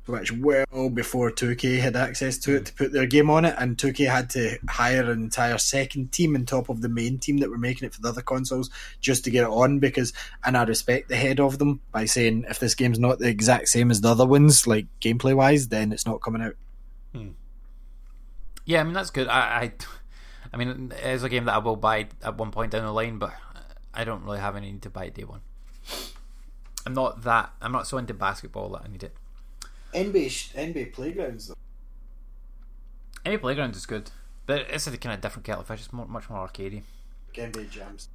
which well before 2K had access to it to put their game on it, and 2K had to hire an entire second team on top of the main team that were making it for the other consoles just to get it on. Because, and I respect the head of them by saying if this game's not the exact same as the other ones, like gameplay wise, then it's not coming out. Hmm. Yeah, I mean that's good. I, I, I mean it's a game that I will buy at one point down the line, but I don't really have any need to buy it day one. I'm not that. I'm not so into basketball that I need it. NBA NBA playgrounds though. Any playground is good, but it's a kind of different kettle of fish. It's more, much more arcadey. NBA jams.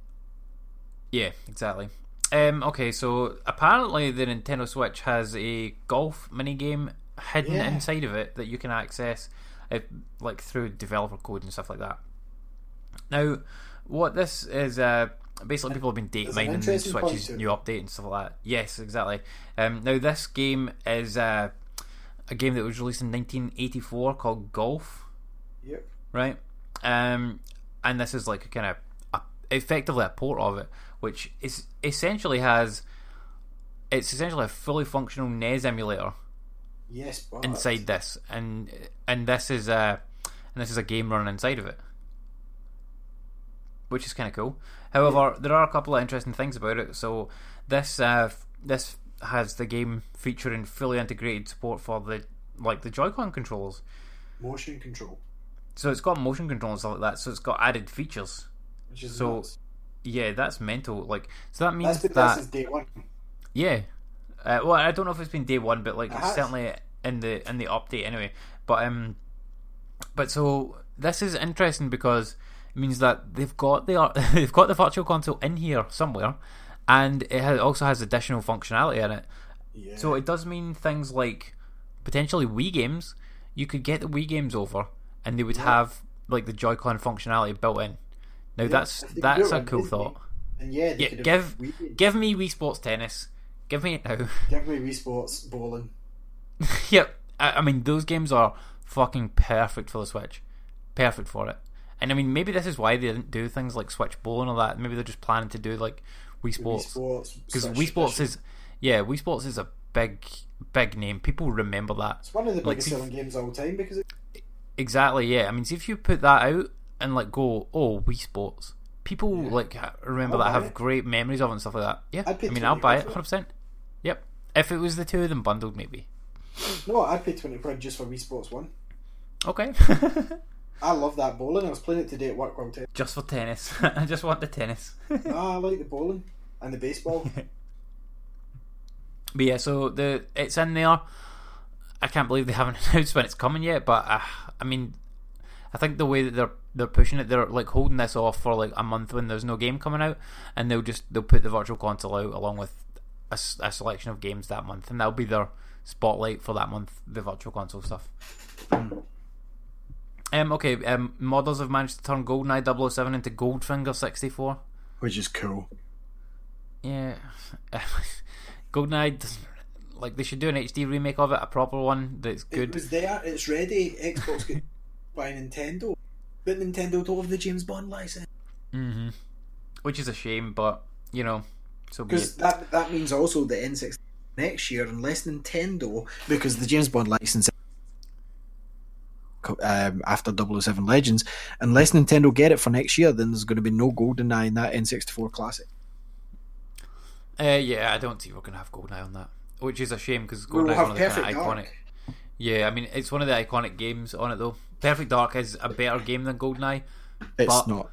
Yeah, exactly. Um, okay, so apparently the Nintendo Switch has a golf mini game hidden Yeah. inside of it that you can access, uh, like through developer code and stuff like that. Now, what this is, uh, basically people have been an mining the Switch's new update and stuff like that. Yes, exactly. Um, now this game is uh, a game that was released in 1984 called Golf Yep. right? Um, and this is like a kind of a, effectively a port of it, which is essentially has it's essentially a fully functional NES emulator Yes, but inside this, and and this is a and this is a game running inside of it, which is kind of cool. However, there are a couple of interesting things about it. So this uh, this has the game featuring fully integrated support for the like the Joy-Con controllers. motion control, So it's got motion control and stuff like that. So it's got added features. which is So nuts. yeah, that's mental. Like so that means That's that day one. yeah. Uh, well, I don't know if it's been day one, but like certainly in the in the update anyway. But um, but so this is interesting because it means that they've got the *laughs* they've got the virtual console in here somewhere, and it also has additional functionality in it. Yeah. So it does mean things like potentially Wii games. You could get the Wii games over, and they would have like the Joy-Con functionality built in. Now that's they could that's a cool thought. and yeah, they Yeah, give Wii- give me Wii Sports Tennis. Give me it now. *laughs* give me Wii Sports bowling. *laughs* yep. I, I mean, those games are fucking perfect for the Switch. Perfect for it. And I mean, maybe this is why they didn't do things like Switch Bowl and all that. Maybe they're just planning to do like Wii Wii Sports. Sports Because Switch Wii Sports is, yeah, Wii Sports is a big, big name. People remember that. It's one of the like, biggest selling games of all time because it, Exactly, yeah. I mean, see if you put that out and like go, oh, Wii Sports. People like remember I'll that, have it. great memories of it and stuff like that. Yeah, I mean, I'll buy it, hundred percent. Yep. If it was the two of them bundled, maybe. no, I'd pay twenty quid just for Wii Sports One. Okay. *laughs* I love that bowling. I was playing it today at work while just for tennis. *laughs* I just want the tennis. *laughs* no, I like the bowling and the baseball. *laughs* But yeah, so the it's in there. I can't believe they haven't *laughs* announced when it's coming yet. But uh, I mean, I think the way that they're they're pushing it, they're like holding this off for like a month when there's no game coming out, and they'll just they'll put the virtual console out along with a selection of games that month, and that'll be their spotlight for that month, the virtual console stuff. Um, okay, um, modders have managed to turn GoldenEye 007 into Goldfinger 64. which is cool. Yeah, *laughs* GoldenEye, doesn't- like they should do an HD remake of it, a proper one that's good. It was there. It's ready. Xbox got *laughs* by Nintendo, but Nintendo don't have the James Bond license hmm Which is a shame, but you know, so because that that means Also, the N6 next year, unless Nintendo, because the James Bond license um, after 007 Legends, unless Nintendo get it for next year, then there's going to be no GoldenEye in that N64 Classic. Uh, yeah, I don't think we're gonna have GoldenEye on that, which is a shame because we'll GoldenEye's have one of the kind Perfect of Dark. iconic. Yeah, I mean it's one of the iconic games on it though. Perfect Dark is a better game than GoldenEye. It's But- not.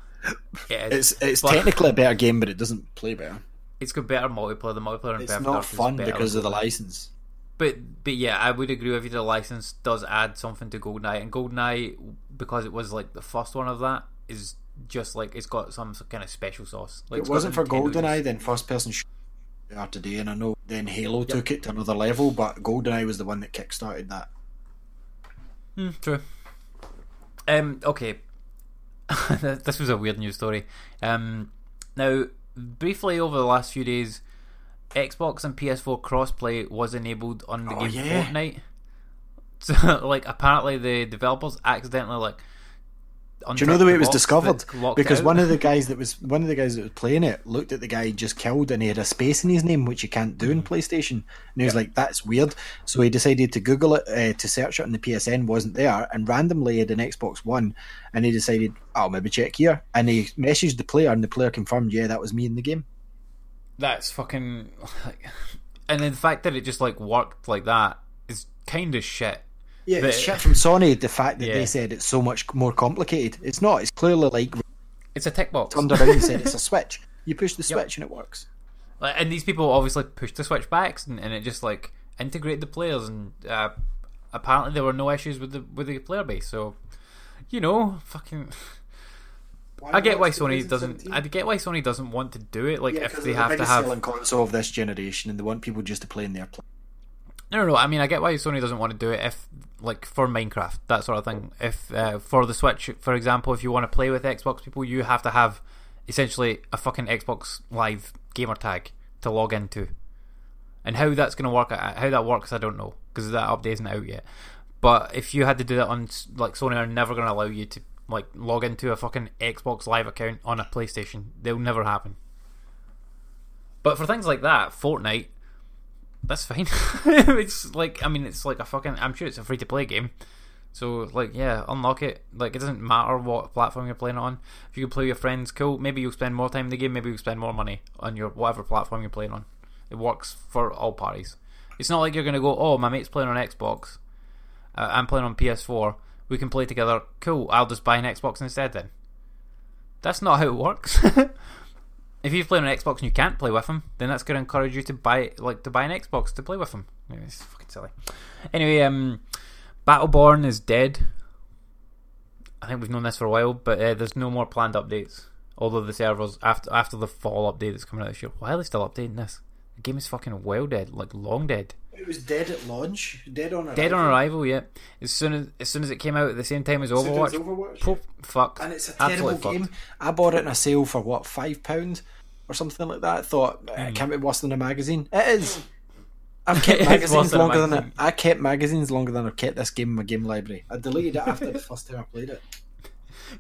Yeah, It's it's but technically a better game, but it doesn't play better. it's got better multiplayer. The multiplayer in It's Perfect not Dark fun is better because of the license. But but yeah, I would agree with you. The license does add something to GoldenEye, and GoldenEye because it was like the first one of that is just like it's got some kind of special sauce. Like it wasn't for Nintendo GoldenEye, use. then first person shooter they are today, and I know then Halo took it to another level, but GoldenEye was the one that kickstarted that. Hmm, true. Um. Okay. *laughs* this was a weird news story. Um. Now, briefly over the last few days, Xbox and PS4 crossplay was enabled on the Oh, game yeah. Fortnite. *laughs* So, like, apparently the developers accidentally like. Do you know the way it was discovered? box that locked Because out. one of the guys that was one of the guys that was playing it looked at the guy he just killed, and he had a space in his name, which you can't do in Mm-hmm. PlayStation. And he was like, "That's weird." So he decided to Google it uh, to search it, and the PSN wasn't there. And randomly had an Xbox One, and he decided, "I'll maybe check here." And he messaged the player, and the player confirmed, "Yeah, that was me in the game." That's fucking. *laughs* And then the fact that it just like worked like that is kind of shit. Yeah, But- it's shit from Sony. The fact that Yeah. they said it's so much more complicated. It's not. It's clearly like It's a tick box. turned around and said *laughs* it's a switch. You push the switch and it works. Like, and these people obviously pushed the switch backs and, and it just like integrated the players and uh, apparently there were no issues with the with the player base so you know fucking I get why Sony doesn't I get why Sony doesn't want to do it like Yeah, if they the have to have Selling console of this generation, and they want people just to play in their play. no no no I mean I get why Sony doesn't want to do it if like for Minecraft that sort of thing. If uh, for the Switch for example if you want to play with Xbox people you have to have essentially a fucking Xbox Live gamer tag to log into. And how that's going to work how that works I don't know because that update isn't out yet. But if you had to do that on like Sony are never going to allow you to like log into a fucking Xbox Live account on a PlayStation. They'll never happen. But for things like that Fortnite that's fine. *laughs* It's like I mean it's like a fucking I'm sure it's a free to play game. So like yeah unlock it. Like it doesn't matter what platform you're playing on. If you can play with your friends cool. Maybe you'll spend more time in the game. Maybe you'll spend more money on your whatever platform you're playing on. It works for all parties. It's not like you're gonna go oh my mate's playing on Xbox. Uh, I'm playing on PS4 we can play together. Cool. I'll just buy an Xbox instead then. That's not how it works *laughs* if you play on an Xbox and you can't play with him, then that's going to encourage you to buy like to buy an Xbox to play with him. It's fucking silly. Anyway, um, Battleborn is dead. I think we've known this for a while, but uh, there's no more planned updates. Although the servers after after the fall update that's coming out this year, why are they still updating this? The game is fucking well dead, like long dead. It was dead at launch. Dead on arrival. Dead on arrival, yeah. As soon as as soon as it came out at the same time as As as Overwatch, Overwatch. And it's a terrible game. fucked. I bought it in a sale for what five pound or something like that. I thought uh, it can't be worse than a magazine. It is. I've *laughs* kept It is worse magazines longer than magazine. I, I kept magazines longer than I've kept this game in my game library. I deleted it after the *laughs* first time I played it.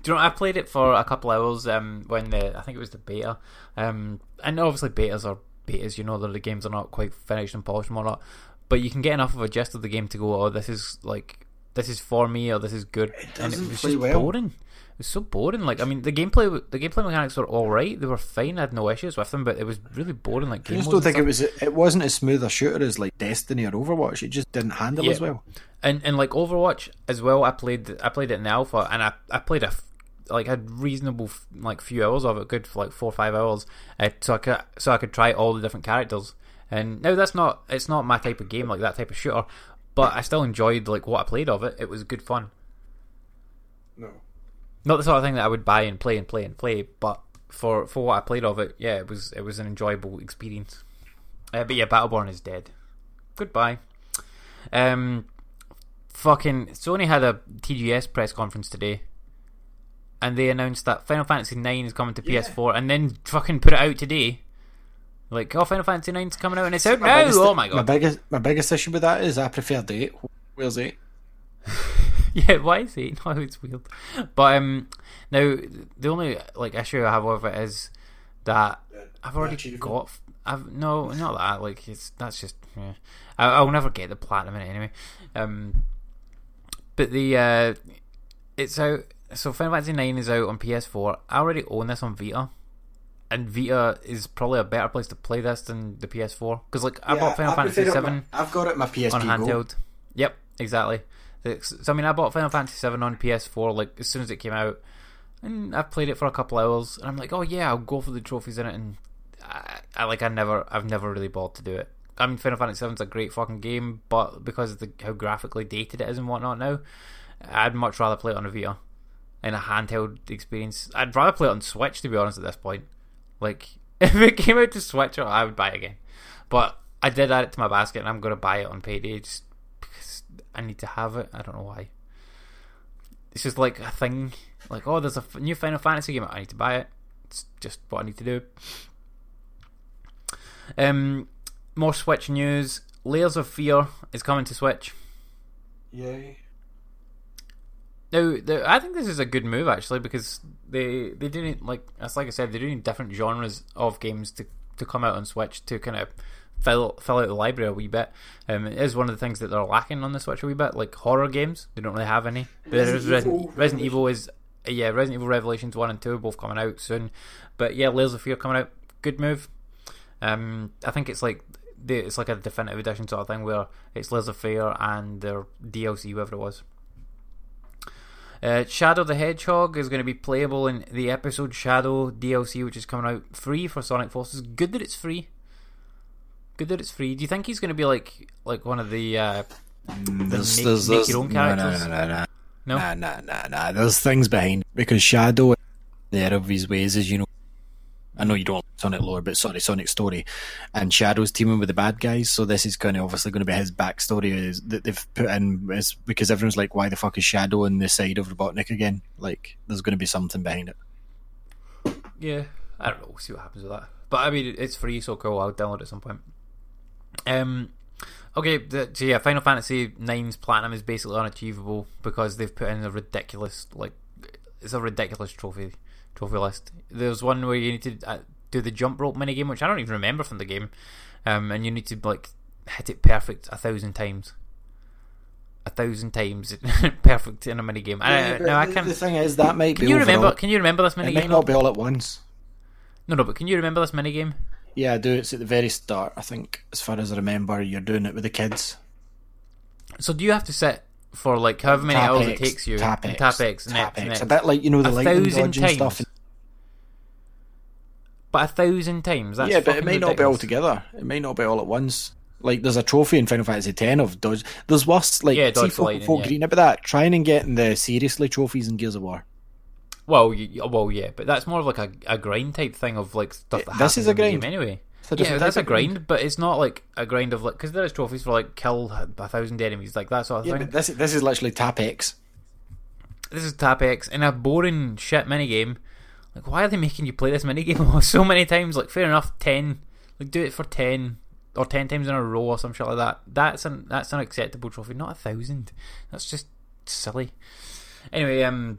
Do you know? I played it for a couple hours um, when the I think it was the beta, um, and obviously betas are betas. You know the games are not quite finished and polished and whatnot, but you can get enough of a gist of the game to go, oh, this is like this is for me or this is good, and it doesn't was play just well. boring. It was so boring. Like I mean, the gameplay the gameplay mechanics were all right. They were fine. I had no issues with them, but it was really boring. Like I just don't think it was. It wasn't as smooth a shooter as like Destiny or Overwatch. It just didn't handle Yeah. as well. and and like Overwatch as well. I played I played it in the alpha, and I I played a like had reasonable like few hours of it, good for like four or five hours, uh, so I could so I could try all the different characters. And no, that's not it's not my type of game like that type of shooter, but I still enjoyed like what I played of it. It was good fun. No. Not the sort of thing that I would buy and play and play and play, but for for what I played of it, yeah, it was it was an enjoyable experience. Uh, but yeah, Battleborn is dead. Goodbye. Um, fucking Sony had a TGS press conference today, and they announced that Final Fantasy IX is coming to PS4, and then fucking put it out today. Like, oh, Final Fantasy IX is coming out, and it's out now. biggest- Oh my god! My biggest my biggest issue with that is I preferred eight. Where's eight? *laughs* yeah, why is it? *laughs* No, it's weird. But um, now the only like issue I have with it is that I've already got. I've no, not that. Like it's that's just. Yeah. I, I'll never get the platinum in it anyway. Um, but the uh, it's out. So Final Fantasy Nine is out on PS4. I already own this on Vita, and Vita is probably a better place to play this than the PS4 because like I Yeah, bought Final I Fantasy Seven I've got it my PSP on Go. handheld. Yep, exactly. So I mean, I bought Final Fantasy Seven on PS4 like as soon as it came out, and I've played it for a couple hours, and I'm like, oh yeah, I'll go for the trophies in it, and I, I like I never, I've never really bothered to do it. I mean, Final Fantasy Seven's a great fucking game, but because of the, how graphically dated it is and whatnot now, I'd much rather play it on a Vita in a handheld experience. I'd rather play it on Switch to be honest at this point. Like *laughs* if it came out to Switch, I would buy it again. But I did add it to my basket, and I'm going to buy it on payday just because I need to have it. I don't know why. It's just like a thing. Like, oh, there's a new Final Fantasy game. I need to buy it. It's just what I need to do. Um, more Switch news. Layers of Fear is coming to Switch. Yay. Now, the, I think this is a good move actually because they they do need like as like I said they do need different genres of games to, to come out on Switch to kind of fill fill out the library a wee bit. Um, it is one of the things that they're lacking on the Switch a wee bit, like horror games. They don't really have any. Resident Resident, Evil Resident Evil is yeah Resident Evil Revelations one and two are both coming out soon, but yeah Layers of Fear coming out. Good move. Um, I think it's like the, it's like a definitive edition sort of thing where it's Layers of Fear and their DLC, whatever it was. Uh, Shadow the Hedgehog is going to be playable in the episode Shadow DLC, which is coming out free for Sonic Forces. Good that it's free. Good that it's free. Do you think he's going to be like like one of the uh, the There's, make, there's, make there's, your own no, no, characters? no, no, no. No? Nah, nah, nah, nah. There's things behind because Shadow, there of his ways, as you know. I know you don't like Sonic lore, but sorry, Sonic story, and Shadow's teaming with the bad guys. So this is going to obviously going to be his backstory is that they've put in is because everyone's like, why the fuck is Shadow on the side of Robotnik again? Like, there's going to be something behind it. Yeah, I don't know. We'll see what happens with that. But I mean, it's free, so cool. I'll download it at some point. Um, okay, the, so yeah, Final Fantasy IX's platinum is basically unachievable because they've put in a ridiculous, like, it's a ridiculous trophy trophy list. There's one where you need to uh, do the jump rope mini game, which I don't even remember from the game, um, and you need to like hit it perfect a thousand times. A thousand times, *laughs* perfect in a mini game. I, Yeah, now I can't. The thing is, that might Can be you remember? Can you remember this mini It might not be all at once. No, no, but can you remember this mini game? Yeah, I do. It's at the very start. I think, as far as I remember, you're doing it with the kids. So do you have to sit for like however many Tap hours X, it takes you? Tap and X, tap X, tap next, X. next. Bit like you know the A lightning thousand dodge and times. stuff. but a thousand times. That's yeah, but it fucking may not be all together. It may not be all at once. Like there's a trophy in Final Fantasy X of dodge. There's worse. Like Yeah, see dodge folk, lightning, folk yeah. green about that. Trying and getting the seriously trophies in Gears of War. Well, you, well, yeah, but that's more of like a, a grind type thing of like stuff that This happens is a in the grind. game anyway. A Yeah, that's a grind. but it's not like a grind of like because there is trophies for like kill a thousand enemies, like that sort of Yeah, thing. this this is literally tap X. this is Tap X in a boring shit minigame. Like, why are they making you play this minigame *laughs* so many times? Like, fair enough, ten. Like, do it for ten or ten times in a row or some shit like that. That's an that's an acceptable trophy, not a thousand. That's just silly. Anyway, um,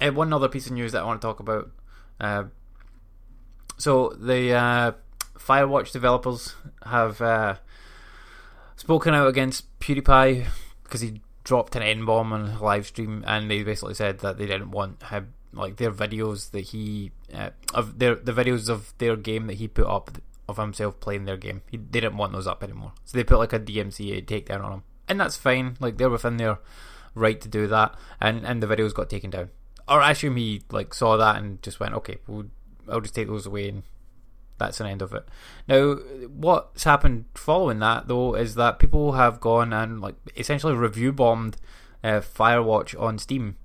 uh, one other piece of news that I want to talk about. Uh, so the uh, Firewatch developers have uh, spoken out against PewDiePie because he dropped an N bomb on a live stream, and they basically said that they didn't want him like their videos that he uh, of their the videos of their game that he put up of himself playing their game. He, they didn't want those up anymore, so they put like a DMCA takedown on him, and that's fine. Like they're within their right to do that, and and the videos got taken down. Or I assume he like saw that and just went, okay, we'll, I'll just take those away and that's an end of it. Now, what's happened following that though is that people have gone and like essentially review bombed uh, Firewatch on Steam.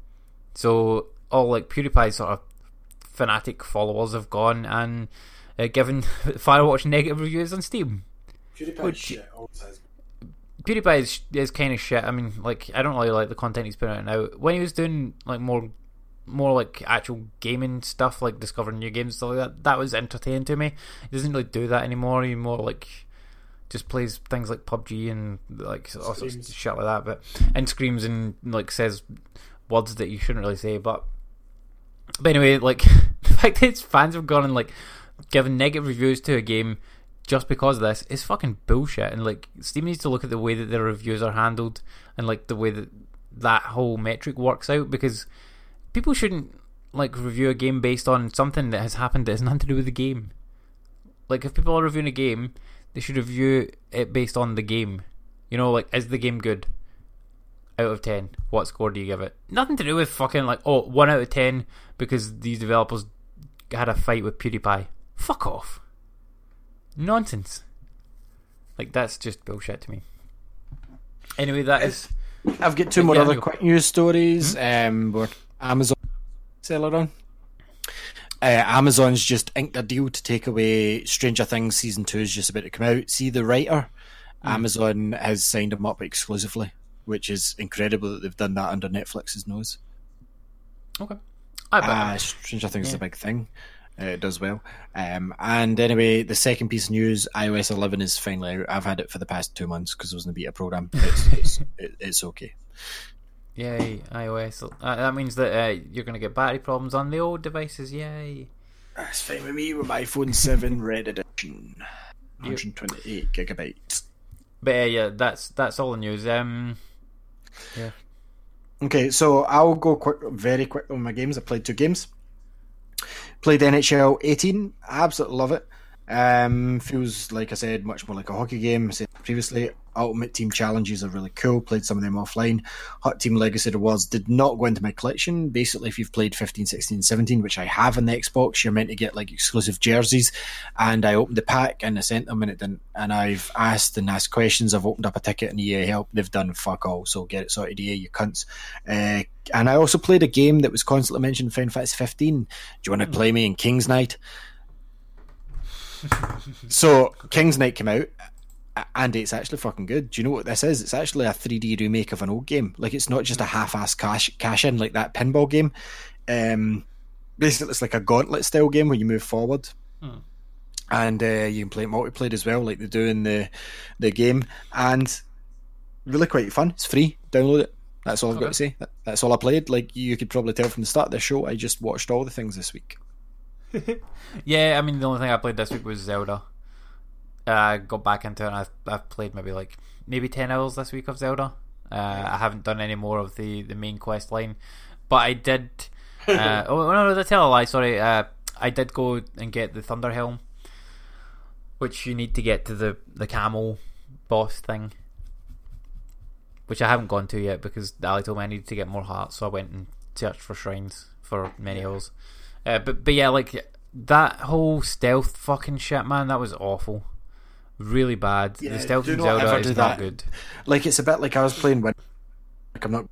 So all like PewDiePie sort of fanatic followers have gone and uh, given *laughs* Firewatch negative reviews on Steam. PewDiePie Would shit. PewDiePie is, is kind of shit. I mean, like I don't really like the content he's putting out now. When he was doing like more, more like actual gaming stuff, like discovering new games and stuff like that, that was entertaining to me. He doesn't really do that anymore. He more like just plays things like PUBG and like all sorts of shit like that. But and screams and like says words that you shouldn't really say. But but anyway, like *laughs* the fact that his fans have gone and like given negative reviews to a game just because of this is fucking bullshit. And like Steam needs to look at the way that their reviews are handled and like the way that that whole metric works out because people shouldn't like review a game based on something that has happened that has nothing to do with the game. Like if people are reviewing a game, they should review it based on the game. You know, like is the game good? Out of ten, what score do you give it? Nothing to do with fucking like oh one out of ten because these developers had a fight with PewDiePie. Fuck off. Nonsense. Like that's just bullshit to me. Anyway, that is I've got two more Yeah, other quick news stories. Um, where Amazon seller on. Uh, Amazon's just inked a deal to take away Stranger Things season two is just about to come out. See the writer, Amazon has signed him up exclusively, which is incredible that they've done that under Netflix's nose. okay. I bet. Uh, Stranger Things is a big thing. Uh, it does well. Um, and anyway, the second piece of news: iOS 11 is finally out. I've had it for the past two months because it was in the beta program. It's, it's, *laughs* it, it's okay. Yay, iOS. Uh, that means that uh, you're going to get battery problems on the old devices. Yay. That's fine with me with my iPhone 7 Red Edition. 128 gigabytes. But uh, yeah, that's that's all the news. Um, yeah. Okay, so I'll go quick, very quick on my games. I played two games. Played NHL 18. I absolutely love it. Um, feels like I said, much more like a hockey game. I said previously, Ultimate Team challenges are really cool. Played some of them offline. HUT Team Legacy Rewards did not go into my collection. Basically, if you've played 15, 16, 17, which I have on the Xbox, you're meant to get like exclusive jerseys. And I opened the pack and I sent them and it didn't. And I've asked and asked questions. I've opened up a ticket and EA help. They've done fuck all. So get it sorted, EA, you cunts. Uh, and I also played a game that was constantly mentioned, Final Fantasy 15. Do you want to play me in King's Knight? So King's Knight came out, and it's actually fucking good. Do you know what this is? It's actually a 3D remake of an old game. Like it's not just a half-ass cash cash in like that pinball game. Um, basically, it's like a gauntlet style game where you move forward. And uh, you can play it multiplayer as well, like they do in the the game, and really quite fun. It's free. Download it. That's all I've got to say. That's all I played. Like you could probably tell from the start of the show, I just watched all the things this week. *laughs* Yeah, I mean, the only thing I played this week was Zelda. Uh, I got back into it and I've, I've played maybe like maybe 10 hours this week of Zelda. Uh, I haven't done any more of the, the main quest line. But I did. Uh, *laughs* oh, no, no, I tell a lie, sorry. Uh, I did go and get the Thunder Helm, which you need to get to the, the camel boss thing. Which I haven't gone to yet because Ali told me I needed to get more hearts, so I went and searched for shrines for many hours. Uh, but but yeah, like that whole stealth fucking shit, man, that was awful. Really bad. Yeah, the stealth in Zelda is not that. good. Like it's a bit like I was playing Wind. Like I'm not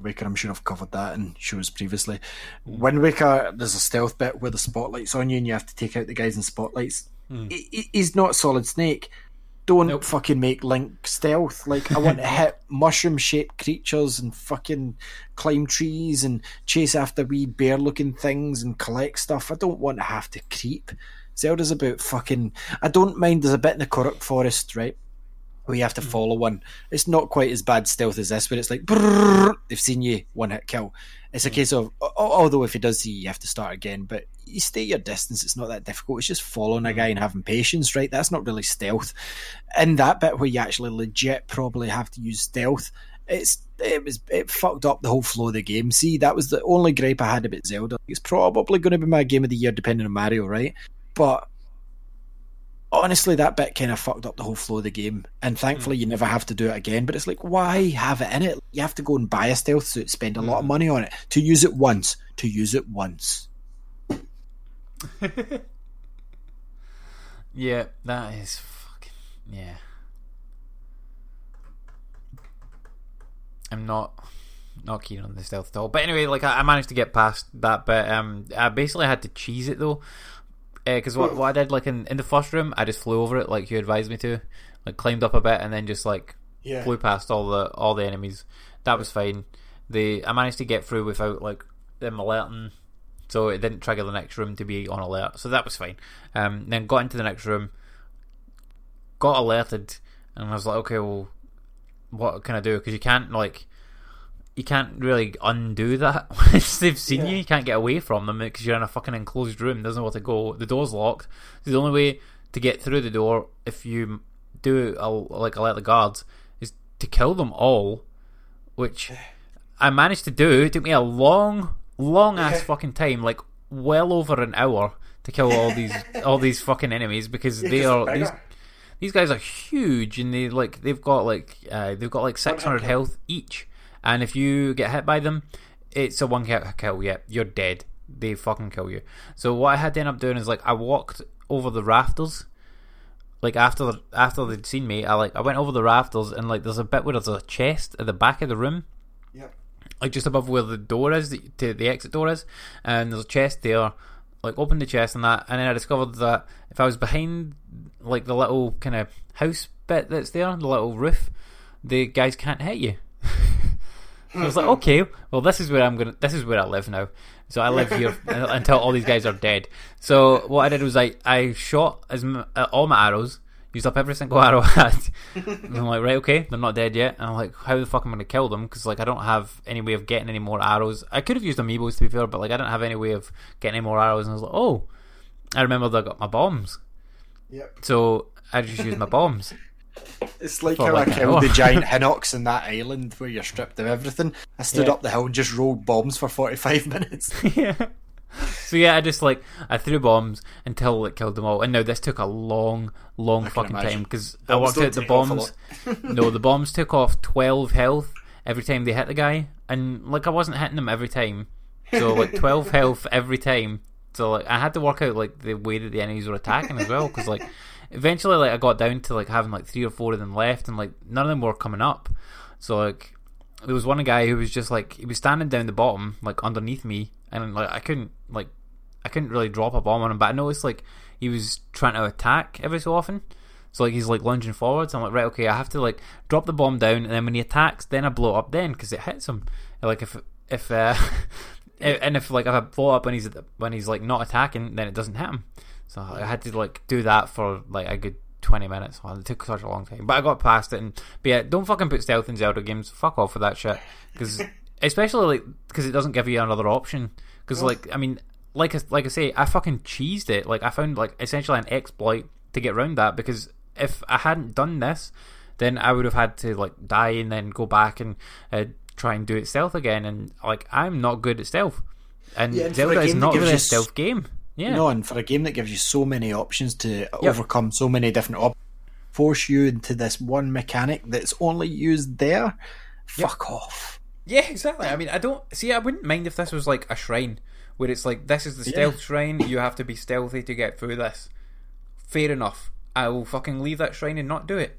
Waker. I'm sure I've covered that in shows previously. Wind Waker, there's a stealth bit where the spotlight's on you and you have to take out the guys in spotlights. He- he- he's not Solid Snake. Don't Nope. fucking make Link stealth. Like I want to *laughs* hit mushroom shaped creatures and fucking climb trees and chase after wee bear looking things and collect stuff. I don't want to have to creep. Zelda's about fucking. I don't mind. There's a bit in the Korok Forest, right? Where you have to mm. follow one. It's not quite as bad stealth as this, where it's like brrrr, they've seen you, one hit kill. It's a mm. case of although if he does see you, you have to start again, but you stay your distance. It's not that difficult. It's just following a mm. guy and having patience, right? That's not really stealth. In that bit where you actually legit probably have to use stealth, it's it was it fucked up the whole flow of the game. See, that was the only gripe I had about Zelda. It's probably going to be my game of the year, depending on Mario, right? But honestly, that bit kind of fucked up the whole flow of the game. And thankfully, you never have to do it again. But it's like, why have it in it? You have to go and buy a stealth suit, spend a lot of money on it to use it once. To use it once. *laughs* Yeah, that is fucking yeah. I'm not not keen on the stealth at all. But anyway, like I, I managed to get past that bit. Um, I basically had to cheese it though, because what what I did like in in the first room, I just flew over it like you advised me to, like climbed up a bit and then just like Yeah. flew past all the all the enemies. That was fine. The I managed to get through without like them alerting, so it didn't trigger the next room to be on alert. So that was fine. Um, then got into the next room, got alerted, and I was like, okay, well, what can I do? Because you can't like. You can't really undo that *laughs* once they've seen you. You can't get away from them because you're in a fucking enclosed room. There's nowhere to go. The door's locked. The only way to get through the door, if you do a, like alert the guards, is to kill them all, which *sighs* I managed to do. It took me a long, long ass *laughs* fucking time, like well over an hour, to kill all these *laughs* all these fucking enemies because they are these these guys are huge and they like they've got like uh, they've got like 600 health each and if you get hit by them it's a one kill kill yeah you're dead they fucking kill you so what i had to end up doing is like i walked over the rafters like after after they'd seen me i like i went over the rafters and like there's a bit where there's a chest at the back of the room Yep. like just above where the door is, the, to the exit door is, and there's a chest there. Like opened the chest and that, and then I discovered that if I was behind like the little kind of house bit that's there, the little roof, the guys can't hit you. So I was like, okay, well this is where I'm gonna, this is where I live now. So I live here *laughs* until all these guys are dead. So what I did was I I shot as m- uh, all my arrows, used up every single arrow *laughs* I had. and I'm like, right, okay, they're not dead yet. And I'm like, how the fuck am I gonna kill them? Because like I don't have any way of getting any more arrows. I could have used amiibos to be fair, but like I don't have any way of getting any more arrows. And I was like, oh, I remembered I got my bombs, Yep. so I just used my bombs. It's like how like I killed the giant *laughs* Hinox in that island where you're stripped of everything. I stood Yeah. up the hill and just rolled bombs for 45 *laughs* minutes. *laughs* yeah. So yeah, I just like I threw bombs until it killed them all, and now this took a long, long can fucking time because I worked out the take off a bombs. no, the bombs took off twelve health every time they hit the guy, and like I wasn't hitting them every time, so like twelve health every time. So like I had to work out like the way that the enemies were attacking as well, because like eventually like I got down to like having like three or four of them left, and like none of them were coming up. So like there was one guy who was just like he was standing down the bottom, like underneath me, and like I couldn't like I couldn't really drop a bomb on him, but I noticed like he was trying to attack every so often. So like he's like lunging forwards. I'm like, right, okay, I have to like drop the bomb down, and then when he attacks, then I blow up then because it hits him. Like if if uh, *laughs* and if like if I blow up when he's the, when he's like not attacking, then it doesn't hit him. So I had to like do that for like a good twenty minutes. Well, it took such a long time, but I got past it. And but yeah, don't fucking put stealth in Zelda games. Fuck off with that shit. Because *laughs* especially like because it doesn't give you another option. Because like I mean, like I, like I say, I fucking cheesed it. Like I found like essentially an exploit to get around that. Because if I hadn't done this, then I would have had to like die and then go back and uh, try and do it stealth again. And like I'm not good at stealth. And Yeah, and for a Zelda is not really a stealth game. Yeah. No, and for a game that gives you so many options to overcome so many different op- force you into this one mechanic that's only used there, fuck off. Yeah, exactly. I mean, I don't see. I wouldn't mind if this was like a shrine where it's like this is the stealth shrine. You have to be stealthy to get through this. Fair enough. I will fucking leave that shrine and not do it.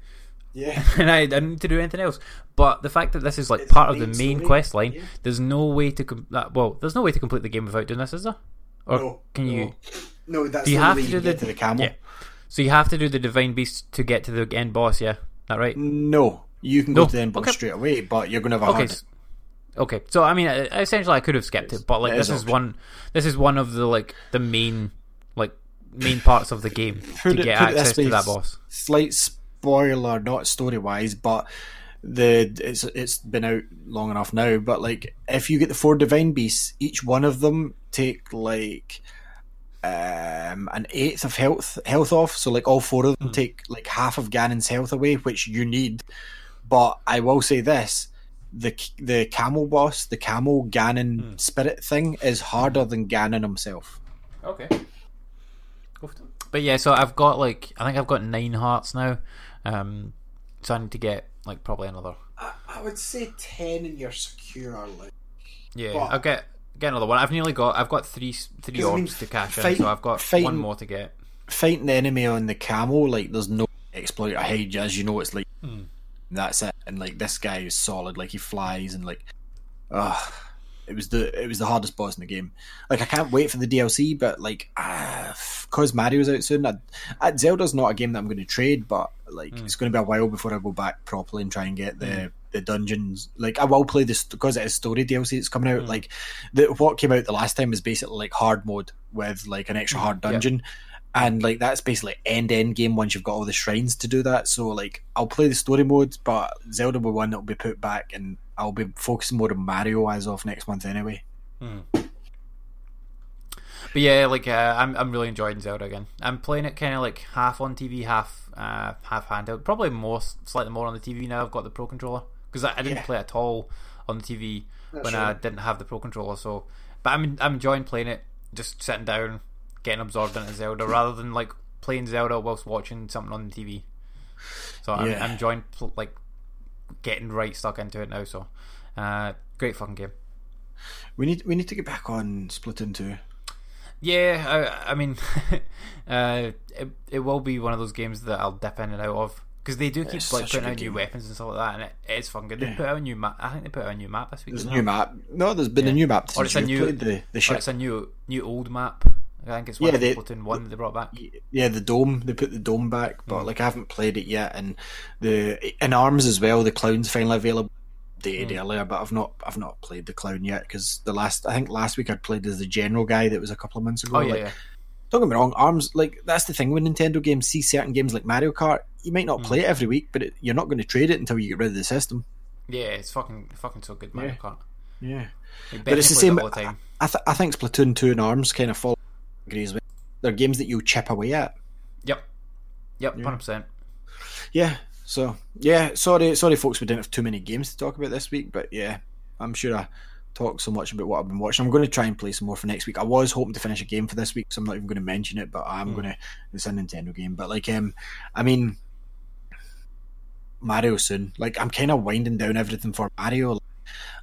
Yeah. *laughs* and I don't need to do anything else. But the fact that this is like It's part of the main main story, quest line, yeah. there's no way to com- that, well, there's no way to complete the game without doing this, is there? Or No, can no. you? No, that's Do you the have to do the- to the camel. Yeah. So you have to do the divine beast to get to the end boss, yeah? That right? No, you can No, go to the end boss okay. straight away, but you're going to have a Okay. hard. Okay. So I mean, essentially, I could have skipped it, but like this is is optional. one. This is one of the like the main like main parts of the game *laughs* to it- get access to that boss. Slight spoiler, not story wise, but the it's it's been out long enough now. But like, if you get the four divine beasts, each one of them take like um an eighth of health health off. So like all four of them take like half of Ganon's health away, which you need. But I will say this. The the camel boss, the camel Ganon spirit thing, is harder than Ganon himself. Okay. But yeah, so I've got like I think I've got nine hearts now. Um, so I need to get like probably another. I, I would say ten and you're secure. Like Yeah, But- I'll get get another one. I've nearly got. I've got three three 'Cause I mean, orbs to cash in, so I've got fighting- one more to get. fighting the enemy on the camel, like there's no exploit ahead you, as you know it's like Hmm. that's it. And like this guy is solid, like he flies and like uh it was the it was the hardest boss in the game. Like I can't wait for the DLC, but like uh, cause Mario's out soon. I, I, Zelda's not a game that I'm going to trade, but like Hmm. it's going to be a while before I go back properly and try and get the the dungeons. Like I will play this because it is story DLC that's coming Hmm. out. Like the what came out the last time was basically like hard mode with like an extra hard Yeah. dungeon. And like that's basically end end game once you've got all the shrines to do that. So like I'll play the story modes, but Zelda will one that will be put back, and I'll be focusing more on Mario as of next month anyway. But yeah, like uh, I'm I'm really enjoying Zelda again. I'm playing it kind of like half on TV, half uh, half handheld. Probably more, slightly more on the TV now. I've got the Pro controller because I, I didn't Yeah. play at all on the TV when I didn't have the Pro controller. So, but I'm I'm enjoying playing it, just sitting down, getting absorbed into Zelda, rather than like playing Zelda whilst watching something on the TV. So I'm, Yeah. I'm enjoying pl- like getting right stuck into it now. So, uh, great fucking game. We need we need to get back on Splatoon two. Yeah, I, I mean, *laughs* uh, it, it will be one of those games that I'll dip in and out of because they do keep It's like putting out good new weapons and stuff like that, and it, it's fun good. They Yeah. put out a new map. I think they put out a new map this week. There's a new map. No, there's been a new map Or it's a new- the the ship. it's a new new old map. I think it's one Yeah, of they- Splatoon one that they brought back. Yeah, the dome. They put the dome back, Mm. but like I haven't played it yet. And the in arms as well. The clown's finally available. Dated Mm. earlier, but I've not I've not played the clown yet because the last I think last week I played as the general guy that was a couple of months ago. Oh yeah, like, yeah. Don't get me wrong, arms like that's the thing with Nintendo games. See certain games like Mario Kart, you might Mm. not play it every week, but it, you're not going to trade it until you get rid of the system. yeah. It's fucking fucking so good, Mario Yeah. Kart. Yeah, Like, but it's the same. the time. I, th- I think Splatoon two and Arms kind of fall agrees with. They're games that you chip away at. Yep, yep, hundred percent. Yeah. So yeah, sorry, sorry, folks, we didn't have too many games to talk about this week, but yeah, I'm sure I talked so much about what I've been watching. I'm going to try and play some more for next week. I was hoping to finish a game for this week, so I'm not even going to mention it, but I'm going to. It's a Nintendo game, but like, um, I mean, Mario soon. Like, I'm kind of winding down everything for Mario.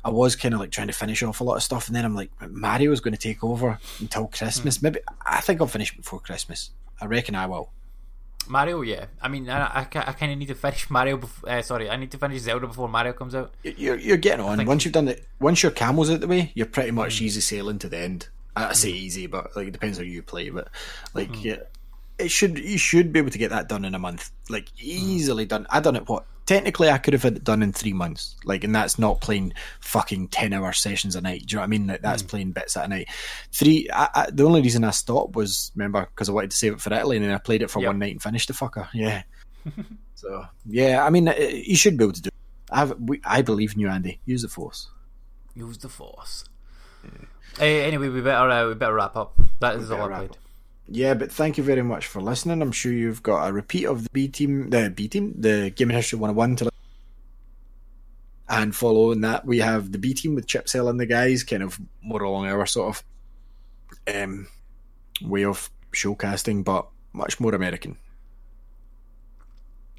I was kind of like trying to finish off a lot of stuff, and then I'm like, Mario's going to take over until Christmas. Maybe I think I'll finish before Christmas. I reckon I will. Mario, yeah. I mean, I, I, I kind of need to finish Mario. Before, uh, sorry, I need to finish Zelda before Mario comes out. You're, you're getting on. Once you've done it, once your camel's out the way, you're pretty much hmm. easy sailing to the end. I say hmm. easy, but like it depends how you play. But like, hmm. yeah, it should you should be able to get that done in a month, like easily done. I done it what technically I could have had it done in three months, like, and that's not playing fucking ten hour sessions a night. Do you know what I mean? Like, that's playing bits at a night. Three. I, I, the only reason I stopped was remember because I wanted to save it for Italy, and then I played it for Yep. one night and finished the fucker. Yeah. *laughs* so yeah, I mean, it, you should be able to do. It. I've, we, I believe in you, Andy. Use the force. Use the force. Hey, anyway, we better uh, we better wrap up. That is all I played. up. Yeah, but thank you very much for listening. I'm sure you've got a repeat of the B team, the B team, the Gaming History 101 to. And following that, we have the B team with Chip Cell and the guys, kind of more along our sort of um, way of showcasting, but much more American.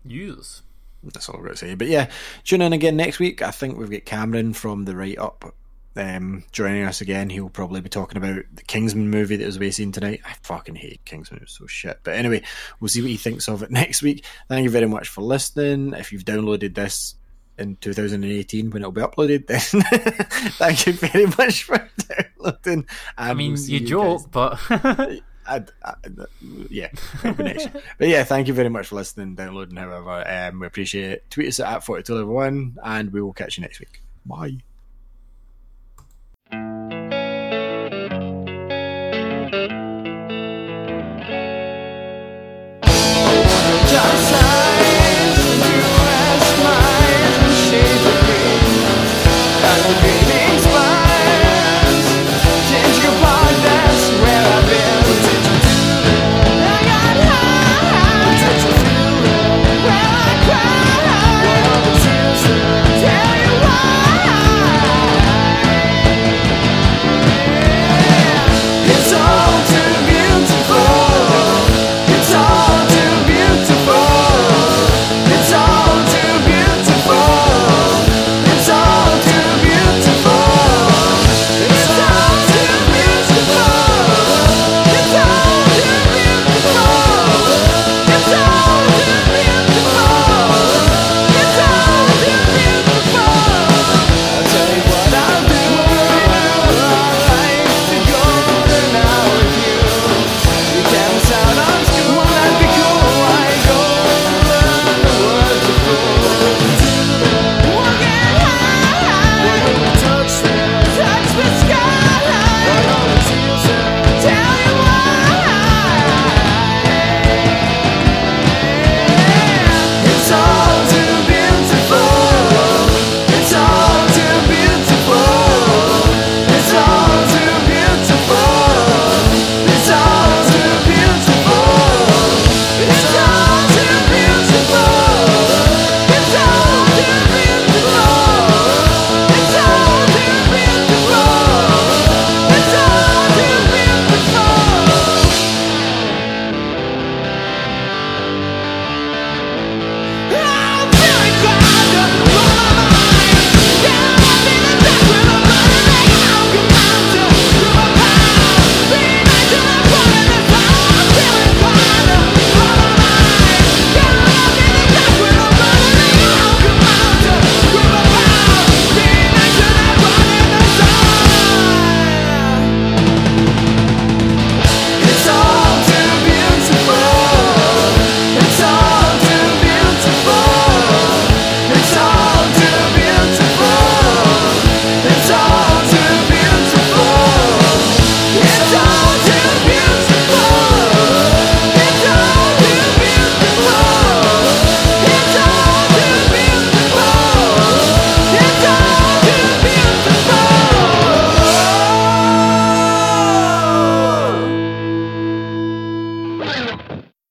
Use. That's all I've got to say. But yeah, tune in again next week. I think we've got Cameron from the Write Up um, joining us again. He'll probably be talking about the Kingsman movie that was away seen tonight. I fucking hate Kingsman; it was so shit. But anyway, we'll see what he thinks of it *laughs* next week. Thank you very much for listening. If you've downloaded this in 2018 when it'll be uploaded, *laughs* then thank you very much for downloading. I mean, you joke, but *laughs* I, I, yeah, that'll be next year. But yeah, thank you very much for listening, downloading, however. Um, we appreciate it. Tweet us at 42 and we will catch you next week. Bye thank you.